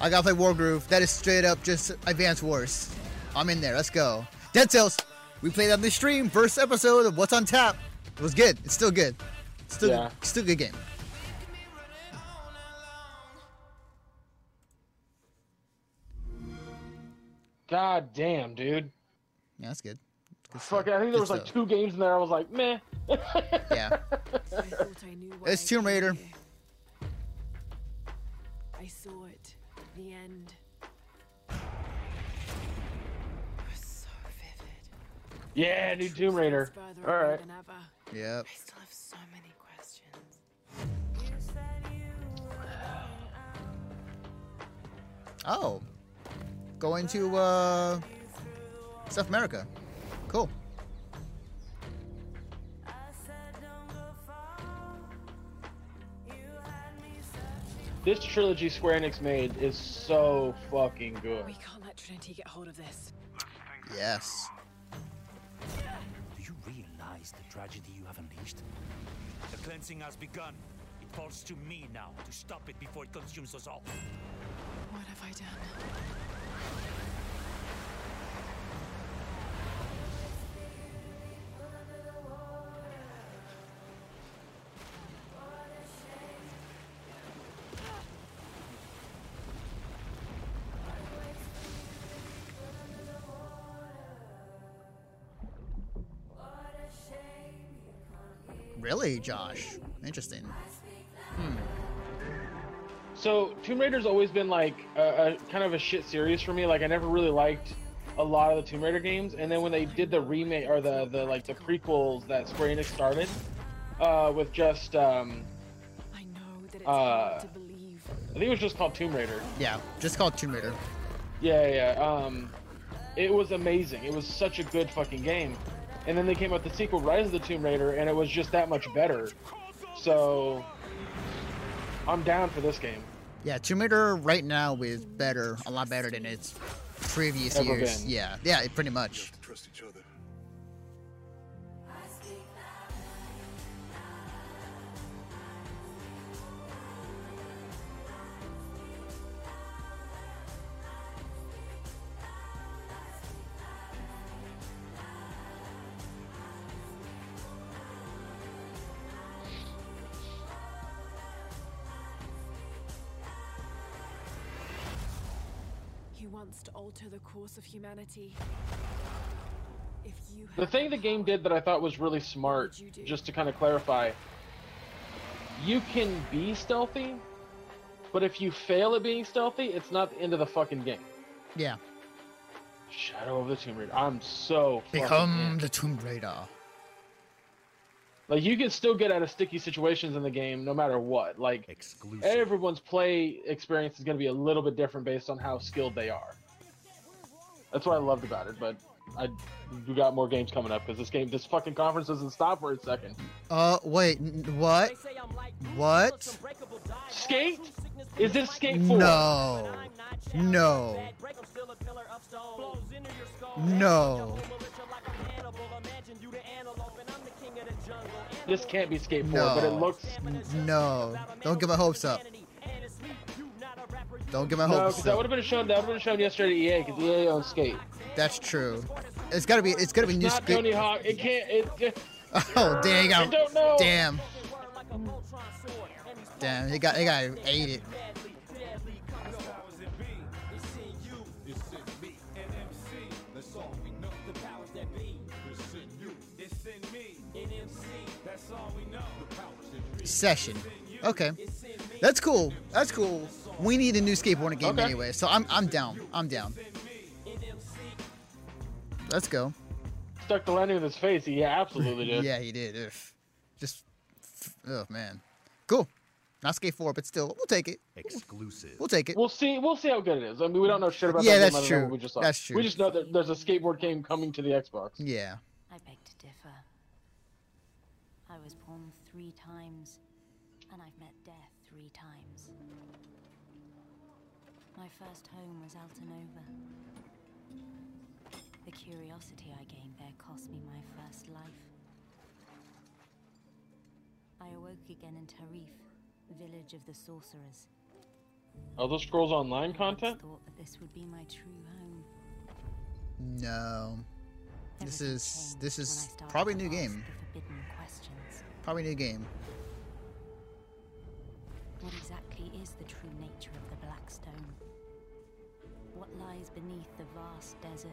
I gotta play Wargroove. That is straight up just Advance Wars. I'm in there. Let's go. Dead Cells. We played on the stream. First episode of What's on Tap. It was good. It's still good. Still, Yeah. still good game. God damn, dude. Yeah, that's good. Good Fuck, stuff. I think there Good was like stuff. two games in there. I was like, meh. Yeah. It's Tomb Raider. I saw it. The end. Yeah, new Tomb Raider. Further All away right. than ever. Yep. I still have so many Oh. Going to uh South America. Cool. This trilogy Square Enix made is so fucking good. We can't let Trinity get hold of this. Yes. Do you realize the tragedy you have unleashed? The cleansing has begun. It falls to me now to stop it before it consumes us all. Have I done? Really, Josh? Interesting. So Tomb Raider's always been like a, a kind of a shit series for me. Like I never really liked a lot of the Tomb Raider games, and then when they did the remake or the the like the prequels that Square Enix started uh, with just um, I know that it's uh, hard to believe. I think it was just called Tomb Raider. Yeah, just called Tomb Raider. Yeah, yeah. Um, It was amazing. It was such a good fucking game. And then they came out with the sequel, Rise of the Tomb Raider, and it was just that much better. So I'm down for this game. Yeah, Tomb Raider right now is better, a lot better than its previous Ever years. been. Yeah, yeah, it- pretty much. Trust each other. Course of humanity. If you The thing the game did that I thought was really smart, just to kind of clarify, you can be stealthy, but if you fail at being stealthy, it's not the end of the fucking game. Yeah. Shadow of the Tomb Raider. I'm so Become in. the Tomb Raider. Like you can still get out of sticky situations in the game no matter what. Like everyone's play experience is going to be a little bit different based on how skilled they are. That's what I loved about it. But I we got more games coming up because this game, this fucking conference doesn't stop for a second. Uh, wait, n- what? What? Skate? Is this Skate 4? No. No. No. This can't be Skate 4, No. but it looks. No. Don't get my hopes up. Don't get my No, hopes because that would have been shown. That would have been shown yesterday at EA because EA owns Skate. That's true. It's gotta be. It's gotta be new. Not script- Tony Hawk. It can't. It, it, Oh dang! I don't know. Damn. Damn. They got. They got ate it. Session. Okay. That's cool. That's cool. We need a new skateboarding game Okay. anyway, so I'm I'm down. I'm down. Let's go. stuck the landing with his face. He absolutely did. Yeah, he did. Ugh. Just, oh man, cool. Not Skate 4, but still, we'll take it. Exclusive. We'll take it. We'll see. We'll see how good it is. I mean, we don't know shit about Yeah, that that's game true. We just saw. That's true. We just know that there's a skateboard game coming to the Xbox. Yeah. I beg first home was Altinova. The curiosity I gained there cost me my first life. I awoke again in Tarif, village of the sorcerers. Are those Scrolls Online content? I content? thought that this would be my true home. No. This is this is probably a new game. the forbidden questions. Probably a new game. What exactly is the true nature of the Blackstone? What lies beneath the vast desert?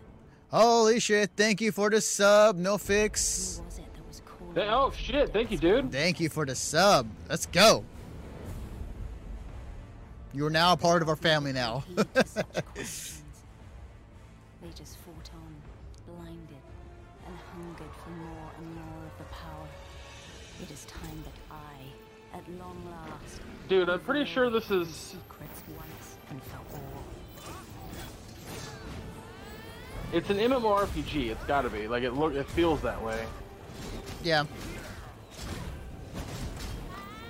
Holy shit! Thank you for the sub. No fix. Who was it that was calling? Th- Oh shit! Thank you, dude. Thank you for the sub. Let's go. You're now a part of our family now. heed to such questions. They just fought on, blinded, and hungered for more and more of the power. It is time that I, at long last, Dude, I'm pretty sure this is. It's an MMORPG. It's got to be. Like it look. It feels that way. yeah.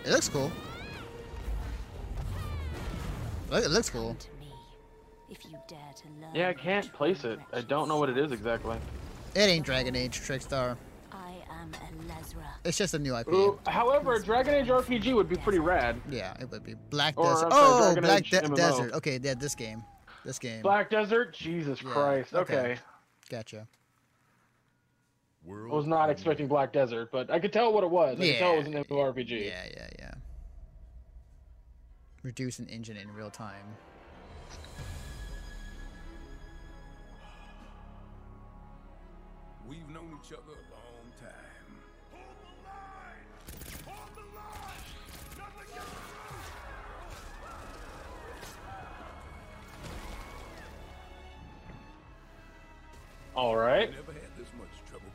It looks cool. It looks cool. If you dare to learn. Yeah, I can't place it. I don't know what it is exactly. It ain't Dragon Age Trickstar. I am Elezra. It's just a new IP. Ooh, however, a Dragon Age RPG would be pretty rad. Yeah, it would be Black Desert. I'm sorry, Oh, Dragon Black De- Desert. Okay, yeah, this game. This game. Black Desert. Jesus Christ. okay. Okay. Gotcha. I was not expecting Black Desert, but I could tell what it was. I could tell it was an Yeah. MMORPG. Yeah, yeah, yeah. Reduce an engine in real time. We've known each other All right. Never had this much trouble.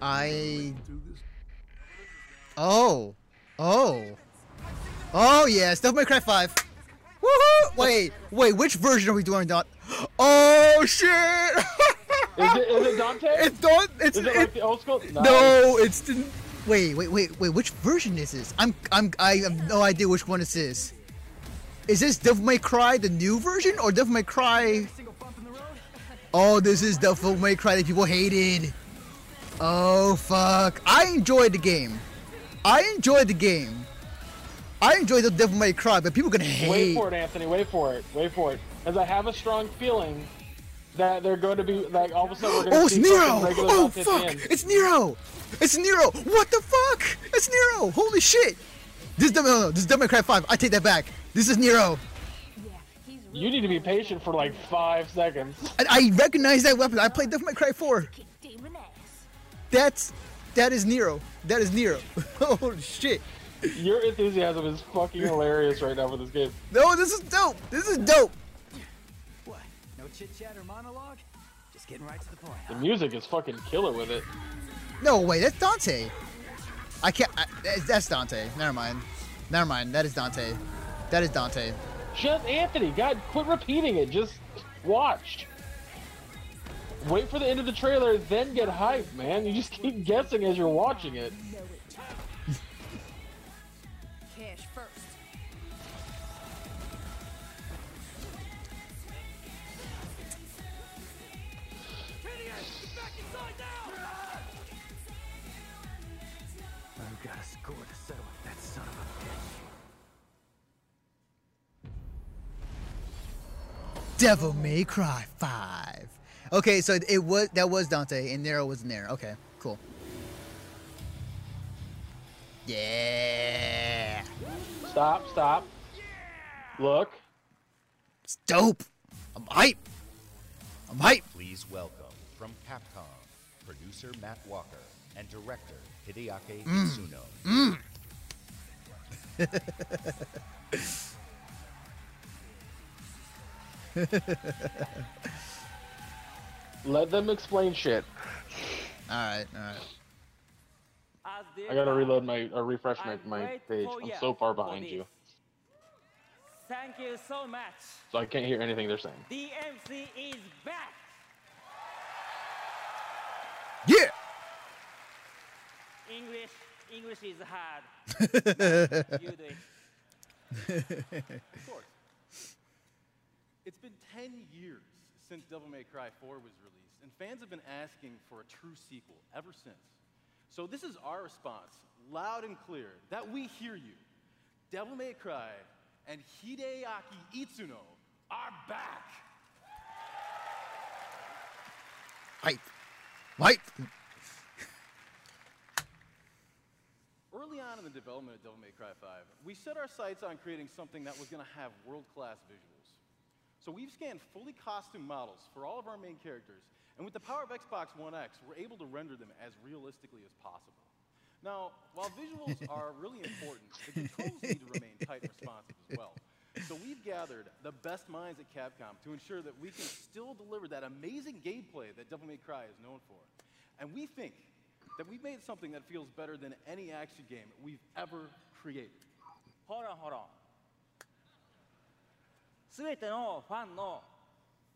I. Oh. Oh. Oh, yes. Devil May Cry 5. Woohoo! Wait, wait, which version are we doing? Not. Oh shit! Is it, is it Dante? It's Don. It's Is it like the old school? No, it's the. Wait, wait, wait, wait. Which version is this? I'm, I'm, I have no idea which one this is. Is this Devil May Cry, the new version, or Devil May Cry? Oh, this is the Devil May Cry that people hated. Oh fuck! I enjoyed the game. I enjoyed the game. I enjoyed the Devil May Cry, but people gonna hate. Wait for it, Anthony. Wait for it. Wait for it. Because I have a strong feeling that they're going to be like all of a sudden we're going to Oh, it's Nero! Oh Dante at the fuck! It's Nero! It's Nero! What the fuck? It's Nero! Holy shit! This is Devil, no, no, this is Devil May Cry 5. I take that back. This is Nero. You need to be patient for like five seconds. I, I recognize that weapon. I played Devil May Cry 4. That's that is Nero. That is Nero. oh shit. Your enthusiasm is fucking hilarious right now for this game. No, this is dope. This is dope. What? No chit chat or monologue? Just getting right to the point. The music is fucking killer with it. No way, that's Dante. I can't. I, that's- that's Dante. Never mind. Never mind. That is Dante. That is Dante. Just Anthony, God, quit repeating it. Just watch. Wait for the end of the trailer, then get hyped, man. You just keep guessing as you're watching it. Devil May Cry 5. Okay, so it was that was Dante and Nero was Nero. Okay, cool. Yeah. Stop, stop. Look. It's dope. I'm hype. I'm hype. Please welcome from Capcom, producer Matt Walker and director Hideaki Mm. Itsuno. Mm. Let them explain shit. All right, all right. I gotta reload my or refresh my, my page. I'm so far behind you, Thank you so much. so I can't hear anything they're saying. DMC is back. Yeah. English, English is hard. you do it. Of course. It's been 10 years since Devil May Cry 4 was released, and fans have been asking for a true sequel ever since. So this is our response, loud and clear, that we hear you. Devil May Cry and Hideaki Itsuno are back. Hype. Hype. Early on in the development of Devil May Cry 5, we set our sights on creating something that was going to have world-class visuals. So we've scanned fully costumed models for all of our main characters, and with the power of Xbox One X, we're able to render them as realistically as possible. Now, while visuals are really important, the controls need to remain tight and responsive as well. So we've gathered the best minds at Capcom to ensure that we can still deliver that amazing gameplay that Devil May Cry is known for. And we think that we've made something that feels better than any action game we've ever created. Hold on, hold on. すべてのファンの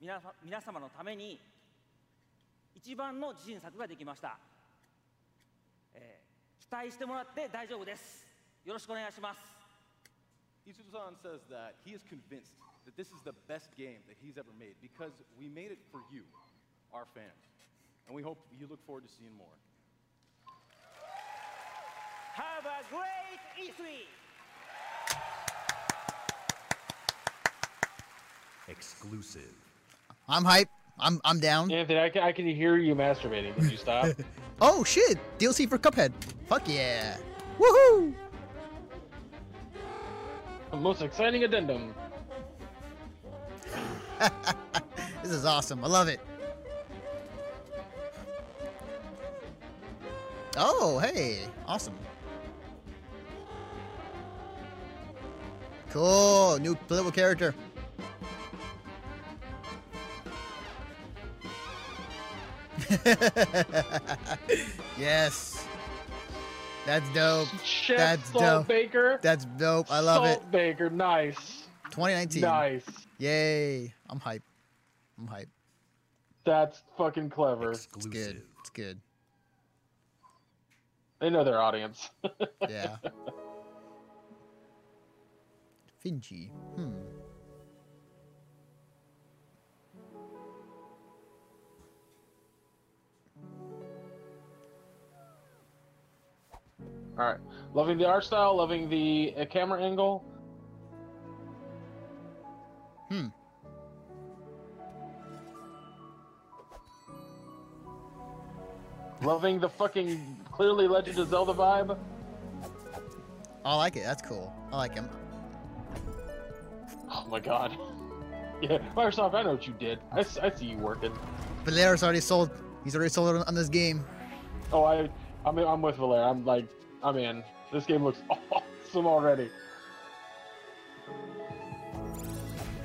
皆さ皆様のために一番の自信作ができました、えー期待してもらって大丈夫ですよろしくお願いします Itsudo-san says that he is convinced that this is the best game that he's ever made because we made it for you, our fans. And we hope you look forward to seeing more. Have a great E3! Exclusive. I'm hype. I'm I'm down. Anthony, I can, I can hear you masturbating. Did you stop? Oh shit! DLC for Cuphead. Fuck yeah! Woohoo! The most exciting addendum. This is awesome. I love it. Oh, hey. Awesome. Cool. New playable character. yes. That's dope. Chef That's Salt dope. Baker. That's dope. I love it. Salt Baker, nice. 2019. Nice. Yay. I'm hyped. I'm hype. That's fucking clever. It's good. It's good. They know their audience. Yeah. Finchi. Hmm. All right. Loving the art style, loving the uh, camera angle. Hmm. Loving the fucking clearly Legend of Zelda vibe. I like it. That's cool. I like him. Oh my god. Yeah, Microsoft, I know what you did. I see you working. Valera's already sold. He's already sold on, on this game. Oh, I, I'm, I'm with Valera. I'm like, I'm in. This game looks awesome already.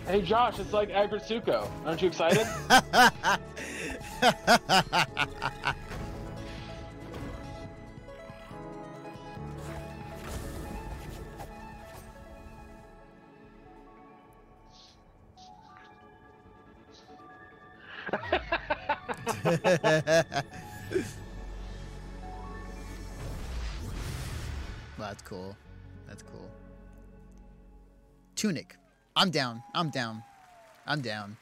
Hey Josh, it's like Aggretsuko. Aren't you excited? That's cool. That's cool. Tunic. I'm down. I'm down. I'm down.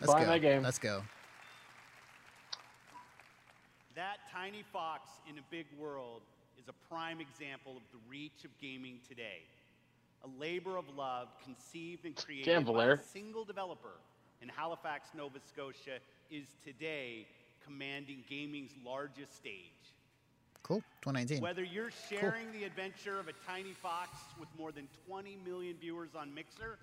Let's Buying go. that game. Let's go. That tiny fox in a big world is a prime example of the reach of gaming today. A labor of love conceived and created Damn, by a single developer in Halifax, Nova Scotia is today commanding gaming's largest stage. Cool. 2019. Whether you're sharing the adventure of a tiny fox with more than 20 million viewers on Mixer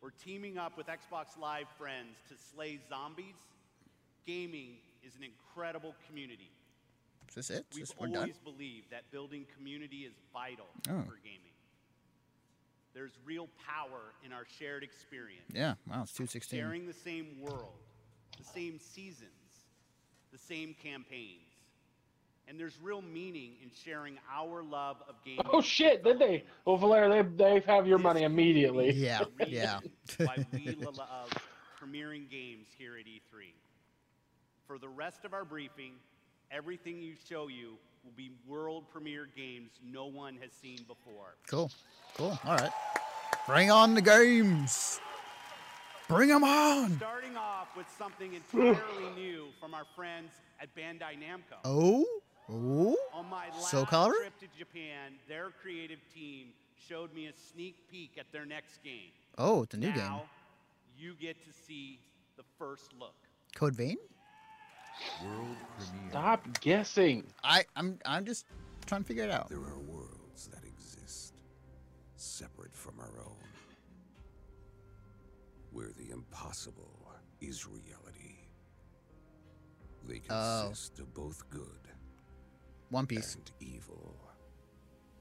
or teaming up with Xbox Live friends to slay zombies, gaming is an incredible community. Is this it? We've Is this, always done? believed that building community is vital Oh. for gaming. There's real power in our shared experience. Yeah. Wow. It's 216. Sharing the same world, the same seasons, the same campaigns. And there's real meaning in sharing our love of gaming. oh shit, did they? Well, Valera, they they have your money immediately. Yeah. Yeah. why we love premiering games here at E3. For the rest of our briefing, everything you show you will be world premiere games no one has seen before. Cool. Cool. All right. Bring on the games. Bring them on. Starting off with something entirely new from our friends at Bandai Namco. Oh. Oh. On my last So color? trip to Japan, their creative team showed me a sneak peek at their next game. Oh, it's a new game. now, you get to see the first look. Code Vein. World premiere. Stop guessing. I I'm I'm just trying to figure it out. There are worlds that exist separate from our own, where the impossible is reality. They Oh. consist of both good One Piece. and evil.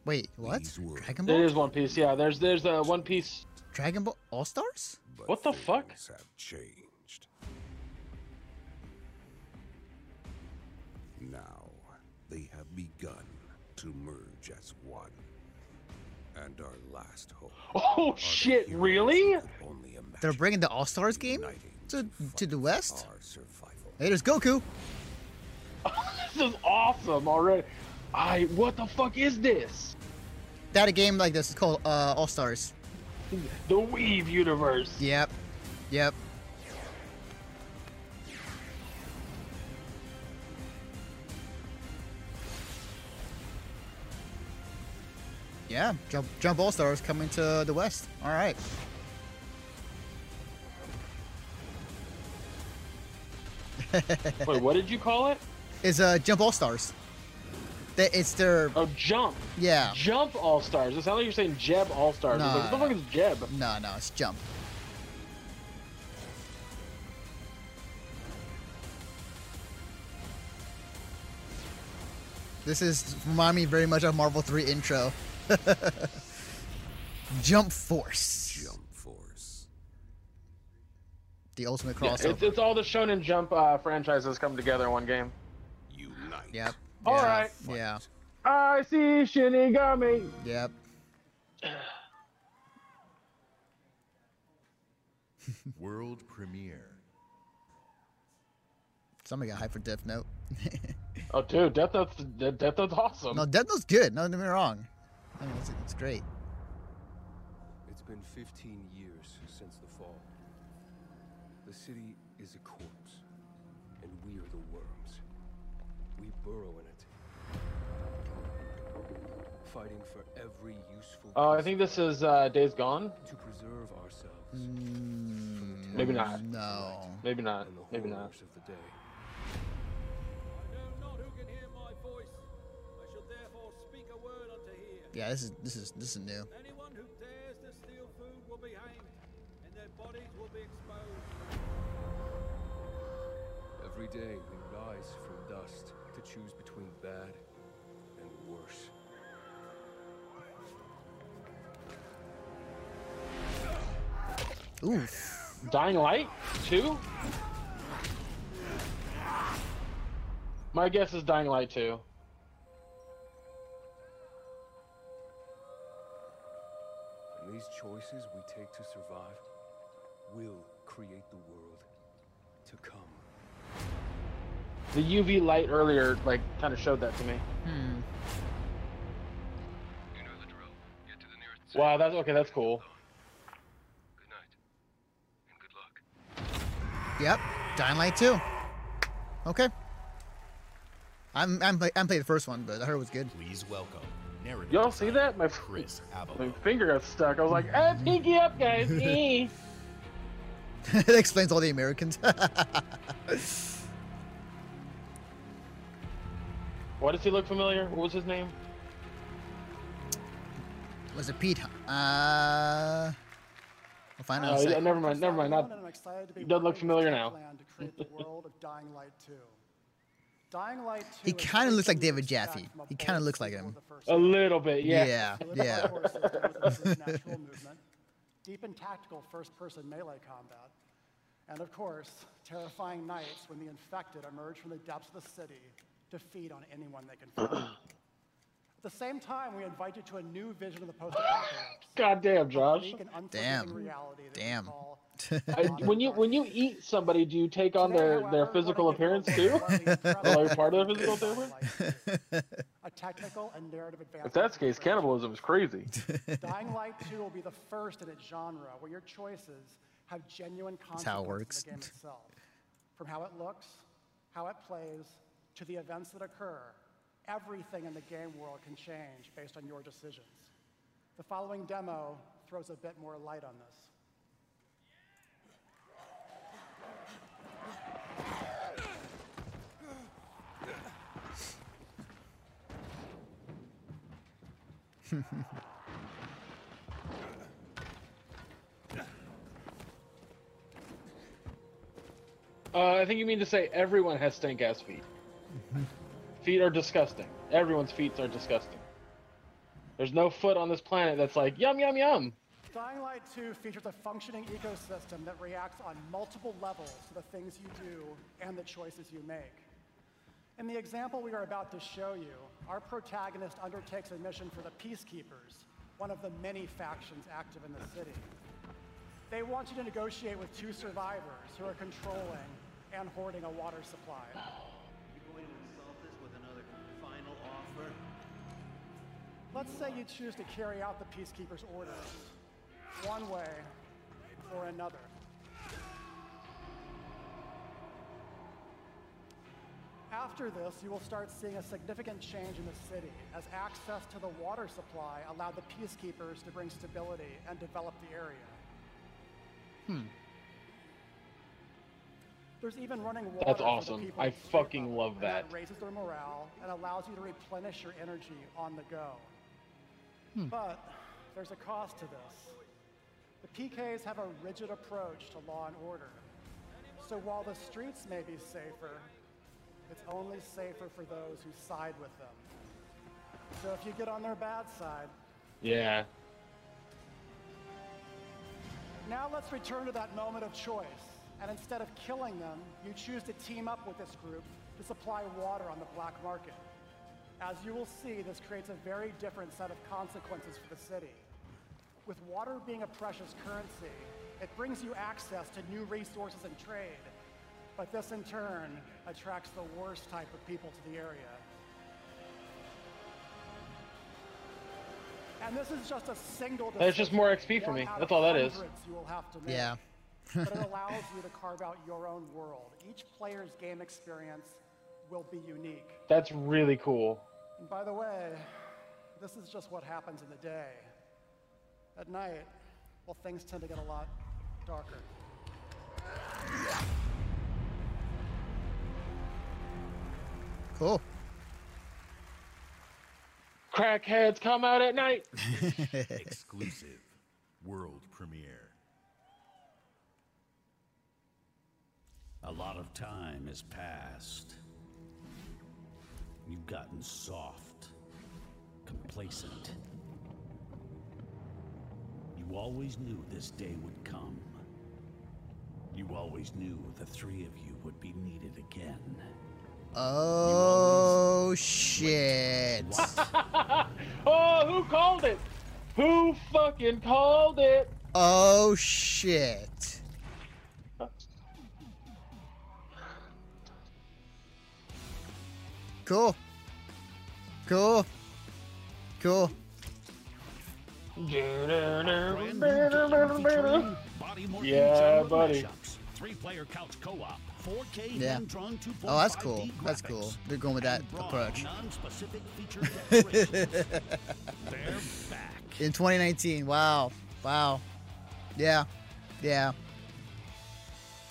Wait, what? These worlds Dragon Ball? is One Piece. Yeah, there's there's a One Piece. Dragon Ball All Stars? What the fuck? things have changed. Now they have begun to merge as one. And our last hope. Oh shit, really? Only They're bringing the All Stars game to to the West. our survival. Hey, there's Goku. This is awesome already. I what the fuck is this? That a game like this. is called uh, All Stars. The Weave universe. Yep. Yep. Yeah, Jump, Jump All Stars coming to the West. All right. Wait, what did you call it? It's uh, Jump All Stars. They, it's their. Oh, Jump. Yeah. Jump All Stars. It sounds like you're saying Jeb All Stars. Nah, like, what the fuck is Jeb? No, no, it's Jump. This is remind me very much of Marvel 3 intro. Jump Force. Jump Force. The ultimate Yeah, crossover. it's, it's all the Shonen Jump uh, franchises come together in one game. Unite. Yep. All yeah. right. Yeah. I see Shinigami. Yep. World premiere. Somebody got hyped for Death Note. Oh, dude, Death Note's Death Note's awesome. no, Death Note's good. No, Don't get me wrong. I mean, it's, it's great. It's been 15 We in it, fighting for every useful. Oh, I think this is uh, Days Gone. To preserve ourselves. Mm, Maybe not. No. Maybe not. Maybe not. Of the day. Yeah, this is this is this is new. Anyone who dares to steal food will be hanged, and their bodies will be exposed. Every day we rise from dust to choose between bad and worse. Oof. Dying Light 2? My guess is Dying Light 2. And these choices we take to survive will create the world to come. The UV light earlier, like, kind of showed that to me. Hmm. Wow, that's okay. That's cool. Yep. Dying Light 2. Okay. I'm I'm play, I'm playing the first one, but I heard it was good. Please welcome narrative Y'all see that? My, Chris my finger got stuck. I was like, eh, pinky up, guys. That explains all the Americans. Why does he look familiar? What was his name? was it Pete? Uh, I'll find out. in a Oh, yeah, never mind. Never mind. Not, I'm excited to be he doesn't look familiar now. Techland to create the world of Dying Light 2. Dying Light 2 He kind of looks like David Jaffe. He kind of looks like him. to the first A little bit, yeah. Yeah, yeah. core systems with improved natural movement, deep and tactical first-person melee combat, and of course, terrifying nights when the infected emerge from the depths of the city to feed on anyone they can find. At the same time, we invite you to a new vision of the post-apocalypse. God damn, a Josh. bleak and unforgiving Damn. reality that we Damn. call I, when you when you eat somebody, do you take on their, their physical appearance too? Or like part of their physical appearance? a technical and narrative advancement. If that's the case, cannibalism is crazy. Dying Light 2 will be the first in its genre where your choices have genuine That's how it consequences works. in the game itself. From how it looks, how it plays, to the events that occur, everything in the game world can change based on your decisions. The following demo throws a bit more light on this. Uh, I think you mean to say everyone has stank ass feet. Feet are disgusting. Everyone's feet are disgusting. There's no foot on this planet that's like yum yum yum. Dying Light 2 features a functioning ecosystem that reacts on multiple levels to the things you do and the choices you make. In the example we are about to show you, our protagonist undertakes a mission for the Peacekeepers, one of the many factions active in the city. They want you to negotiate with two survivors who are controlling and hoarding a water supply. Let's say you choose to carry out the Peacekeepers' orders, one way or another. After this, you will start seeing a significant change in the city as access to the water supply allowed the Peacekeepers to bring stability and develop the area. Hmm. There's even running water. That's awesome. I fucking love that. raises their morale and allows you to replenish your energy on the go. Hmm. But there's a cost to this. The PKs have a rigid approach to law and order. So while the streets may be safer, it's only safer for those who side with them. So if you get on their bad side, Yeah. Now let's return to that moment of choice. And instead of killing them, you choose to team up with this group to supply water on the black market. As you will see, this creates a very different set of consequences for the city. With water being a precious currency, it brings you access to new resources and trade. But this in turn attracts the worst type of people to the area. And this is just a single That's just more XP for me. That's all that is. You will have to make. Yeah. but it allows you to carve out your own world. Each player's game experience will be unique. That's really cool. And by the way, this is just what happens in the day. At night, well, things tend to get a lot darker. Cool. Crackheads come out at night. Exclusive world premiere. A lot of time has passed. You've gotten soft, complacent. You always knew this day would come. You always knew the three of you would be needed again. Oh shit. oh, who called it? Who fucking called it? Oh shit. Cool. Cool. Cool. Yeah, buddy. Three-player couch co-op, 4K Yeah. Oh, that's cool. That's cool. They're going with that approach. non-specific feature declarations. They're back. In 2019. Wow. Wow. Yeah. Yeah.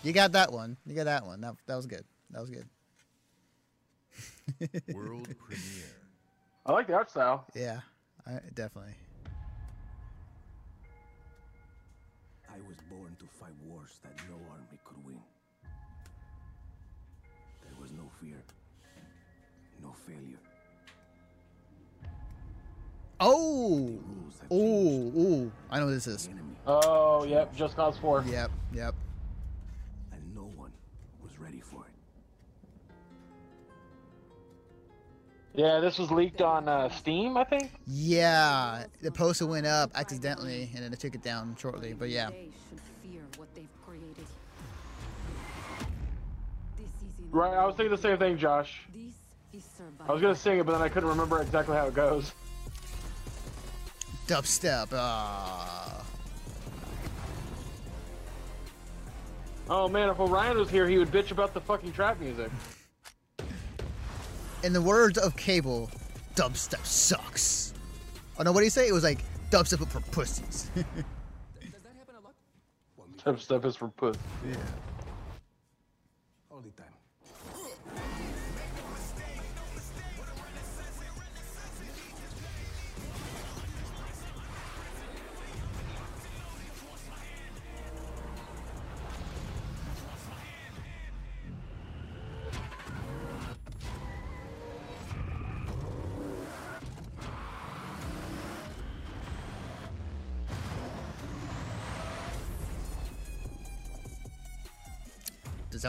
You got that one. You got that one. That, that was good. That was good. World premiere. I like the art style. Yeah. I, definitely. I was born to fight wars that no army could win. There was no fear, no failure. Oh. oh, oh! I know what this is. Oh, yep. Just Cause 4. Yep. Yep. Yeah, this was leaked on uh, Steam, I think. Yeah. The poster went up accidentally, and then they took it down shortly. But yeah. They should fear what they've created. This is in Right, I was thinking the same thing, Josh. This is survival. I was gonna sing it, but then I couldn't remember exactly how it goes. Dubstep. Ah. Oh man, if Orion was here, he would bitch about the fucking trap music. In the words of Cable, dubstep sucks. Oh no, what did he say? It was like dubstep for pussies. Dubstep is for puss. Yeah. All the time.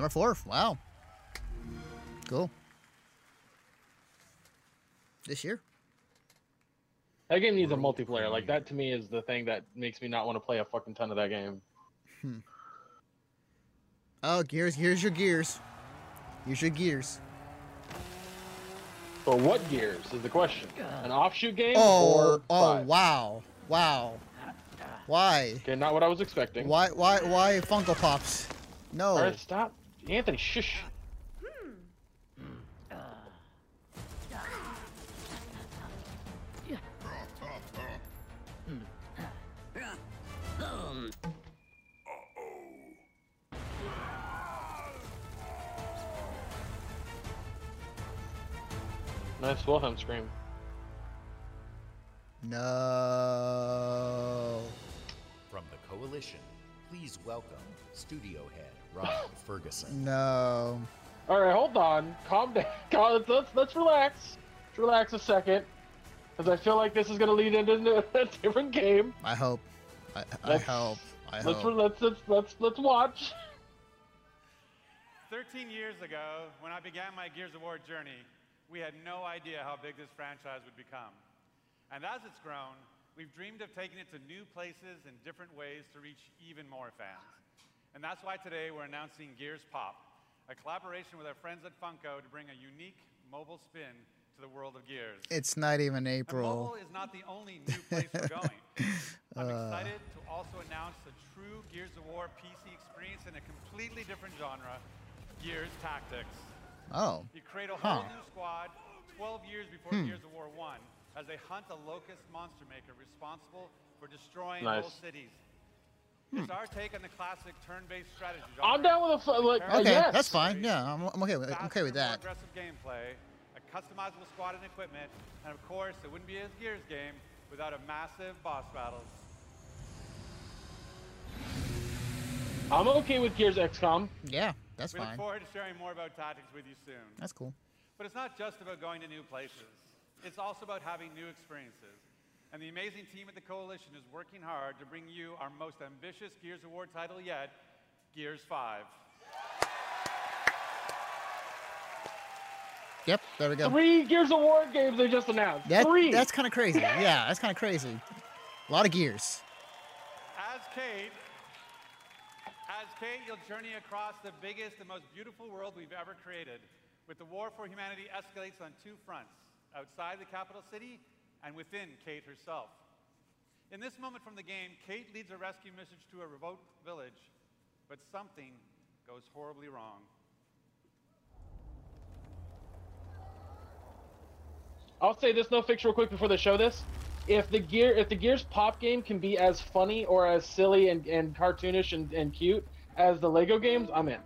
December 4th. Wow. Cool. This year? That game needs a multiplayer. Like that to me is the thing that makes me not want to play a fucking ton of that game. Hmm. Oh, gears. Here's your gears. Here's your gears. But what gears is the question? An offshoot game Oh, or oh, five? wow, wow. Why? Okay, not what I was expecting. Why, why, why Funko Pops? No. All right, stop, Anthony. Shush. Nice Wilhelm scream. No. From the Coalition, please welcome Studio Head Rod Fergusson. No. All right, hold on. Calm down. Calm, let's, let's let's relax. Let's relax a second, because I feel like this is gonna lead into a different game. I hope. I, I Let's- hope. I let's, hope. let's let's let's let's watch. 13 years ago, when I began my Gears of War journey, we had no idea how big this franchise would become. And as it's grown, we've dreamed of taking it to new places and different ways to reach even more fans. And that's why today we're announcing Gears Pop, a collaboration with our friends at Funko to bring a unique mobile spin to the world of Gears. It's not even And April. mobile is not the only new place we're going. I'm Uh. excited to also announce the true Gears of War PC experience in a completely different genre, Gears Tactics. Oh. You create a whole Huh. new squad 12 years before Hmm. Gears of War 1 as they hunt a locust monster maker responsible for destroying Nice. whole cities. Hmm. It's our take on the classic turn-based strategy genre. I'm down with a fu- like. uh, Okay, yes. that's fine. Yeah, I'm, I'm okay with I'm okay with that. Aggressive gameplay, a customizable squad and equipment, and of course, it wouldn't be a Gears game without a massive boss battles. I'm okay with Gears XCOM. Yeah, that's we fine. look forward to sharing more about tactics with you soon. That's cool. But it's not just about going to new places. It's also about having new experiences. And the amazing team at the Coalition is working hard to bring you our most ambitious Gears of War title yet, Gears 5. Yep, there we go. Three Gears of War games they just announced. That, Three. That's kind of crazy. Yeah, that's kind of crazy. A lot of gears. As Kait, as Kait, you'll journey across the biggest and most beautiful world we've ever created. With the war for humanity escalates on two fronts, outside the capital city and within Kait herself. In this moment from the game, Kait leads a rescue mission to a remote village, but something goes horribly wrong. I'll say this no fix real quick before they show this. If the gear if the Gears Pop game can be as funny or as silly and, and cartoonish and, and cute as the Lego games, I'm in.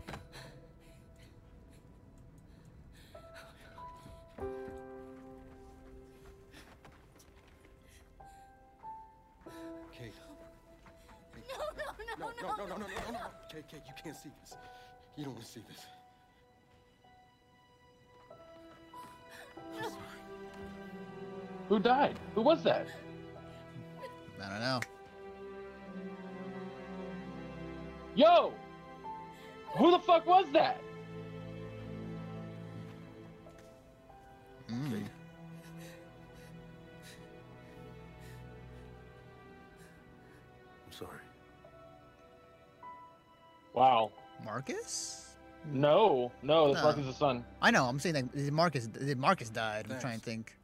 No, no, no, no, no, no, no, no, no, no. Kait, Kait, you can't see this. You don't want to see this. Who died? Who was that? I don't know. Yo! Who the fuck was that? Mm. Wow. Marcus? No, no, that's No. Marcus' son. I know. I'm saying that did Marcus. Did Marcus died? I'm trying to think.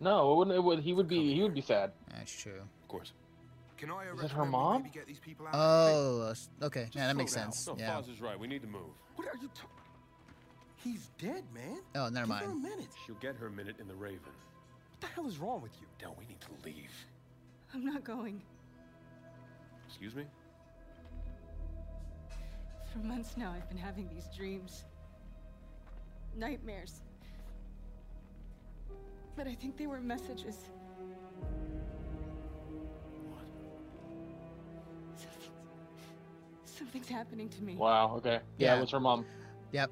No, it wouldn't. It would. He would be. He would be sad. That's true. Of course. Can I Is it her mom? get these people out? Oh, s- okay. Yeah, that makes down. sense. No, Yeah. Fahz is right. We need to move. What are you talking? He's dead, man. Oh, never Give her a mind. minute. She'll get her minute in the Raven. What the hell is wrong with you? Del, we need to leave. I'm not going. Excuse me? For months now, I've been having these dreams. Nightmares. But I think they were messages. Something's, something's happening to me. Wow. Okay. Yeah, Yeah. it was her mom. Yep.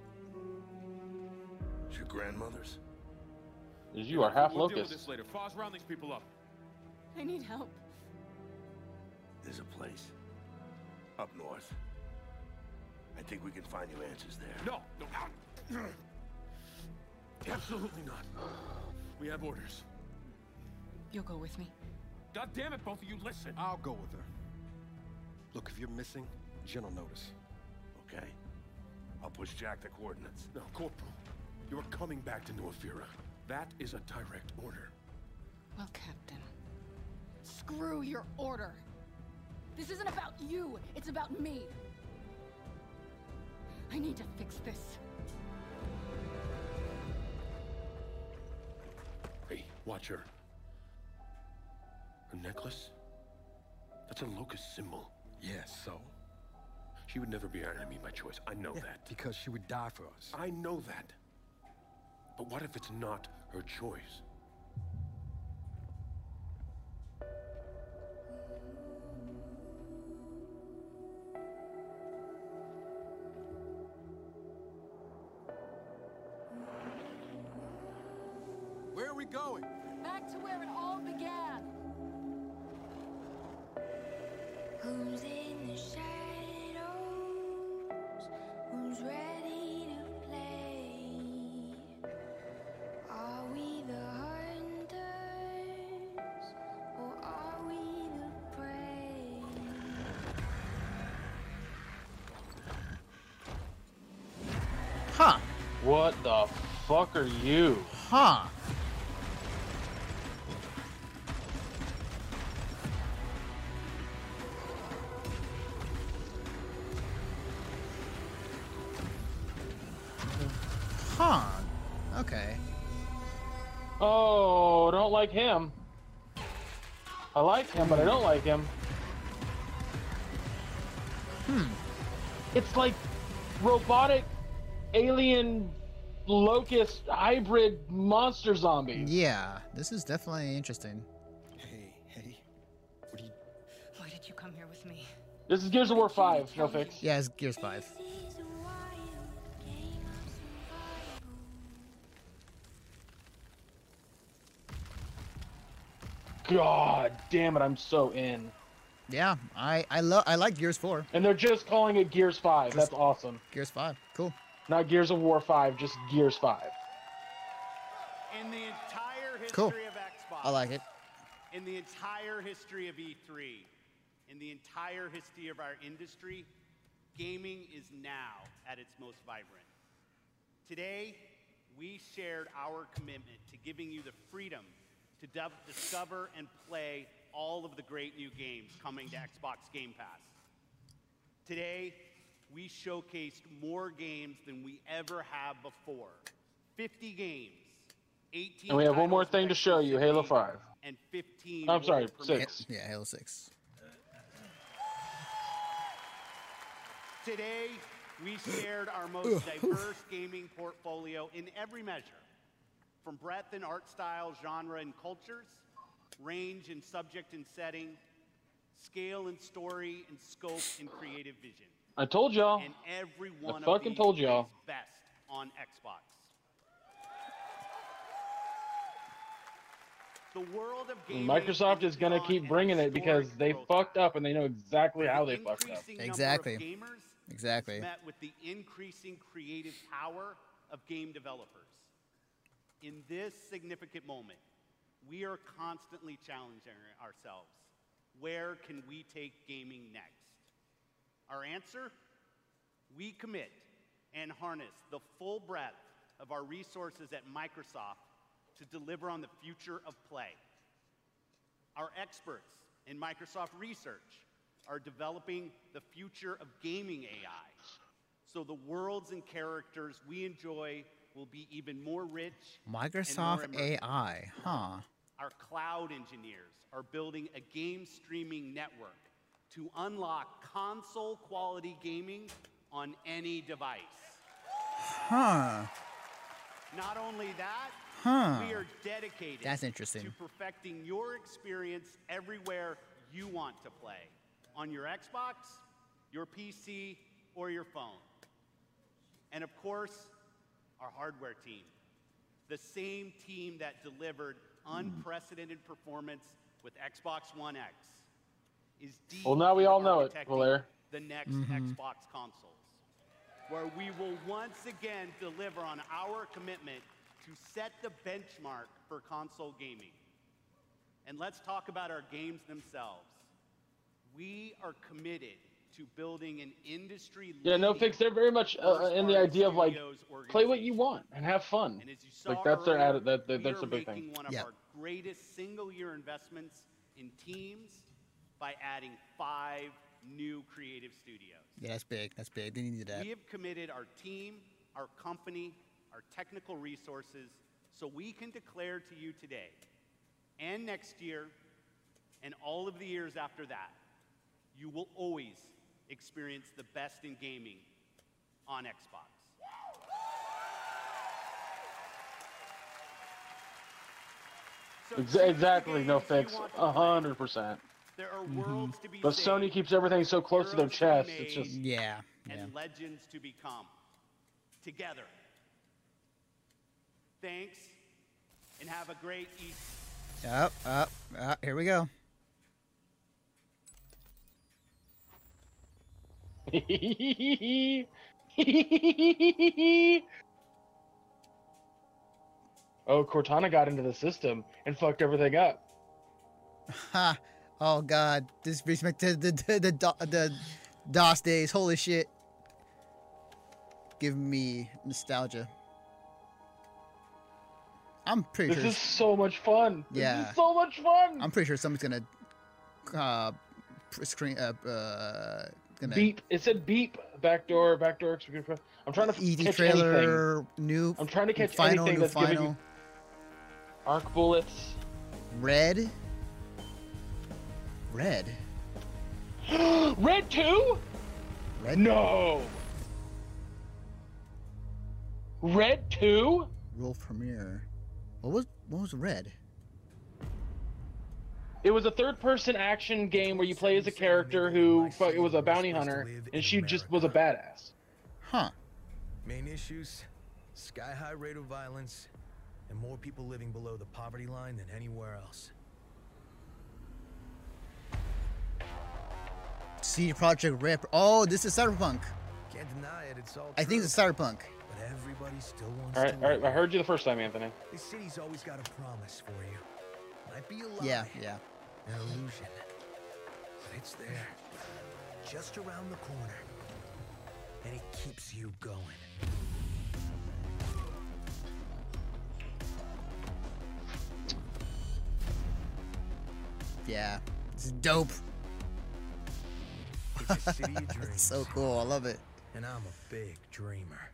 It's your grandmother's. You are half we'll deal with locust. this later. Fahz, round these people up. I need help. There's a place up north. I think we can find you answers there. No, no. Absolutely not. We have orders. You'll go with me. God damn it, both of you, listen. I'll go with her. Look, if you're missing, Jen will notice. Okay. I'll push Jack the coordinates. No, Corporal. You are coming back to New That is a direct order. Well, Captain. Screw your order. This isn't about you, it's about me. I need to fix this. Hey, watch her. Her necklace? That's a locust symbol. Yeah, so? She would never be our enemy by choice. I know Yeah, that. Because she would die for us. I know that. But what if it's not her choice? Fuck are you? Huh. Huh. Okay. Oh, don't like him. I like him, but I don't like him. Hmm. It's like robotic alien locust hybrid monster zombies. Yeah, this is definitely interesting. Hey, hey. What do you? Why did you come here with me? This is Gears of War 5, no fix. Yeah, it's Gears 5. God damn it, I'm so in. Yeah, I I love I like Gears 4. And they're just calling it Gears 5. That's awesome. Gears 5. Cool. Not Gears of War 5, just Gears 5. In the entire history Cool. of Xbox. I like it. In the entire history of E3, in the entire history of our industry, gaming is now at its most vibrant. Today, we shared our commitment to giving you the freedom to dub- discover and play all of the great new games coming to Xbox Game Pass. Today, we showcased more games than we ever have before 50 games, 18 And we have one more thing to show you Halo 5. and 15 I'm sorry, world premieres. 6. Yeah, Halo 6. Today, we shared our most diverse gaming portfolio in every measure from breadth in art style, genre, and cultures, range in subject and setting, scale and story, and scope and creative vision. I told y'all. And every I one of fucking told y'all. best on Xbox. The world of gaming Microsoft is going to keep bringing it because they fucked up and they know exactly how they fucked up. increasing number of Exactly. gamers Exactly. met with the increasing creative power of game developers. In this significant moment, we are constantly challenging ourselves. Where can we take gaming next? Our answer? We commit and harness the full breadth of our resources at Microsoft to deliver on the future of play. Our experts in Microsoft Research are developing the future of gaming AI. So the worlds and characters we enjoy will be even more rich. and more Microsoft. AI. Huh. Our cloud engineers are building a game streaming network to unlock console quality gaming on any device. Huh. Not only that, Huh. we are dedicated That's interesting. to perfecting your experience everywhere you want to play on your Xbox, your PC, or your phone. And of course, our hardware team, the same team that delivered hmm. unprecedented performance with Xbox One X, is deep Well, now we all know it, architecting Valaire. The next Mhm. Xbox consoles, where we will once again deliver on our commitment to set the benchmark for console gaming. And let's talk about our games themselves. We are committed to building an industry Yeah, no fix. They're very much uh, in the idea of like play what you want and have fun. And as you saw Like that's their earlier, atti- that, that we that's are a big making thing. one of our greatest single-year investments in teams by adding five new creative studios. Yeah, that's big. That's big. They that. We have committed our team, our company, our technical resources, so we can declare to you today and next year and all of the years after that, you will always experience the best in gaming on Xbox. So exactly, no fix. 100%. There are Mm-hmm. worlds to be But saved, Sony keeps everything so close to their heroes to be chest. It's made, just Yeah. and legends to become together. Thanks, and have a great E3. Up, up, up. Here we go. oh, Cortana got into the system and fucked everything up. Ha. Oh God. This brings me to the the the, the, DOS days. Holy shit. Give me nostalgia. I'm pretty This sure. is so much fun. This Yeah. is so much fun. I'm pretty sure someone's gonna uh, screen uh, uh gonna Beep. It said beep. Backdoor. Backdoor. I'm trying to ED catch anything. trailer new. I'm trying to catch final anything new that's giving final me arc bullets. red. Red. Red two? Red. No. Red two? World premiere. What was what was red? It was a third-person action game where you play as a character who fu- it was a bounty hunter, and she just was a badass. Huh. Main issues sky high rate of violence, and more people living below the poverty line than anywhere else. CD Projekt Rip. Oh, this is Cyberpunk. Can't deny it, it's all I think it's Cyberpunk. But everybody still wants All to right, all right. I heard you the first time, Anthony. This city's always got a promise for you. Might be a lie, Yeah, yeah. an illusion, but it's there, just around the corner, and it keeps you going. Yeah. It's dope. It's a city of dreams. So cool. I love it. And I'm a big dreamer.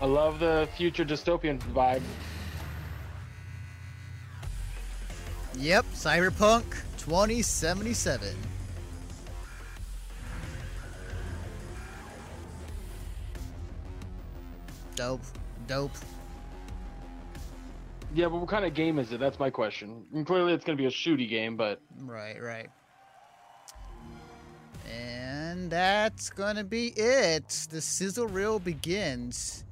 I love the future dystopian vibe. Yep, Cyberpunk 2077. Dope. Dope. Yeah, but what kind of game is it? That's my question. And clearly, it's going to be a shooty game, but Right, right. And that's gonna be it. The sizzle reel begins.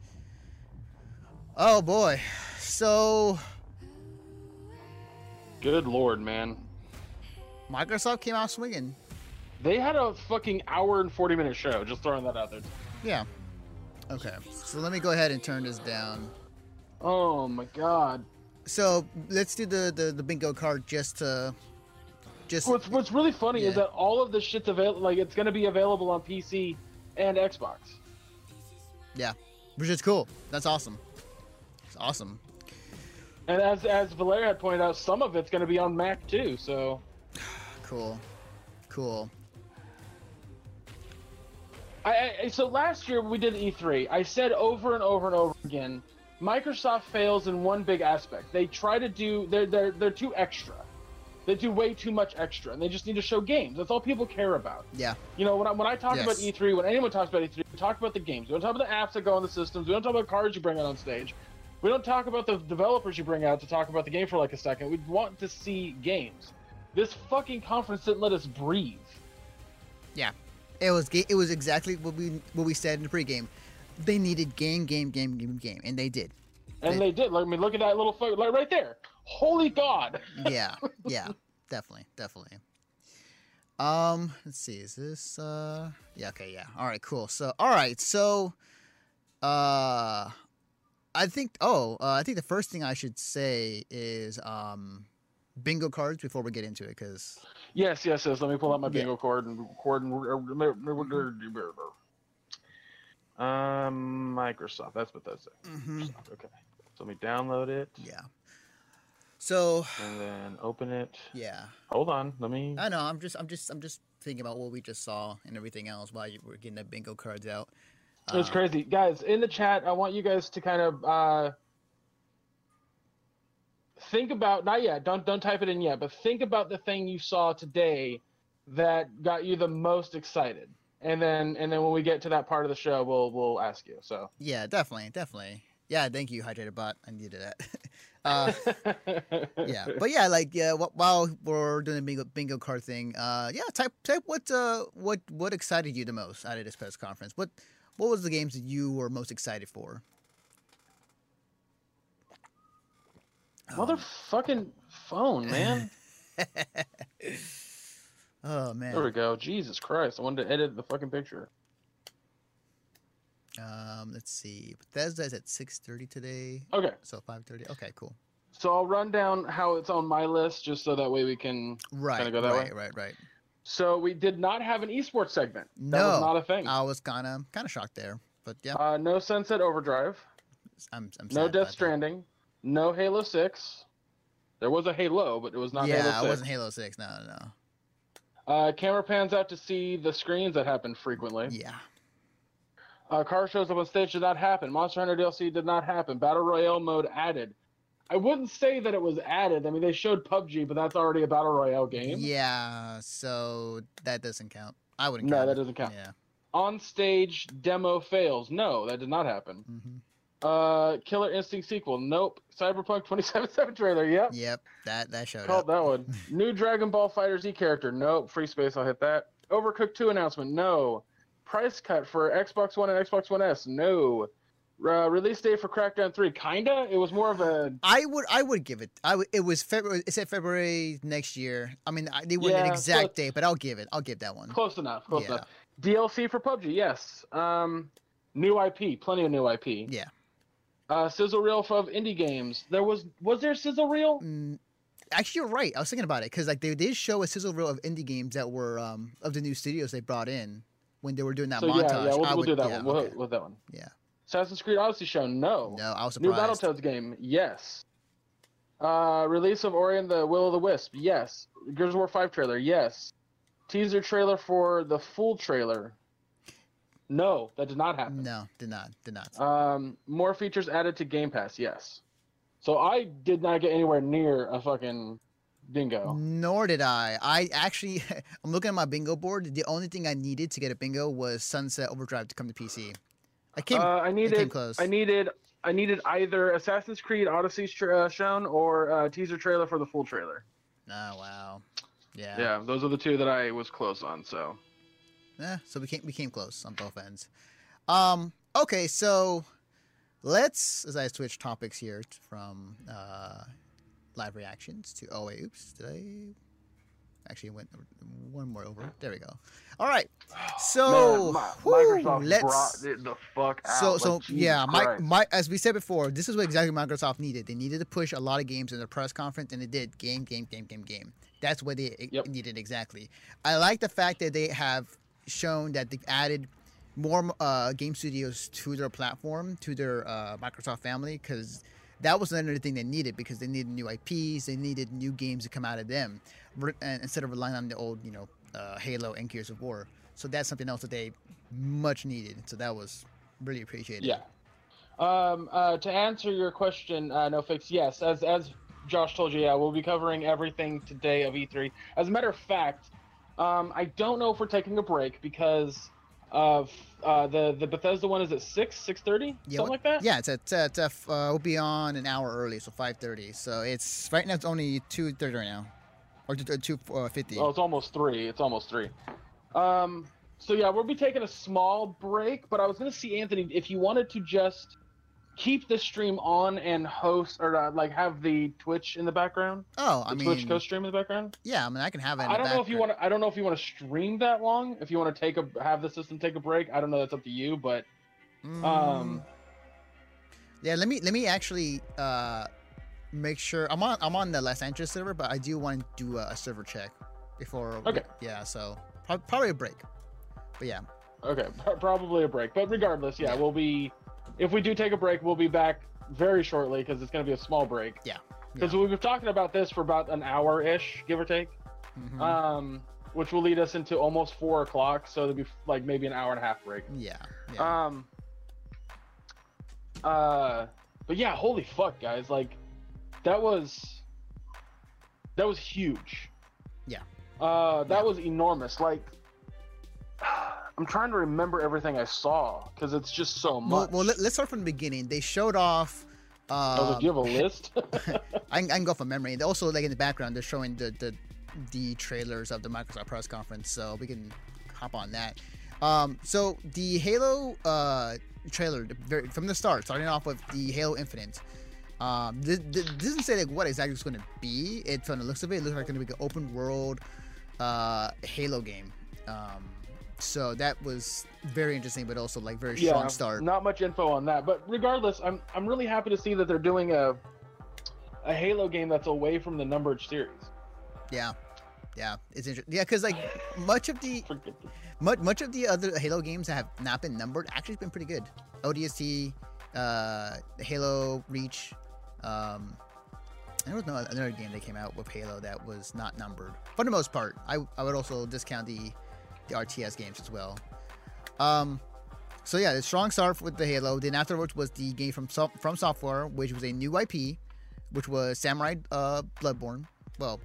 Oh boy. So good lord, man. Microsoft came out swinging. They had a fucking hour and 40 minute show. Just throwing that out there. Yeah. Okay. So let me go ahead and turn this down. Oh my god. So let's do the the, the bingo card just to just What's What's really funny is that all of this shit's available. Like it's going to be available on PC and Xbox. yeah, which is cool. That's awesome. It's awesome. And as as Valeria had pointed out, some of it's going to be on Mac too. So Cool. Cool. I, I so last year we did E3, I said over and over and over again, Microsoft fails in one big aspect. They try to do they're they're they're too extra. They do way too much extra, and they just need to show games. That's all people care about. Yeah. You know, when I, when I talk about E3, when anyone talks about E3, we talk about the games. We don't talk about the apps that go on the systems. We don't talk about cards you bring out on stage. We don't talk about the developers you bring out to talk about the game for like a second. We want to see games. This fucking conference didn't let us breathe. Yeah. It was it was exactly what we what we said in the pregame. They needed game, game, game, game, game, and they did. And they did. Like, I mean, look at that little fuck, like right there. Holy God! yeah, yeah, definitely, definitely. Um, let's see, is this uh yeah, okay, yeah. All right, cool. So all right, so uh I think oh, uh, I think the first thing I should say is um bingo cards before we get into it cuz Yes, yes, yes. Let me pull out my Yeah. bingo card and record and. Um, Microsoft. That's what that's. Mhm. Microsoft, Okay. So let me download it. Yeah. So And then open it. yeah. Hold on. Let me. I know, I'm just I'm just I'm just thinking about what we just saw and everything else while you were getting the bingo cards out. It's Uh, crazy, guys. In the chat, I want you guys to kind of uh, think about not yet. Don't don't type it in yet, but think about the thing you saw today that got you the most excited, and then and then when we get to that part of the show, we'll we'll ask you. So Yeah, definitely, definitely. Yeah, thank you, Hydrated Bot. I needed that. uh, yeah, but yeah, like yeah, while we're doing the bingo, bingo card thing, uh, yeah, type type what uh what what excited you the most out of this press conference? What what was the games that you were most excited for? motherfucking phone, man. Oh man. There we go. Jesus Christ! I wanted to edit the fucking picture. Um, let's see. Bethesda's at six thirty today. Okay. So five thirty. Okay, cool. So I'll run down how it's on my list, just so that way we can Right. kind of go that way. right. Right. Right. So we did not have an esports segment. That no, was not a thing. I was kind of kind of shocked there, but yeah. Uh, no Sunset Overdrive. I'm, I'm no Death Stranding. No Halo Six. There was a Halo, but it was not yeah, Halo it 6. wasn't Halo Six. No, no, no. Uh, camera pans out to see the screens that happen frequently. Yeah. Uh, car shows up on stage did not happen. Monster Hunter DLC did not happen. Battle Royale mode added. I wouldn't say that it was added. I mean, they showed PUBG, but that's already a Battle Royale game. Yeah, so that doesn't count. I wouldn't. No, count that it. doesn't count. Yeah. On stage demo fails. No, that did not happen. Mm-hmm. Uh, Killer Instinct sequel. Nope. Cyberpunk 2077 trailer. Yep. Yep. That that showed Called up. that one. New Dragon Ball FighterZ character. Nope. Free space. I'll hit that. Overcooked 2 announcement. No. Price cut for Xbox One and Xbox One S. No. Uh, release date for Crackdown 3. Kinda. It was more of a. I would I would give it. I would, it was February. It said February next year. I mean, I- they wouldn't an exact date, but I'll give it. I'll give that one. Close enough. Close Yeah. enough. DLC for PUBG. Yes. Um, new IP. Plenty of new IP. Yeah. Uh, sizzle reel of indie games. There was was there sizzle reel? Mm, Actually, you're right. I was thinking about it because like they did show a sizzle reel of indie games that were um of the new studios they brought in when they were doing that so montage. yeah, yeah, we'll, I we'll would, do that yeah, one. We'll, okay. we'll that one. Yeah. Assassin's Creed Odyssey show. No. No, I was surprised. New. Battletoads game. Yes. Uh, release of Ori and the Will of the Wisp. Yes. Gears of War 5 trailer. Yes. Teaser trailer for the full trailer. No, that did not happen. No, did not. Did not. Um, more features added to Game Pass. Yes. So I did not get anywhere near a fucking bingo. Nor did I. I actually, I'm looking at my bingo board. The only thing I needed to get a bingo was Sunset Overdrive to come to PC. I came. uh, I I needed. came close. I needed. I needed either Assassin's Creed Odyssey tra- uh, shown or uh, teaser trailer for the full trailer. Oh wow. Yeah. Yeah, those are the two that I was close on. So Yeah, so we came we came close on both ends. Um, okay, so let's as I switch topics here from uh, live reactions to oh wait, oops, did I actually went one more over? There we go. All right, so Man, Mi- whew, Microsoft let's brought it the fuck out. so like, so Jesus yeah, my, Christ. my as we said before, this is what exactly Microsoft needed. They needed to push a lot of games in their press conference, and they did game, game, game, game, game. That's what they e- needed exactly. I like the fact that they have shown that they've added more uh, game studios to their platform, to their uh, Microsoft family, because that was another thing they needed because they needed new IPs, they needed new games to come out of them, re- and instead of relying on the old, you know, uh, Halo and Gears of War. So that's something else that they much needed. So that was really appreciated. Yeah. Um, uh, to answer your question, uh, no fix. Yes, as as Josh told you, yeah, we'll be covering everything today of E3. As a matter of fact, um, I don't know if we're taking a break because of uh, the the Bethesda one is at six six thirty Yeah, something like that. Yeah, it's at, it's at uh, uh, we'll be on an hour early, so five thirty. So it's right now. It's only two thirty right now, or two two uh, fifty. Oh, it's almost three. It's almost three. Um, so yeah, we'll be taking a small break, but I was gonna see Anthony if you wanted to just keep the stream on and host or uh, like have the Twitch in the background. Oh, I the Twitch mean- co-stream in the background. Yeah, I mean I can have it. In I don't know if you want to. I don't know if you want to stream that long. If you want to take a have the system take a break, I don't know. That's up to you. But Mm. um, Yeah, let me let me actually uh make sure I'm on I'm on the Los Angeles server, but I do want to do a, a server check before. Okay. Yeah, so probably a break. But yeah. okay, pr- probably a break. But regardless, yeah, we'll be. If we do take a break, we'll be back very shortly because it's going to be a small break. Yeah. Because we've been talking about this for about an hour ish, give or take. Mhm. Um, which will lead us into almost four o'clock. So there'll be like maybe an hour and a half break. Yeah. Um. Uh, but yeah, holy fuck, guys! Like, that was that was huge. Yeah. Uh, that was enormous. Like, I'm trying to remember everything I saw because it's just so much. well let, us start from the beginning. They showed off. Uh, Oh, do you have a list? I, can, I can go from memory. And also, like in the background, they're showing the the, the trailers of the Microsoft press conference, so we can hop on that. Um, so the Halo uh, trailer the from the start, starting off with the Halo Infinite. Um, this, this doesn't say like what exactly it's going to be. It from the looks of it, it looks like it's going to be an open world uh, Halo game. Um, so that was very interesting, but also like very yeah, strong start. Not much info on that, but regardless, I'm I'm really happy to see that they're doing a a Halo game that's away from the numbered series. Yeah, yeah, it's interesting. Yeah, because like much of the much much of the other Halo games that have not been numbered actually been pretty good. ODST, uh, Halo Reach. Um, there was no another game that came out with Halo that was not numbered. For the most part, I I would also discount the the RTS games as well. Um, so yeah, the strong start with the Halo. Then afterwards was the game from from Software, which was a new IP, which was Samurai uh, Bloodborne. Well,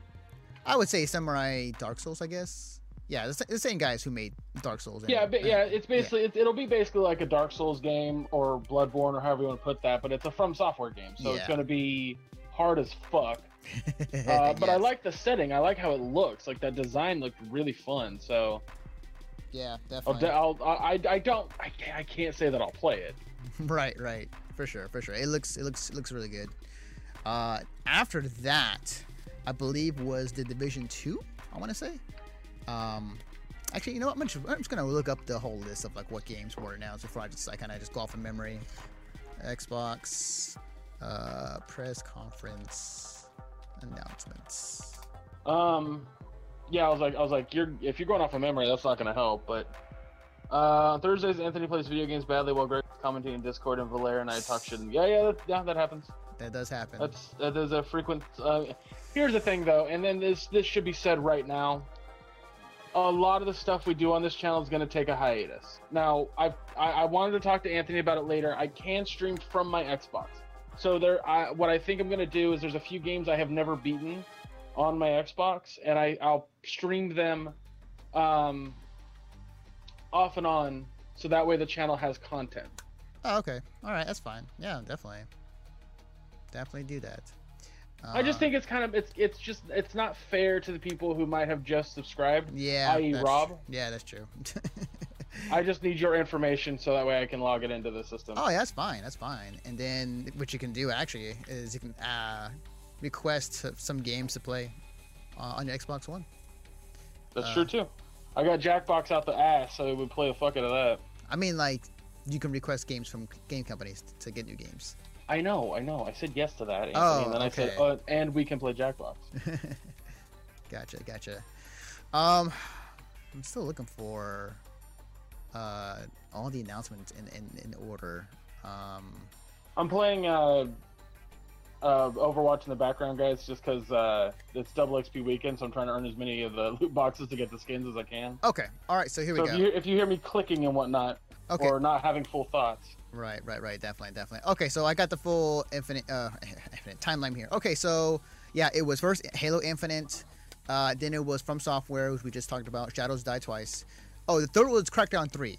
I would say Samurai Dark Souls, I guess. Yeah, the, the same guys who made Dark Souls. and- Yeah, but yeah, it's basically it, it'll be basically like a Dark Souls game or Bloodborne or however you want to put that, but it's a From Software game, so it's going to be hard as fuck. Uh, but I like the setting. I like how it looks. Like that design looked really fun. So Yeah, I'll, definitely. I'll I I don't I can't, I can't say that I'll play it. right, right, for sure, for sure. It looks, it looks, it looks really good. Uh, after that, I believe was the Division Two. I want to say. Um, actually, you know what? I'm just, I'm just gonna look up the whole list of like what games were announced before I just I kind of just go off of memory. Xbox, uh, press conference announcements. Um, yeah, I was like, I was like, you're if you're going off of memory, that's not going to help. But uh, Thursdays, Anthony plays video games badly while Greg's commenting in Discord, and Valera and I talk shit. Yeah, yeah, that, yeah, that happens. That does happen. That's that is a frequent. Uh, here's the thing, though, and then this this should be said right now. A lot of the stuff we do on this channel is going to take a hiatus. Now, I've, I I wanted to talk to Anthony about it later. I can stream from my Xbox, so there. I, what I think I'm going to do is there's a few games I have never beaten on my Xbox, and I I'll stream them, um, off and on, so that way the channel has content. Oh, okay. All right, that's fine. Yeah, definitely. Definitely do that. I just Uh, think it's kind of it's it's just it's not fair to the people who might have just subscribed. Yeah, i.e. Rob. Yeah, that's true. I just need your information so that way I can log it into the system. Oh, yeah, that's fine. That's fine. And then what you can do actually is you can uh, request some games to play uh, on your Xbox One. That's uh, true too. I got Jackbox out the ass, so it would play the fuck out of that. I mean, like you can request games from game companies to get new games. I know, I know. I said yes to that, Anthony, Oh, and then I said, okay. uh, and we can play Jackbox. Gotcha, gotcha. Um, I'm still looking for uh all the announcements in in, in order. Um, I'm playing uh, uh, Overwatch in the background, guys, just because uh, it's double XP weekend, so I'm trying to earn as many of the loot boxes to get the skins as I can. okay, all right. So here so we if go. you, if you hear me clicking and whatnot, Okay. or not having full thoughts, Right, right, right. Definitely, definitely. Okay, so I got the full infinite, uh, infinite timeline here. Okay, so yeah, it was first Halo Infinite, uh, then it was From Software, which we just talked about. Shadows Die Twice. Oh, the third was Crackdown Three.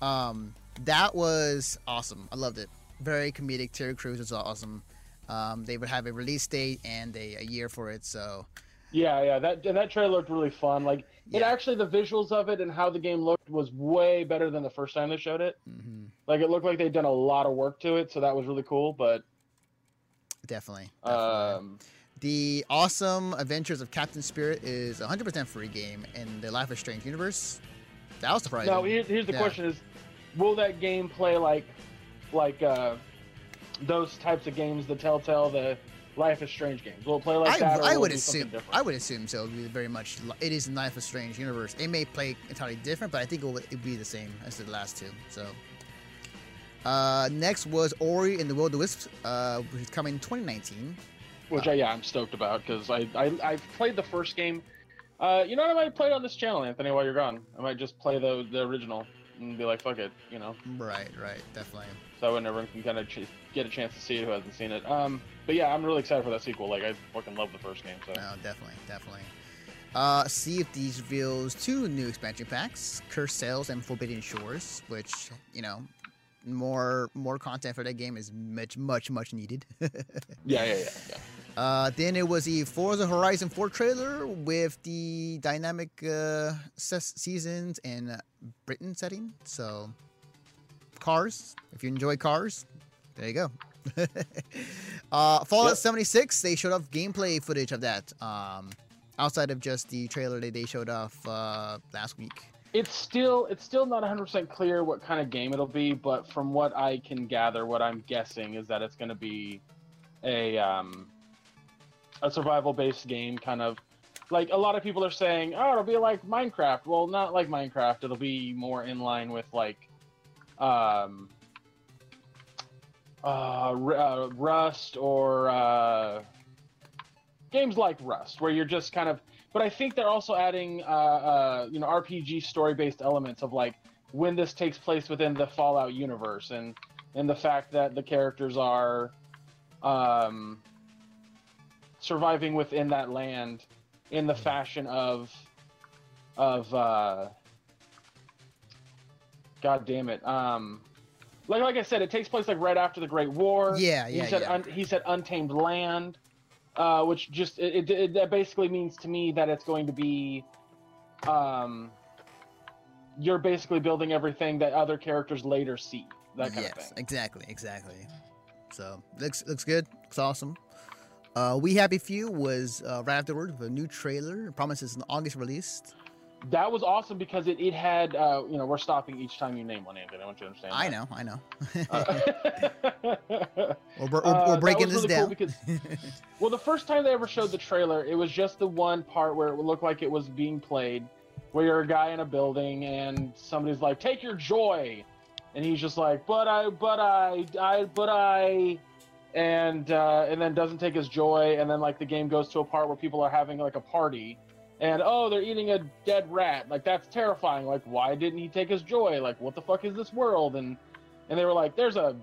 Um, that was awesome. I loved it. Very comedic. Terry Crews was awesome. Um, they would have a release date and a, a year for it. So Yeah, yeah, that and that trailer looked really fun. Like it actually, the visuals of it and how the game looked was way better than the first time they showed it. Mm-hmm. Like it looked like they'd done a lot of work to it, so that was really cool. But definitely. um, The Awesome Adventures of Captain Spirit is a 100% free game in the Life is Strange universe. That was surprising. now here, here's the Yeah. question: Is will that game play like like uh, those types of games, the Telltale, the Life is Strange games? Will play like I, that? I would assume? I would assume so. It would be very much. It is in Life is Strange universe. It may play entirely different, but I think it would be the same as the last two. So, uh, next was Ori and the Will of the Wisps, uh, which is coming in 2019. Which I, yeah, I'm stoked about because I, I I've played the first game. Uh, you know what? I might play on this channel, Anthony, while you're gone. I might just play the the original and be like, fuck it, you know. Right, right, definitely. So when everyone can kind of ch- get a chance to see it who hasn't seen it. Um, but yeah, I'm really excited for that sequel. Like I fucking love the first game. So No, definitely, definitely. Uh, Sea of Thieves reveals two new expansion packs: Cursed Sails and Forbidden Shores, which you know, more more content for that game is much much much needed. yeah, yeah, yeah, yeah. Uh, then it was the Forza Horizon 4 trailer with the dynamic uh, ses- seasons and Britain setting. So, cars. If you enjoy cars, there you go. uh, Fallout Yep. 76. They showed off gameplay footage of that. Um, outside of just the trailer that they showed off uh, last week. It's still it's still not 100% clear what kind of game it'll be, but from what I can gather, what I'm guessing is that it's going to be a um, a survival based game, kind of like a lot of people are saying, oh, it'll be like Minecraft. Well, not like Minecraft. It'll be more in line with like um, uh, uh, Rust or uh, games like Rust, where you're just kind of. But I think they're also adding, uh, uh, you know, RPG story-based elements of like when this takes place within the Fallout universe, and and the fact that the characters are um, surviving within that land in the fashion of of uh, God damn it. Um, like like I said, it takes place like right after the Great War. Yeah, yeah He said yeah. Un, he said untamed land, uh, which just it, it, it that basically means to me that it's going to be, um, you're basically building everything that other characters later see. That kind yes, of thing. exactly, exactly. So looks looks good. Looks awesome. Uh, We Happy Few was uh, right afterward with a new trailer. It promises an August release. That was awesome because it, it had uh, you know we're stopping each time you name one Anthony. I want you to understand. I that. know, I know. Uh, We're, we're, Uh, we're that breaking this really cool down. because, well, the first time they ever showed the trailer, it was just the one part where it looked like it was being played, where you're a guy in a building and somebody's like, "Take your joy," and he's just like, "But I, but I, I, but I," and uh, and then doesn't take his joy, and then like the game goes to a part where people are having like a party. And oh, they're eating a dead rat. Like that's terrifying. Like why didn't he take his joy? Like what the fuck is this world? And and they were like, "There's a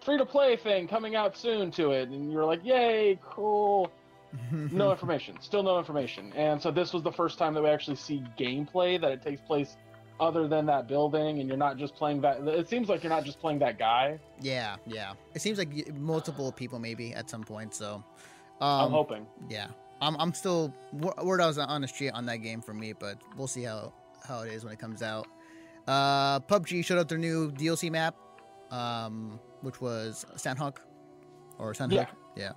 free to play thing coming out soon to it," and you're like, "Yay, cool." no information, still no information. And so this was the first time that we actually see gameplay that it takes place other than that building, and you're not just playing that. It seems like you're not just playing that guy. Yeah, yeah. It seems like multiple people maybe at some point. So um, I'm hoping. Yeah, I'm. I'm still wo- word I was on the street on that game for me, but we'll see how how it is when it comes out. Uh, PUBG showed up their new DLC map, um, which was Sanhok or Sanhok. Yeah. yeah.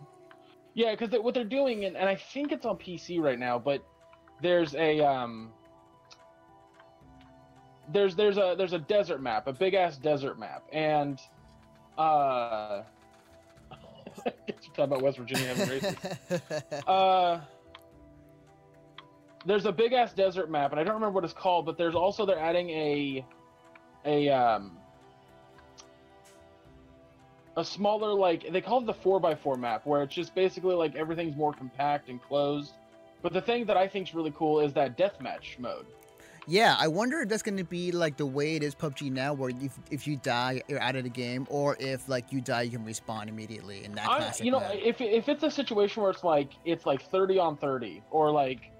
Yeah, because they, what they're doing, and, and I think it's on PC right now, but there's a um, there's there's a there's a desert map, a big ass desert map, and uh, you're talking about West Virginia having uh, there's a big ass desert map, and I don't remember what it's called, but there's also they're adding a a um a smaller like they call it the 4x4 map where it's just basically like everything's more compact and closed. But the thing that i think is really cool is that deathmatch mode Yeah, I wonder if that's going to be like the way it is PUBG now, where if, if you die, you're out of the game, or if like you die, you can respawn immediately in that I, you know mode. if, if it's a situation where it's like it's like 30 on 30 or like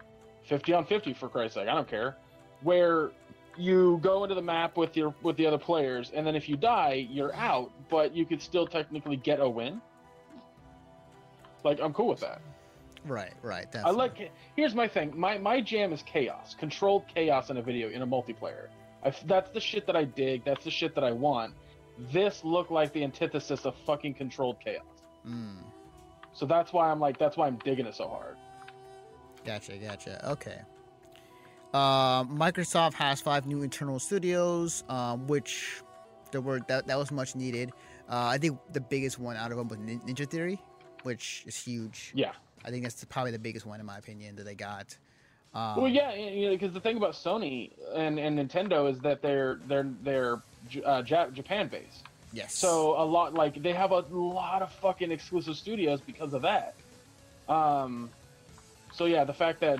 50 on 50 for christ's sake i don't care where you go into the map with your with the other players and then if you die you're out but you could still technically get a win like i'm cool with that Right, right. That's I like. Here's my thing. My my jam is chaos, controlled chaos in a video in a multiplayer. I, that's the shit that I dig. That's the shit that I want. This looked like the antithesis of fucking controlled chaos. Mm, So that's why I'm like. That's why I'm digging it so hard. gotcha, gotcha. Okay. Uh, Microsoft has five new internal studios, um, which there were that, that was much needed. Uh, I think the biggest one out of them was Ninja Theory, which is huge. Yeah. I think that's probably the biggest one in my opinion that they got. Um, well, yeah, and, you know, because the thing about Sony and, and Nintendo is that they're they're they're uh, Jap- Japan based. Yes. So a lot like they have a lot of fucking exclusive studios because of that. Um, so yeah, the fact that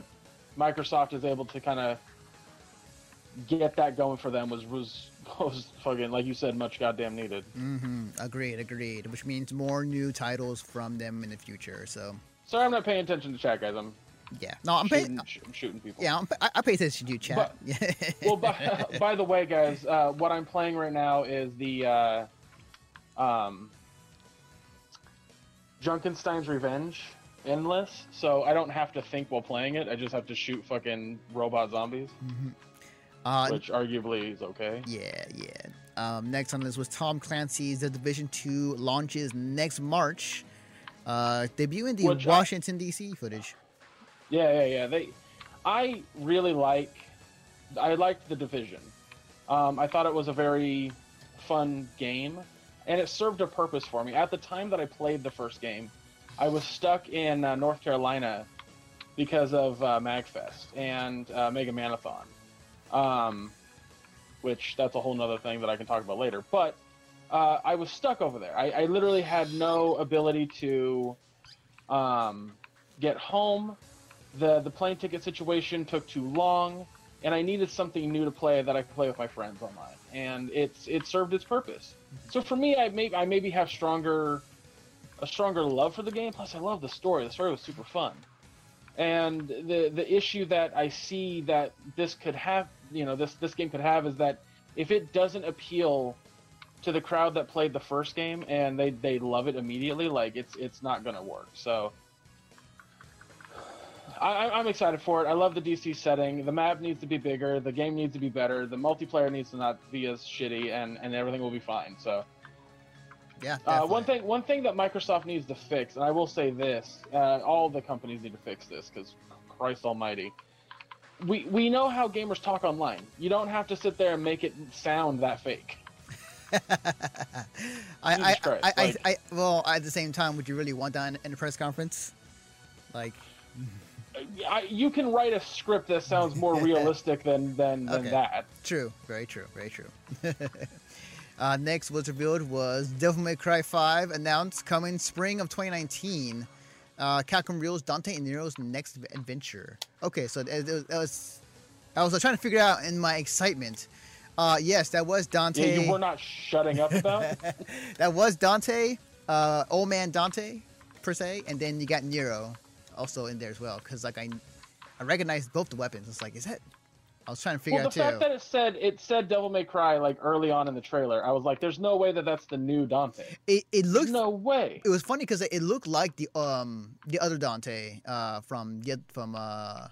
Microsoft is able to kind of get that going for them was was was fucking like you said, much goddamn needed. hmm Agreed, agreed. Which means more new titles from them in the future. So Sorry, I'm not paying attention to chat, guys. I'm yeah, no, I'm shooting, paying. sh- I'm shooting people. Yeah, I'm, I, I pay attention to you, chat. well, by, by the way, guys, uh, what I'm playing right now is the uh, um, Junkenstein's Revenge Endless. So I don't have to think while playing it. I just have to shoot fucking robot zombies, Uh, which arguably is okay. Yeah, yeah. Um, next on this was Tom Clancy's The Division 2 launches next March, uh, debuting the Which I- Washington, D.C. footage. Yeah, yeah, yeah. They, I really like, I liked the division. Um, I thought it was a very fun game, and it served a purpose for me. At the time that I played the first game, I was stuck in uh, North Carolina because of uh, Magfest and uh, Mega Manathon, um, which that's a whole nother thing that I can talk about later. But uh, I was stuck over there. I, I literally had no ability to um, get home. The the plane ticket situation took too long, and I needed something new to play that I could play with my friends online. And it's it served its purpose. So for me, I may I maybe have stronger a stronger love for the game. Plus, I love the story. The story was super fun. And the the issue that I see that this could have, you know, this this game could have is that if it doesn't appeal to the crowd that played the first game and they they love it immediately, like it's it's not gonna work. So I, I'm excited for it. I love the DC setting. The map needs to be bigger. The game needs to be better. The multiplayer needs to not be as shitty, and, and everything will be fine. So Yeah. uh, one thing one thing that Microsoft needs to fix, and I will say this: uh, all the companies need to fix this because Christ Almighty, we we know how gamers talk online. You don't have to sit there and make it sound that fake. I, I, Christ, I, I, like- I, well, at the same time, would you really want that in, a press conference? Like, I, you can write a script that sounds more realistic than than, than Okay. that. True. Very true. Very true. uh, next was revealed was Devil May Cry 5 announced coming spring of 2019. Uh, Capcom reveals Dante and Nero's next adventure. Okay, so it, it was, it was I was trying to figure out in my excitement. Uh, yes, that was Dante. Yeah, you were not shutting up about. that was Dante, uh, old man Dante, per se, and then you got Nero also in there as well. Because like I, I recognized both the weapons. It's like, is that? I was trying to figure well, the fact that it said it said Devil May Cry like early on in the trailer, I was like, "There's no way that that's the new Dante." It it looked no way. It was funny because it looked like the um the other Dante uh from from uh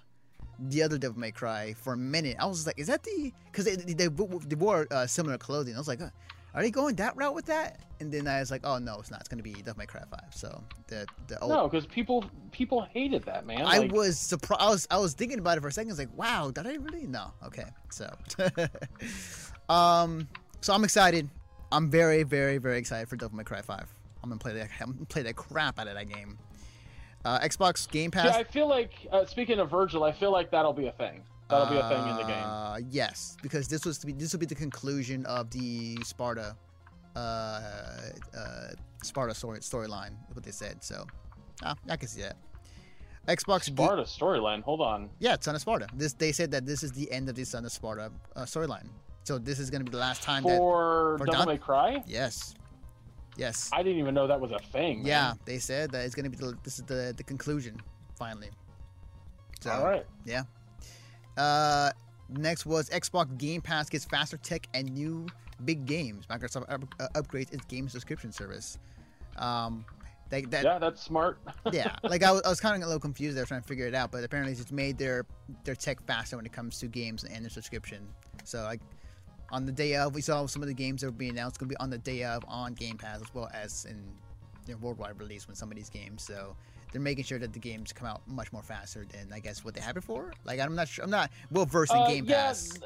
the other Devil May Cry for a minute. I was like, is that the? Because they, they, they wore uh, similar clothing. I was like, uh, are they going that route with that? And then I was like, oh no, it's not. It's gonna be Devil May Cry Five. So the the old. No, because people people hated that man. I Like, was surprised. I was, I was thinking about it for a second. I was like, wow, did I really? No. Okay. So, um, so I'm excited. I'm very, very, very excited for Devil May Cry 5. I'm gonna play that. I'm gonna play the crap out of that game. Uh, Xbox Game Pass. yeah, I feel like uh, speaking of Vergil, I feel like that'll be a thing. That'll be a thing in the game. Uh, yes, because this was to be this will be the conclusion of the Sparda, uh, uh, Sparda story storyline. is What they said. So, ah, I can see that. Xbox Sparda storyline. Hold on. Yeah, Son of Sparda. This they said that this is the end of the Son of Sparda uh, storyline. So this is going to be the last time For that Devil Don- May Cry? Yes. Yes. I didn't even know that was a thing. man. Yeah, they said that it's going to be the, this is the the conclusion finally. So, All right. Yeah. Uh, next was Xbox Game Pass gets faster tech and new big games. Microsoft up- uh, upgrades its game subscription service. Um, they, that, yeah, that's smart. yeah, like I was, I was kind of a little confused there trying to figure it out, but apparently it's made their their tech faster when it comes to games and their subscription. So like on the day of, we saw some of the games that were being announced going to be on the day of on Game Pass as well as in their worldwide release when some of these games. So they're making sure that the games come out much more faster than I guess what they had before. Like I'm not sure, I'm not well versed in Uh, Game yeah, Pass.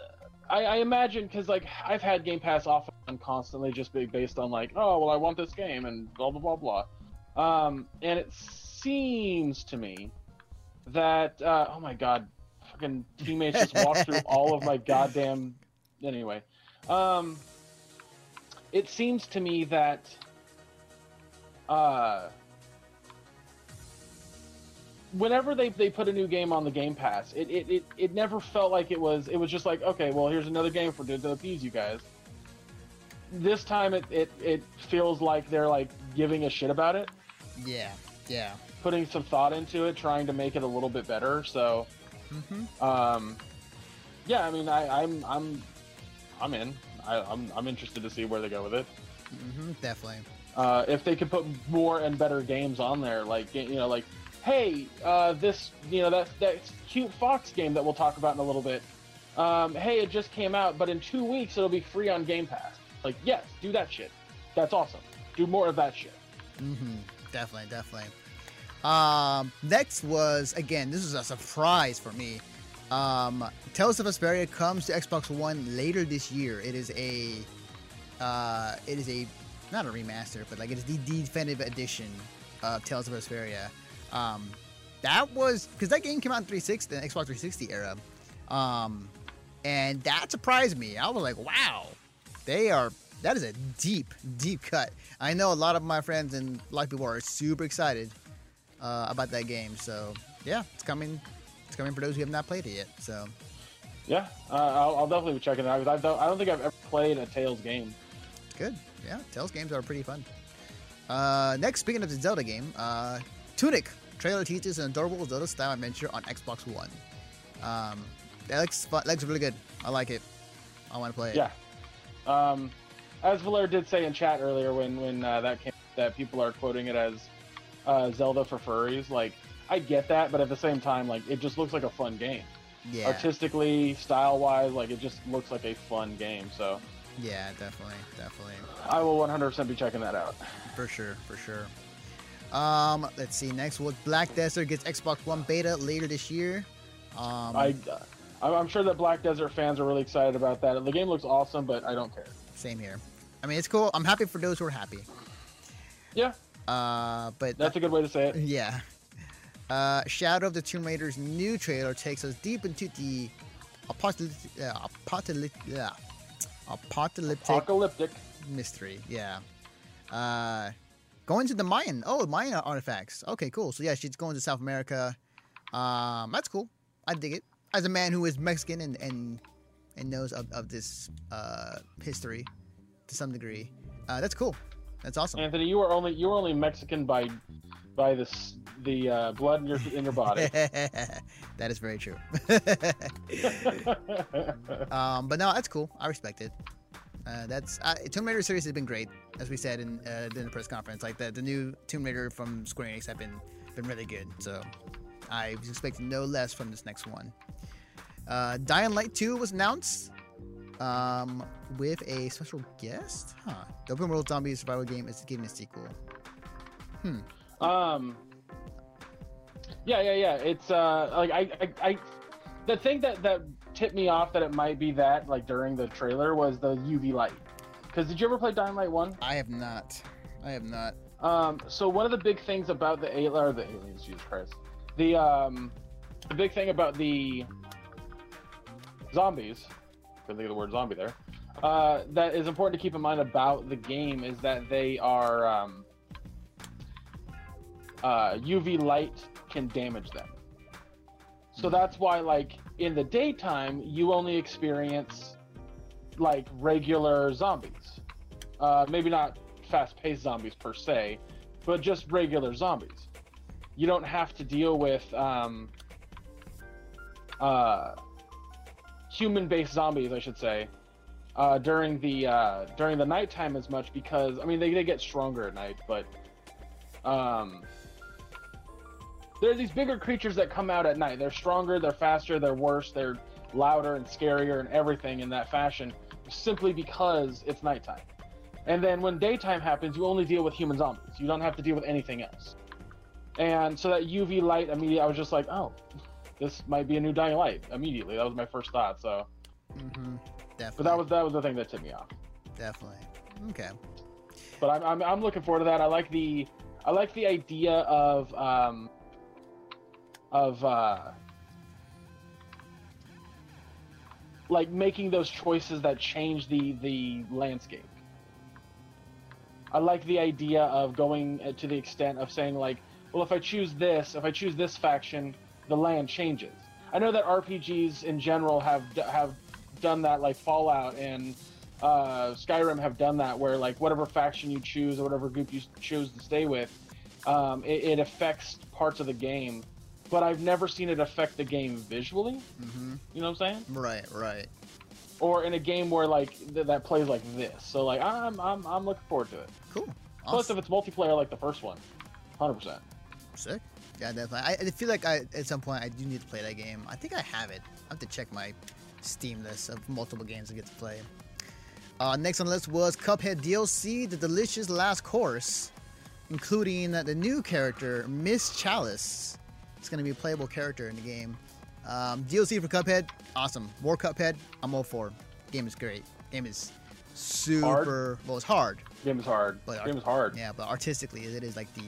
I, I imagine because like I've had Game Pass off and constantly just be based on like, oh well, I want this game and blah blah blah blah. Um, and it seems to me that uh, oh my god, fucking teammates just walked through all of my goddamn. Anyway, um, it seems to me that uh, whenever they, they put a new game on the Game Pass, it, it, it, it never felt like it was it was just like okay, well here's another game for to, to appease you guys. This time it, it it feels like they're like giving a shit about it, Yeah, yeah. putting some thought into it, trying to make it a little bit better. So, Mm-hmm. um, yeah, I mean, I, I'm I'm I'm in. I, I'm I'm interested to see where they go with it. hmm definitely. uh, if they could put more and better games on there, like you know, like hey, uh, this you know that that cute Fox game that we'll talk about in a little bit. Um, hey, it just came out, but in two weeks it'll be free on Game Pass. Like, yes, do that shit. That's awesome. Do more of that shit. hmm Definitely, definitely. Um, next was again, this was a surprise for me. Um, Tales of Vesperia comes to Xbox One later this year. It is a, uh, it is a, not a remaster, but like it is the definitive edition of Tales of Vesperia. Um, that was because that game came out in 360, the Xbox 360 era, um, and that surprised me. I was like, wow, they are. That is a deep, deep cut. I know a lot of my friends and a lot of people are super excited uh, about that game. So yeah, it's coming. It's coming for those who have not played it yet. So Yeah, uh, I'll, I'll definitely be checking it out. I don't, I don't think I've ever played a Tales game. good. Yeah, Tales games are pretty fun. Uh, next, speaking of the Zelda game, uh, Tunic trailer teaches an adorable Zelda style adventure on Xbox One. Um, that looks fun. Looks really good. I like it. I want to play it. Yeah. Um, as Valer did say in chat earlier, when when uh, that came, that people are quoting it as uh, Zelda for furries. Like, I get that, but at the same time, like, it just looks like a fun game. Yeah. Artistically, style wise, like, it just looks like a fun game. So Yeah, definitely, definitely. I will 100% be checking that out. For sure, for sure. Um, let's see. Next, what Black Desert gets Xbox One beta later this year. Um, I, I'm I'm sure that Black Desert fans are really excited about that. The game looks awesome, but I don't care. Same here. I mean, it's cool. I'm happy for those who are happy. Yeah. Uh, but That's a good way to say it. Yeah. Uh, Shadow of the Tomb Raider's new trailer takes us deep into the apocalyptic, uh, apocalyptic, yeah, apocalyptic, Apocalyptic. mystery. Yeah. Uh, going to the Mayan. Oh, Mayan artifacts. Okay, cool. So yeah, she's going to South America. Um, that's cool. I dig it. As a man who is Mexican and and, and knows of, of this uh, history to some degree, uh, that's cool. That's awesome. Anthony, you are only you are only Mexican by by this the uh, blood in your in your body. that is very true. um, but no, that's cool. I respect it. Uh, that's uh, Tomb Raider series has been great, as we said in, uh, in the press conference. Like the, the new Tomb Raider from Square Enix have been been really good. So I was expecting no less from this next one. Uh, Dying Light 2 was announced um, with a special guest. Huh. The open world zombie survival game is getting a sequel. Hmm. Um. Yeah, yeah, yeah. It's uh like I, I, I the thing that that tipped me off that it might be that like during the trailer was the UV light. Because did you ever play Dying Light One? I have not. I have not. Um. So one of the big things about the alien or the aliens, Jesus Christ, the um, the big thing about the zombies, couldn't think of the word zombie there. Uh, that is important to keep in mind about the game is that they are um, uh, UV light can damage them. So that's why, like in the daytime, you only experience like regular zombies. Uh, maybe not fast-paced zombies per se, but just regular zombies. You don't have to deal with um, uh, human-based zombies, I should say, uh, during the uh, during the nighttime as much because I mean they, they get stronger at night, but um, there are these bigger creatures that come out at night. They're stronger, they're faster, they're worse, they're louder and scarier and everything in that fashion, simply because it's nighttime. And then when daytime happens, you only deal with human zombies. You don't have to deal with anything else. And so that UV light immediately, I was just like, oh, this might be a new Dying Light. Immediately, that was my first thought. So, Mm-hmm. Definitely. but that was that was the thing that tipped me off. Definitely. Okay. But I'm, I'm, I'm looking forward to that. I like the I like the idea of um, of uh, like making those choices that change the the landscape. I like the idea of going uh, to the extent of saying like, well, if I choose this, if I choose this faction, the land changes. I know that RPGs in general have have done that, like Fallout and uh, Skyrim have done that, where like whatever faction you choose or whatever group you choose to stay with, um, it, it affects parts of the game. But I've never seen it affect the game visually. Mm-hmm. You know what I'm saying? Right. Right. Or in a game where like th- that plays like this. So like I'm I'm I'm looking forward to it. Cool. Plus, if it's multiplayer like the first one, hundred percent. Sick. Yeah, definitely. I, I feel like I at some point I do need to play that game. I think I have it. I have to check my Steam list of multiple games I get to play. Uh, next on the list was Cuphead DLC, The Delicious Last Course. including the new character Miss Chalice. It's going to be a playable character in the game. Um, DLC for Cuphead, awesome. More Cuphead, I'm all for. Game is great. Game is super. Well, it's hard. Game is hard. But Game is hard. Yeah, but artistically, it is like the.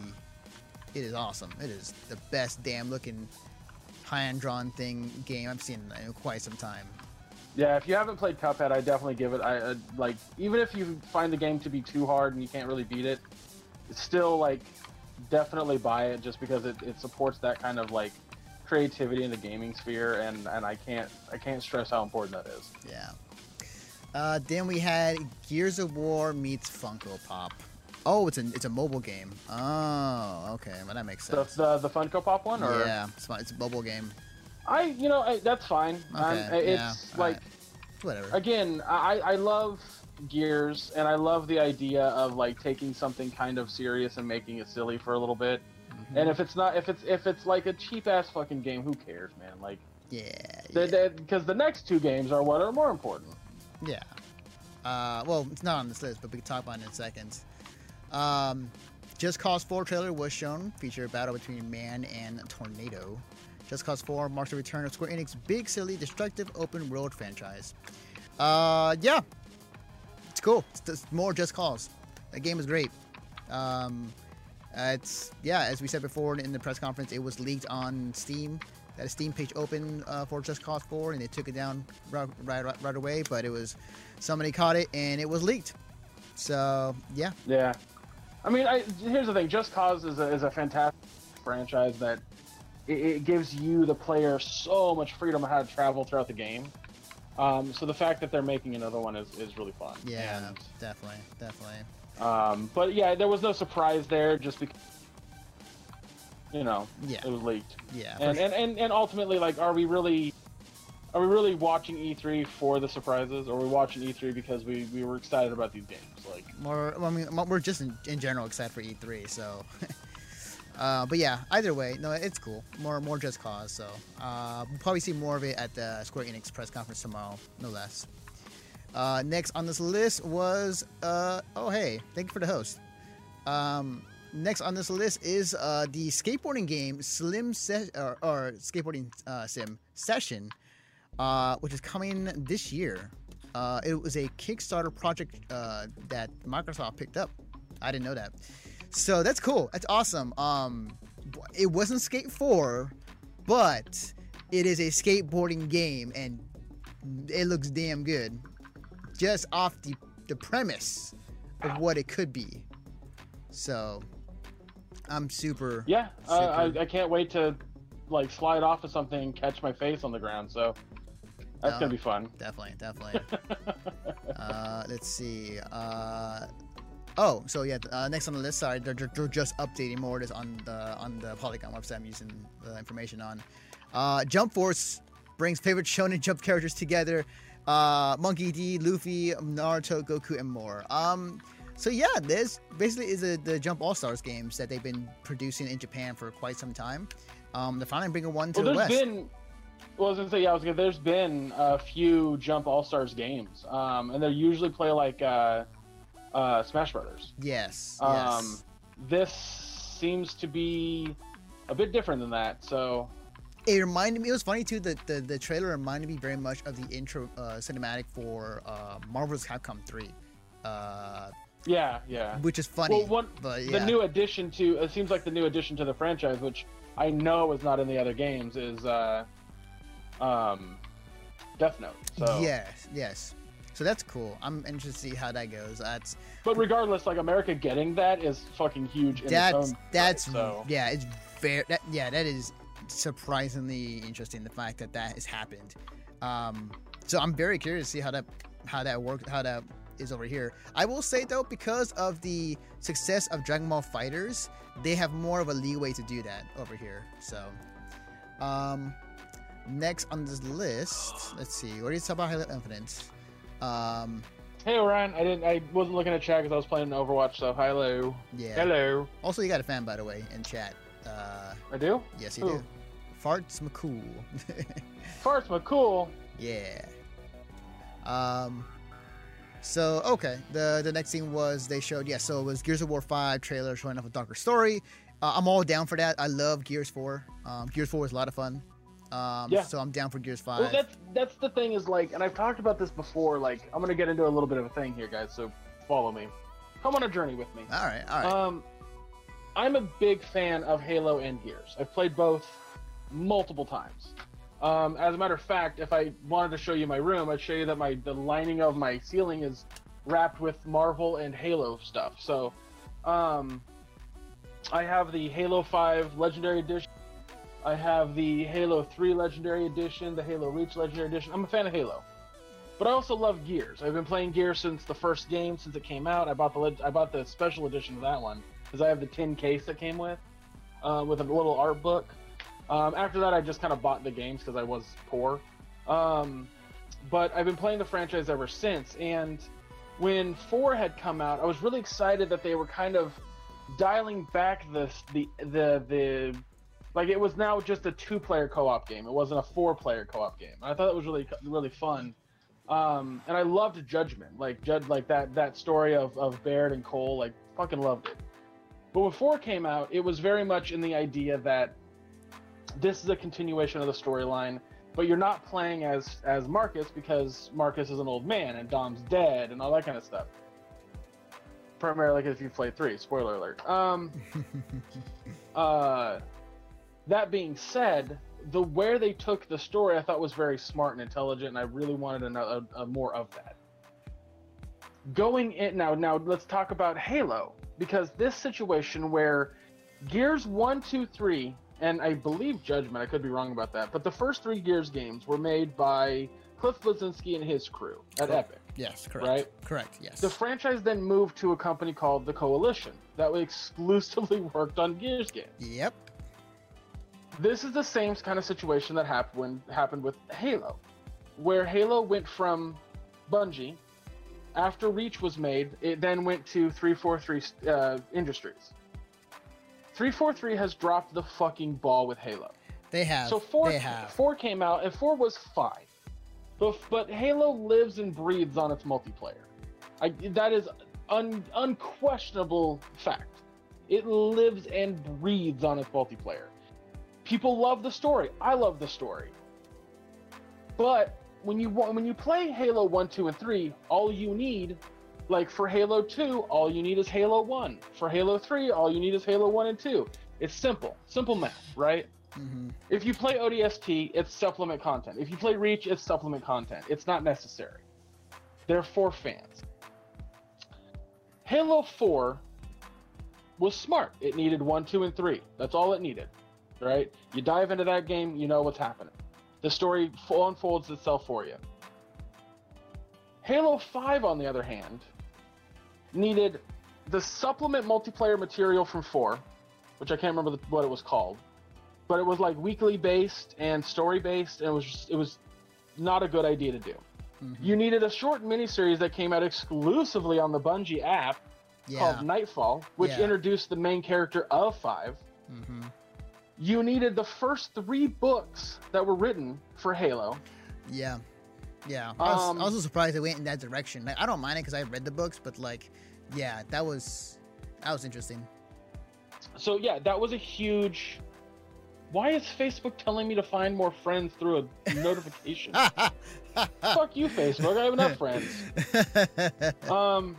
It is awesome. It is the best damn looking high hand drawn thing game I've seen in quite some time. Yeah, if you haven't played Cuphead, I definitely give it. I uh, like even if you find the game to be too hard and you can't really beat it, it's still like definitely buy it just because it, it supports that kind of like creativity in the gaming sphere, and and I can't I can't stress how important that is. Yeah. Uh, then we had Gears of War meets Funko Pop. Oh, it's a it's a mobile game. Oh, okay, well that makes The sense. the, the Funko Pop one, or Yeah, it's fine. It's a mobile game. I you know I, that's fine. Um, Okay, it's yeah, like alright. Whatever. again I I love Gears and I love the idea of like taking something kind of serious and making it silly for a little bit. Mm-hmm. And if it's not if it's if it's like a cheap ass fucking game, who cares, man? Like yeah, because the next two games are what are more important. Yeah. Uh, well, it's not on this list, but we can talk about it in a second. Um, Just Cause 4 trailer was shown, feature a battle between man and tornado. Just Cause 4 marks the return of Square enix big, silly, destructive open world franchise. Uh, yeah, it's cool. It's just more Just Cause. That game is great. Um, uh, it's yeah, as we said before in the press conference, it was leaked on Steam. That a Steam page open uh, for Just Cause 4, and they took it down right, right, right, away. But it was somebody caught it, and it was leaked. So yeah, Yeah, I mean, I, here's the thing: Just Cause is a, is a fantastic franchise that it, it gives you, the player, so much freedom on how to travel throughout the game. Um, so the fact that they're making another one is, is really fun. yeah, definitely, definitely. Um, but yeah, there was no surprise there, just because you know Yeah. it was leaked. Yeah, and, sure. and and and ultimately, like, are we really? Are we really watching E3 for the surprises, or are we watching E3 because we, we were excited about these games? Like, More, I mean, we're just in, in general excited for E3. So, uh, but yeah, either way, no, it's cool. More, more Just Cause. So, uh, we'll probably see more of it at the Square Enix press conference tomorrow, no less. Uh, next on this list was, uh, oh hey, thank you for the host. Um, next on this list is uh, the skateboarding game Slim Se- or, or skateboarding sim Session, which is coming this year. It was a Kickstarter project that Microsoft picked up. I didn't know that. So that's cool. That's awesome. Um, it wasn't Skate 4, but it is a skateboarding game, and it looks damn good. Just off the, the premise of what it could be. So I'm super. yeah, uh, I, I can't wait to like slide off of something and catch my face on the ground. So that's gonna be fun. Definitely, definitely. uh, let's see. Uh, oh, so yeah. Uh, next on the list, sorry, they're, they're- just updating more. of This on the on the Polygon website. I'm using the information on. Uh, Jump Force brings favorite Shonen Jump characters together. Uh, Monkey D, Luffy, Naruto, Goku, and more. Um, so yeah, this basically is a, the Jump All Stars games that they've been producing in Japan for quite some time. Um, they're finally bringing one to Well, the West. been. Well, I was gonna say, yeah, I was gonna. There's been a few Jump All Stars games, um, and they usually play like uh, uh, Smash Brothers. Yes. Um, yes. This seems to be a bit different than that. So It reminded me. It was funny too. The the, the trailer reminded me very much of the intro uh, cinematic for uh, Marvel's Capcom Three, uh, yeah, yeah. which is funny. Well, one, but the new addition to it seems like the new addition to the franchise, which I know is not in the other games, is uh, um, Death Note. So Yes, yes. So that's cool. I'm interested to see how that goes. That's But regardless, like America getting that is fucking huge. In that's that's right, so. yeah. It's very that, yeah. That is surprisingly interesting. The fact that that has happened. Um, so I'm very curious to see how that how that works. How that is over here. I will say though, because of the success of Dragon Ball FighterZ, they have more of a leeway to do that over here. So, um, next on this list, let's see. What is about Halo Infinite? Um, Hey Orion, I didn't. I wasn't looking at chat because I was playing Overwatch. So hello. Yeah. Hello. Also, you got a fan, by the way, in chat. Uh, I do. yes, you do. Farts McCool. Farts McCool. yeah. Um. So okay, the the next thing was they showed yeah, so it was Gears of War five trailer showing off a darker story. Uh, I'm all down for that. I love Gears four. Um, Gears four was a lot of fun. Um, Yeah. So I'm down for Gears five. Well, that's that's the thing is like, and I've talked about this before. Like, I'm gonna get into a little bit of a thing here, guys. So follow me. Come on a journey with me. all right, all right. Um, I'm a big fan of Halo and Gears. I've played both multiple times. Um, as a matter of fact, if I wanted to show you my room, I'd show you that my the lining of my ceiling is wrapped with Marvel and Halo stuff. So, um, I have the Halo 5 Legendary Edition. I have the Halo 3 Legendary Edition, the Halo Reach Legendary Edition. I'm a fan of Halo. But I also love Gears. I've been playing Gears since the first game, since it came out. I bought the I bought the special edition of that one because I have the tin case that came with, uh, with a little art book. Um, after that, I just kind of bought the games because I was poor. Um, but I've been playing the franchise ever since. And when four had come out, I was really excited that they were kind of dialing back this the the the like it was now just a two player co-op game. It wasn't a four player co-op game. And I thought it was really really fun. Um, and I loved Judgment, like Jud, like that that story of of Baird and Cole, like fucking loved it. But when four came out, it was very much in the idea that this is a continuation of the storyline, but you're not playing as as Marcus because Marcus is an old man and Dom's dead and all that kind of stuff. Primarily if you play three. Spoiler alert. Um, uh, that being said, the where they took the story, I thought was very smart and intelligent, and I really wanted another uh, a, uh, more of that. Going in now, now let's talk about Halo because this situation where Gears one, two, three, and I believe Judgment, I could be wrong about that, but the first three Gears games were made by Cliff Bleszinski and his crew at Correct. Epic. yes, correct. Right? Correct. Yes. The franchise then moved to a company called the Coalition that exclusively worked on Gears games. Yep. This is the same kind of situation that happened when, happened with Halo, where Halo went from Bungie. After Reach was made, it then went to 343 uh, Industries. 343 has dropped the fucking ball with Halo. They have. So four, They have. four came out, and four was fine. But, but Halo lives and breathes on its multiplayer. I, that is un, unquestionable fact. It lives and breathes on its multiplayer. People love the story. I love the story. But when you when you play Halo 1, 2, and 3, all you need like for Halo 2, all you need is Halo 1. For Halo 3, all you need is Halo 1 and 2. It's simple. Simple math, right? Mm-hmm. If you play ODST, it's supplement content. If you play Reach, it's supplement content. It's not necessary. They're for fans. Halo 4 was smart. It needed 1, 2, and 3. That's all it needed. Right? You dive into that game, you know what's happening. The story full unfolds itself for you. Halo 5, on the other hand, needed the supplement multiplayer material from 4, which I can't remember the, what it was called, but it was like weekly based and story based, and it was just, it was not a good idea to do. You needed a short miniseries that came out exclusively on the Bungie app Yeah. called Nightfall, which Yeah. introduced the main character of 5. Mm-hmm. You needed the first three books that were written for Halo. Yeah. Yeah. I was, Um, I was surprised they went in that direction. Like, I don't mind it because I read the books, but like, yeah, that was that was interesting. So yeah, that was a huge. Why is Facebook telling me to find more friends through a notification? Fuck you, Facebook. I have enough friends. Um.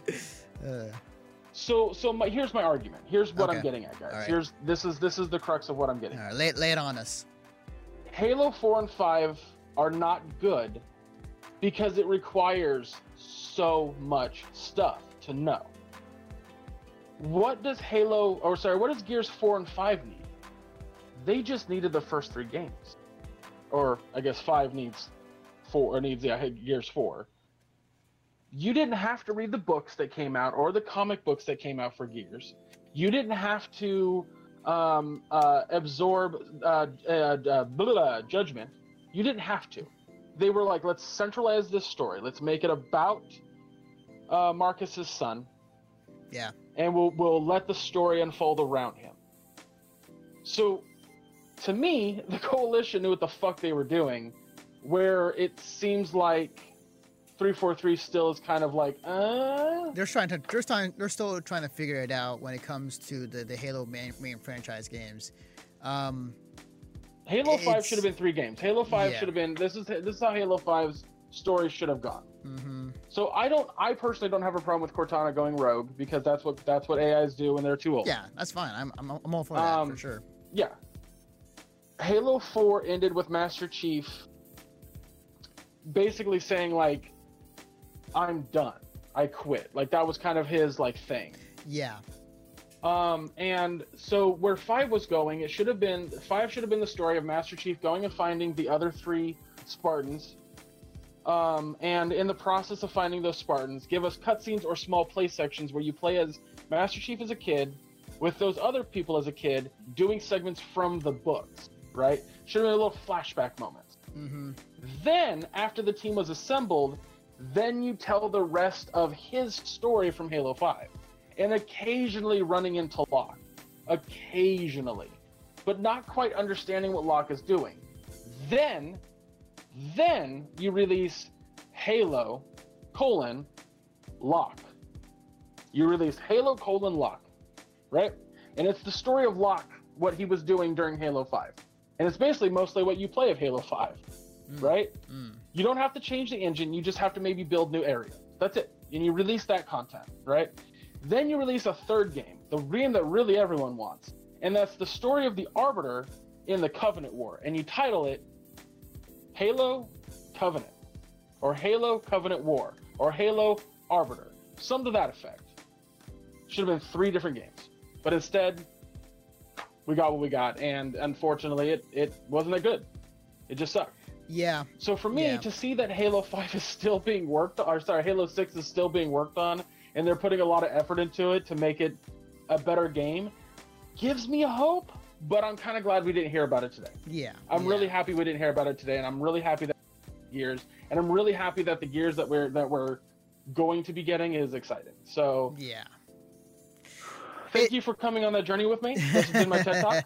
So so my, here's my argument. Here's what I'm getting at, guys. Right. Here's this is this is the crux of what I'm getting. All right, lay, lay it on us. Halo 4 and 5 are not good because it requires so much stuff to know. What does Halo, or sorry, what does Gears 4 and 5 need? They just needed the first three games. Or I guess 5 needs 4, or needs, yeah, Gears 4. You didn't have to read the books that came out or the comic books that came out for Gears. You didn't have to um, uh, absorb uh, uh, uh, blah, blah, judgment. You didn't have to. They were like, let's centralize this story. Let's make it about uh, Marcus's son, Yeah. and we'll we'll let the story unfold around him. So, to me, the coalition knew what the fuck they were doing. Where it seems like 343 still is kind of like, uh. They're trying to. They're trying. They're still trying to figure it out when it comes to the the Halo main, main franchise games. Um, Halo Five should have been three games. Halo Five Yeah. should have been. This is this is how Halo 5's story should have gone. mhm. So I don't. I personally don't have a problem with Cortana going rogue because that's what that's what AIs do when they're too old. Yeah, that's fine. I'm I'm, I'm all for that Um, for sure. Yeah. Halo 4 ended with Master Chief basically saying like I'm done. I quit. Like that was kind of his like thing. Yeah. Um and so where 5 was going, it should have been 5 should have been the story of Master Chief going and finding the other 3 Spartans. Um and in the process of finding those Spartans, give us cutscenes or small play sections where you play as Master Chief as a kid with those other people as a kid doing segments from the books, right? Should have been a little flashback moment. Mm-hmm. Then, after the team was assembled, then you tell the rest of his story from Halo 5. And occasionally running into Locke. Occasionally. But not quite understanding what Locke is doing. Then, then you release Halo colon Locke. You release Halo colon Locke, right? And it's the story of Locke, what he was doing during Halo 5. And it's basically mostly what you play of Halo 5, mm. right? Mm. You don't have to change the engine, you just have to maybe build new areas. That's it. And you release that content, right? Then you release a third game, the game that really everyone wants. And that's the story of the Arbiter in the Covenant War. And you title it Halo Covenant, or Halo Covenant War, or Halo Arbiter. Some to that effect. Should have been three different games. But instead, we got what we got. And unfortunately, it, it wasn't that good. It just sucked. Yeah. So for me Yeah. to see that Halo 5 is still being worked or sorry, Halo 6 is still being worked on and they're putting a lot of effort into it to make it a better game gives me hope, but I'm kind of glad we didn't hear about it today. Yeah. I'm really happy we didn't hear about it today and I'm really happy that Gears and I'm really happy that the Gears that we're that we're going to be getting is exciting. So Yeah. Thank you for coming on that journey with me. This has been my TED Talk.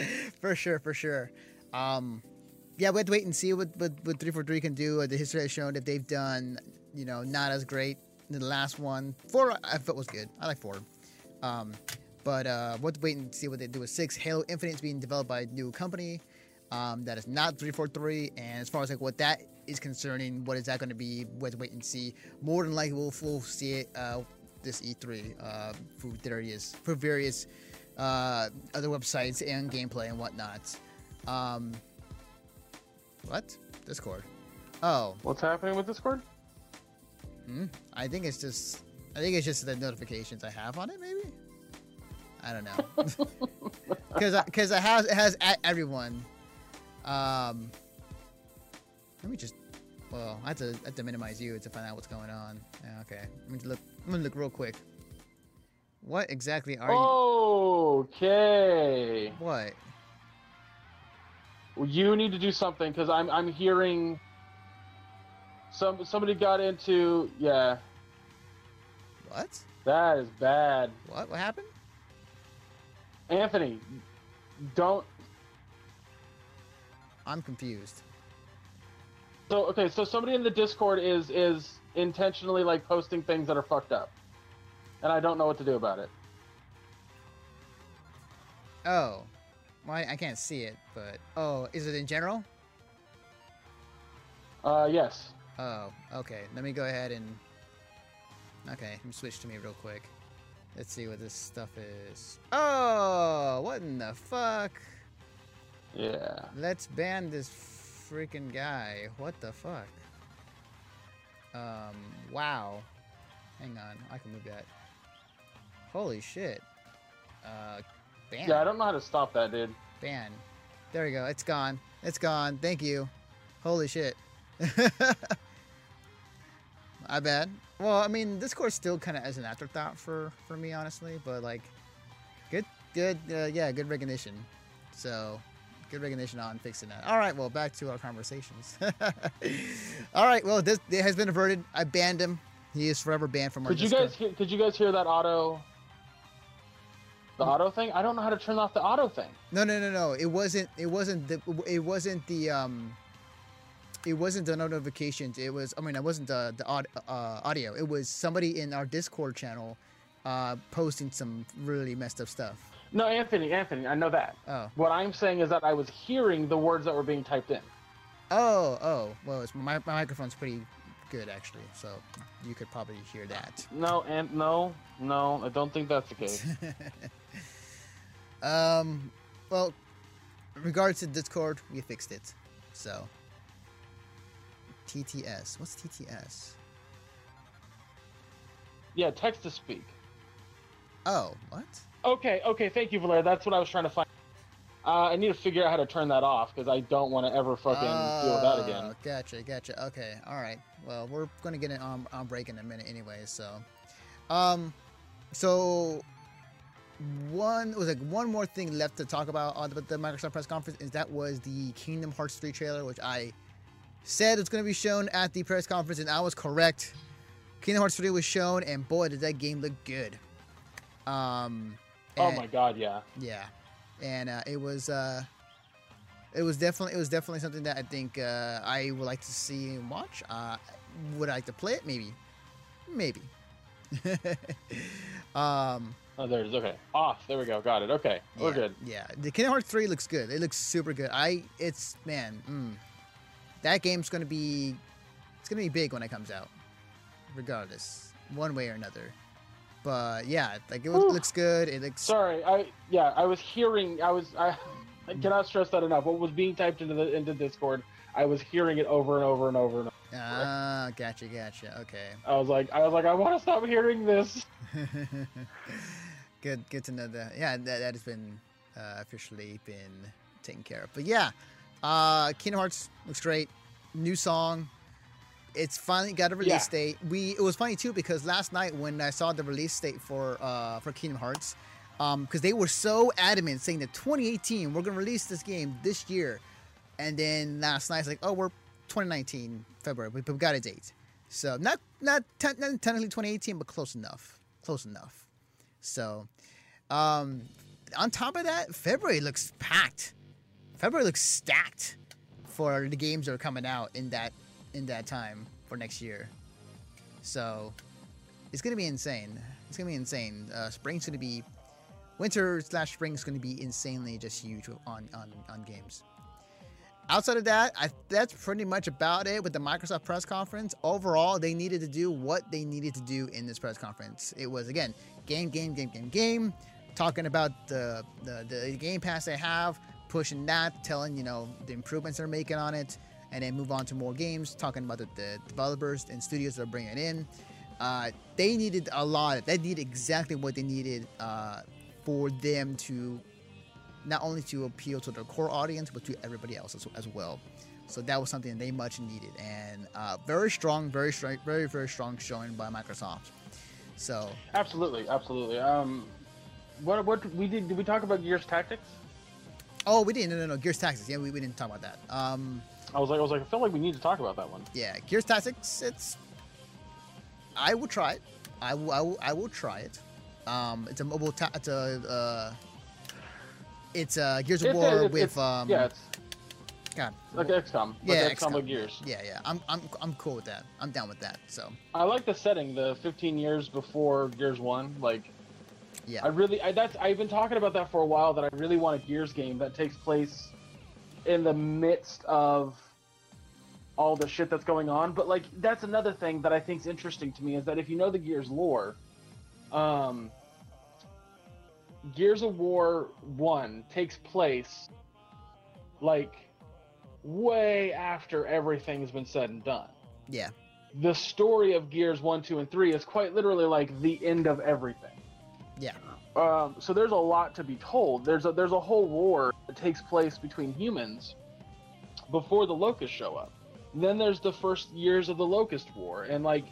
for sure, for sure. Um, yeah, we have to wait and see what what, what three four three can do. The history has shown that they've done, you know, not as great in the last one. Four, I felt was good. I like four. Um, but uh, we'll wait and see what they do with six. Halo Infinite is being developed by a new company. Um, that is not 343 and as far as like what that is concerning what is that going to be we'll have to wait and see more than likely we'll, we'll see it uh, this e3 uh, for various for various uh, other websites and gameplay and whatnot um, what discord oh what's happening with discord hmm? i think it's just i think it's just the notifications i have on it maybe i don't know because because it has it has everyone um, let me just. Well, I have to, I have to minimize you to find out what's going on. Yeah, okay, I'm gonna look. I'm gonna look real quick. What exactly are Oh. Okay. you? What? You need to do something because I'm I'm hearing some somebody got into yeah. What? That is bad. What? What happened? Anthony, don't. I'm confused. So okay, so somebody in the Discord is is intentionally like posting things that are fucked up, and I don't know what to do about it. Oh, well, I, I can't see it, but oh, is it in general? Uh, yes. Oh, okay. Let me go ahead and. Okay, let me switch to me real quick. Let's see what this stuff is. Oh, what in the fuck? Yeah. Let's ban this freaking guy. What the fuck? Um, wow. Hang on, I can move that. Holy shit. Uh, ban. Yeah, I don't know how to stop that, dude. Ban. There we go. It's gone. It's gone. Thank you. Holy shit. I bad. Well, I mean, Discord's still kind of as an afterthought for for me, honestly. But like, good, good, uh, yeah, good recognition. So, good recognition on fixing that. All right, well, back to our conversations. All right, well, this it has been averted. I banned him. He is forever banned from our Could you Discord. guys could you guys hear that auto? The auto thing? I don't know how to turn off the auto thing. No, no, no, no. It wasn't. It wasn't the. It wasn't the. Um. it wasn't the notifications. It was I mean, it wasn't the the uh, audio. It was somebody in our Discord channel uh, posting some really messed up stuff. No, Anthony, Anthony, I know that. Oh. What I'm saying is that I was hearing the words that were being typed in. Oh, oh. Well, it's, my my microphone's pretty good actually, so you could probably hear that. No, and no, no, I don't think that's the case. Um, well, regards to Discord, we fixed it. So, TTS. What's TTS? yeah, text to speak. Oh, what? Okay, okay, thank you, Valera. That's what I was trying to find. Uh, I need to figure out how to turn that off because I don't want to ever fucking deal with that again. Oh, Gotcha, gotcha. Okay, all right. Well, we're gonna get it on on break in a minute anyway. So, um, so one was like one more thing left to talk about on the, the Microsoft press conference is that was the Kingdom Hearts 3 trailer, which I said it's gonna be shown at the press conference, and I was correct. Kingdom Hearts 3 was shown, and boy, did that game look good. Um, Oh my god, yeah. yeah, and uh, it was uh, it was definitely it was definitely something that I think uh, I would like to see and watch. Uh, would I like to play it? Maybe, maybe. um, Oh, there it is. okay. Off. There we go. Got it. Okay, we're good. Yeah, the Kingdom Hearts three looks good. It looks super good. I it's man, mm, that game's gonna be it's gonna be big when it comes out, regardless, one way or another. But yeah, like it loo- looks good. It looks Sorry, I yeah, I was hearing. I was I, I cannot stress that enough. What was being typed into the into Discord, I was hearing it over and over and over and over. ah, gotcha, gotcha. Okay. I was like, I was like, I want to stop hearing this. good, good to know that. Yeah, that, that has been uh, officially been taken care of. But yeah, uh, Kingdom Hearts looks great. New song. It's finally got a release Yeah. date. We it was funny too because last night when I saw the release date for uh, for Kingdom Hearts, because they were so adamant saying that 2018 we're gonna release this game this year, and then last night it's like oh we're 2019 February we, we got a date. So not not, te- not technically 2018 but close enough, close enough. So, um, on top of that, February looks packed. February looks stacked for the games that are coming out in that in that time for next year. So, it's gonna be insane. It's gonna be insane. Uh, spring's gonna be winter slash spring's gonna be insanely just huge on on on games. Outside of that, I, that's pretty much about it with the Microsoft press conference. Overall, they needed to do what they needed to do in this press conference. It was again game, game, game, game, game, talking about the the, the Game Pass they have, pushing that, telling you know the improvements they're making on it, and then move on to more games, talking about the, the developers and studios they're bringing in. Uh, they needed a lot. They needed exactly what they needed uh, for them to not only to appeal to their core audience, but to everybody else as, as well. So that was something they much needed, and uh, very strong, very strong, very very strong showing by Microsoft. So Absolutely, absolutely. Um, what what we did? Did we talk about Gears Tactics? Oh, we didn't. No, no, no. Gears Tactics. Yeah, we, we didn't talk about that. Um, I was like, I was like, I feel like we need to talk about that one. yeah, Gears Tactics. It's. I will try it. I will. I will, I will try it. Um, it's a mobile. Ta- it's a. Uh, it's a Gears of It's War it's- with. um, yeah, it's God. like XCOM. Like Yeah, XCOM with Gears. Yeah, yeah. I'm, I'm, I'm cool with that. I'm down with that. So. I like the setting, the 15 years before Gears One. Like, Yeah. I really, I, that's, I've been talking about that for a while. That I really want a Gears game that takes place in the midst of all the shit that's going on. But like, that's another thing that I think is interesting to me is that if you know the Gears lore, um, Gears of War One takes place like way after everything's been said and done Yeah. the story of Gears 1, 2, and 3 is quite literally like the end of everything. Yeah. Um, so there's a lot to be told. There's a there's a whole war that takes place between humans before the locusts show up. Then there's the first years of the locust war, and like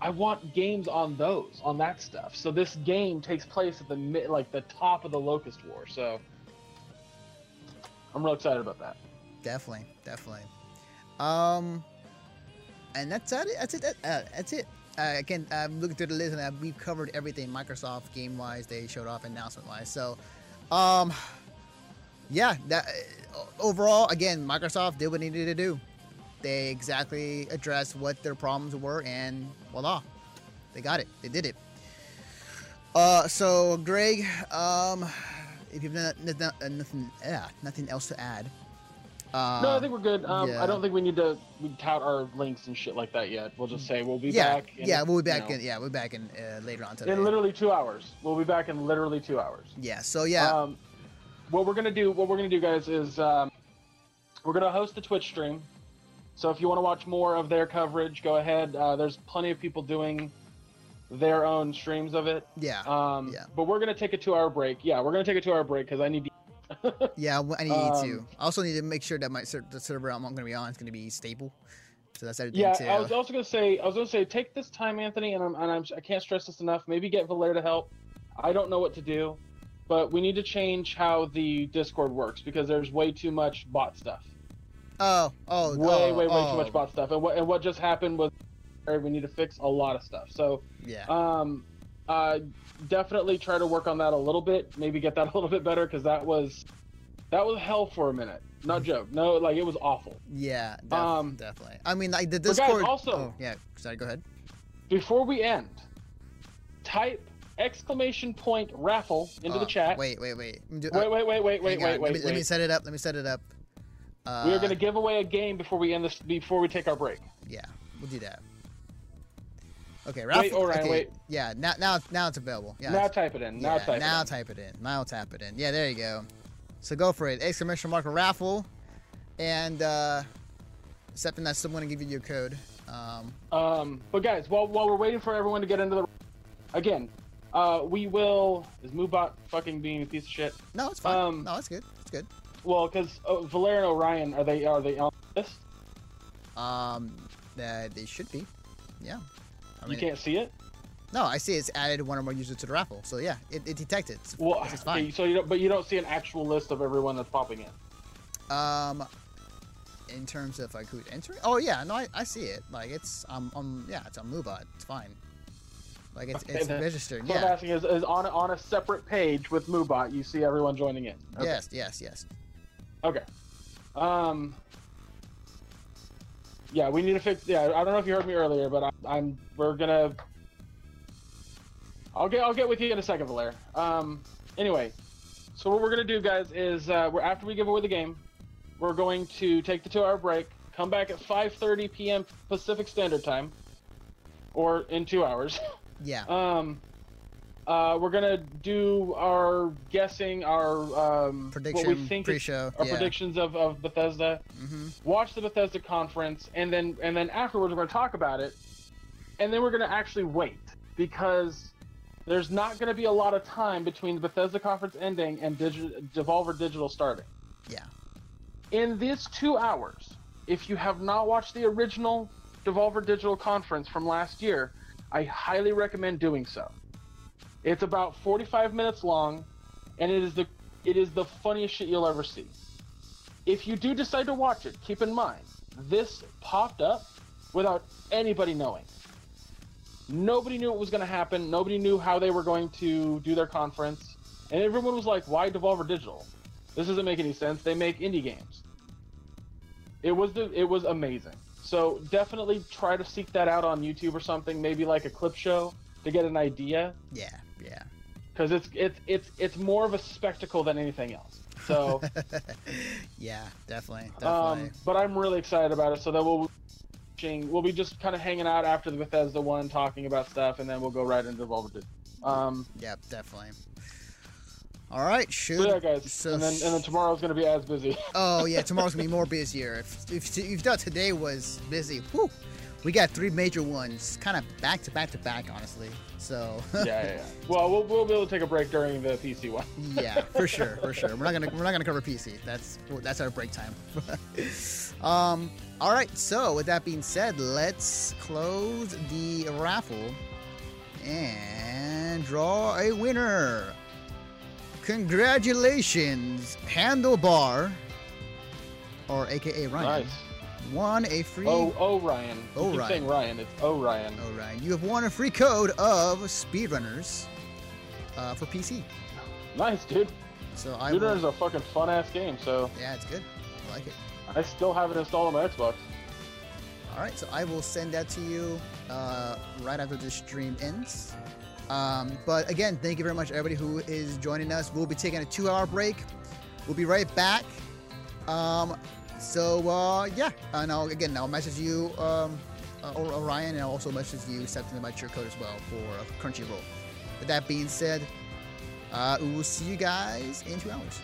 I want games on those, on that stuff. So this game takes place at the mid, like the top of the locust war. So I'm real excited about that. Definitely, definitely. Um, and that's it. That's it. Uh, that's it. Uh, again, I'm looking through the list, and we've covered everything Microsoft game wise. They showed off announcement wise. So, um, yeah. That uh, overall, again, Microsoft did what they needed to do. They exactly addressed what their problems were, and voila, they got it. They did it. Uh, so Greg, um, if you've not, not, uh, nothing, yeah, nothing else to add. Uh, no, I think we're good. Um, yeah. I don't think we need to we tout our links and shit like that yet. We'll just say we'll be yeah, back. in, yeah, we'll be you back know, in. Yeah, we'll be back in uh, later on today. in literally two hours. We'll be back in literally two hours. yeah. So yeah, Um, what we're gonna do, what we're gonna do, guys, is um, we're gonna host the Twitch stream. So if you want to watch more of their coverage, go ahead. Uh, there's plenty of people doing their own streams of it. yeah, Um, Yeah. But we're gonna take a two-hour break. Yeah, we're gonna take a two-hour break because I need to. yeah. I need to. um, I also need to make sure that my ser- the server I'm going to be on is going to be stable. So that's everything Yeah, too. I was also gonna say, I was gonna say, take this time, Anthony, and I'm, and I'm, I can't stress this enough. Maybe get Valer to help. I don't know what to do, but we need to change how the Discord works because there's way too much bot stuff. Oh, oh, way, oh, way, way oh. too much bot stuff. And what, and what just happened was we need to fix a lot of stuff. So, Yeah. um, uh, definitely try to work on that a little bit. Maybe get that a little bit better because that was, that was hell for a minute. Not joke. No, like it was awful. Yeah, def- Um, definitely. I mean, like the but guys, Discord. also- oh, yeah. Sorry, go ahead. Before we end, type exclamation point raffle into Uh, the chat. Wait, wait, wait. Do- Wait, wait, wait, wait, wait, on. wait, Let me, wait, let me set it up. Let me set it up. Uh, we are going to give away a game before we end this. Before we take our break. Yeah, we'll do that. Okay, Wait, Ralph. Orion, okay, wait. Yeah, now now now it's available. Yeah. now type it in. Now yeah, type it now in. type it in. Now tap it in. Yeah, there you go. So go for it. Exclamation mark raffle, and uh, I still want to give you your code. Um, Um, but guys, while while we're waiting for everyone to get into the, again, uh, we will. Is Moobot fucking being a piece of shit? no, it's fine. Um, no, it's good. It's good. Well, because uh, Valera and Orion are they are they on this? Um, that they should be. Yeah. I you can't see it. No, I see it's added one or more users to the raffle. So yeah, it, it detected. It's, Well, it's fine. okay, so you don't, but you don't see an actual list of everyone that's popping in. Um, in terms of like who's entering. Oh yeah, no, I, I see it. Like it's um um yeah, it's on Moobot. It's fine. Like it's it's Okay, then- registered. What I'm asking is, is on a- on a separate page with Moobot, you see everyone joining in. Okay. Yes, yes, yes. Okay. Um. Yeah, we need to fix. Yeah, I don't know if you heard me earlier, but I, I'm. We're gonna. I'll get. I'll get with you in a second, Valer. Um. Anyway, so what we're gonna do, guys, is uh, we're after we give away the game, we're going to take the two-hour break, come back at 5:30 p.m. Pacific Standard Time, or in two hours. Yeah. Um, uh, we're gonna do our guessing, our um, what we Prediction, think pre-show, is, our yeah. predictions of, of Bethesda. Mm-hmm. Watch the Bethesda conference, and then and then afterwards we're gonna talk about it, and then we're gonna actually wait because there's not gonna be a lot of time between the Bethesda conference ending and Digi- Devolver Digital starting. Yeah. In these two hours, if you have not watched the original Devolver Digital conference from last year, I highly recommend doing so. It's about 45 minutes long, and it is the it is the funniest shit you'll ever see. If you do decide to watch it, keep in mind this popped up without anybody knowing. Nobody knew what was going to happen. Nobody knew how they were going to do their conference, and everyone was like, "Why Devolver Digital? This doesn't make any sense. They make indie games." It was the it was amazing. So definitely try to seek that out on YouTube or something, maybe like a clip show to get an idea. Yeah, yeah. Because it's it's it's it's more of a spectacle than anything else. So, yeah, definitely, definitely. um, but I'm really excited about it. So that we'll we'll be just kind of hanging out after the Bethesda one, talking about stuff, and then we'll go right into Devolver Digital. Um, yeah, definitely. All right, shoot. so yeah, guys, So and then and then tomorrow's gonna be as busy. Oh yeah, tomorrow's gonna be more busier. If, if, if you thought today was busy, whew, we got three major ones, kind of back to back to back, honestly. So yeah, yeah, yeah. Well, we'll we'll be able to take a break during the PC one. yeah, for sure, for sure. We're not gonna we're not gonna cover PC. That's that's our break time. um. All right. So with that being said, let's close the raffle and draw a winner. Congratulations, Handlebar, or AKA Ryan. Nice. Won a free. Oh, oh, Ryan. Oh, Ryan. saying Ryan. It's oh, Ryan. Oh, Ryan. You have won a free code of Speedrunners uh, for PC. Nice, dude. So I Speedrunner will- is a fucking fun ass game. So Yeah, it's good. I like it. I still have it installed on my Xbox. All right, so I will send that to you uh, right after this stream ends. Um, but again, thank you very much, everybody who is joining us. We'll be taking a two-hour break. We'll be right back. Um, so uh, yeah, and I'll again I'll message you um, uh, or Orion, and I'll also message you something about your code as well for uh, Crunchyroll. With that being said, uh, we will see you guys in two hours.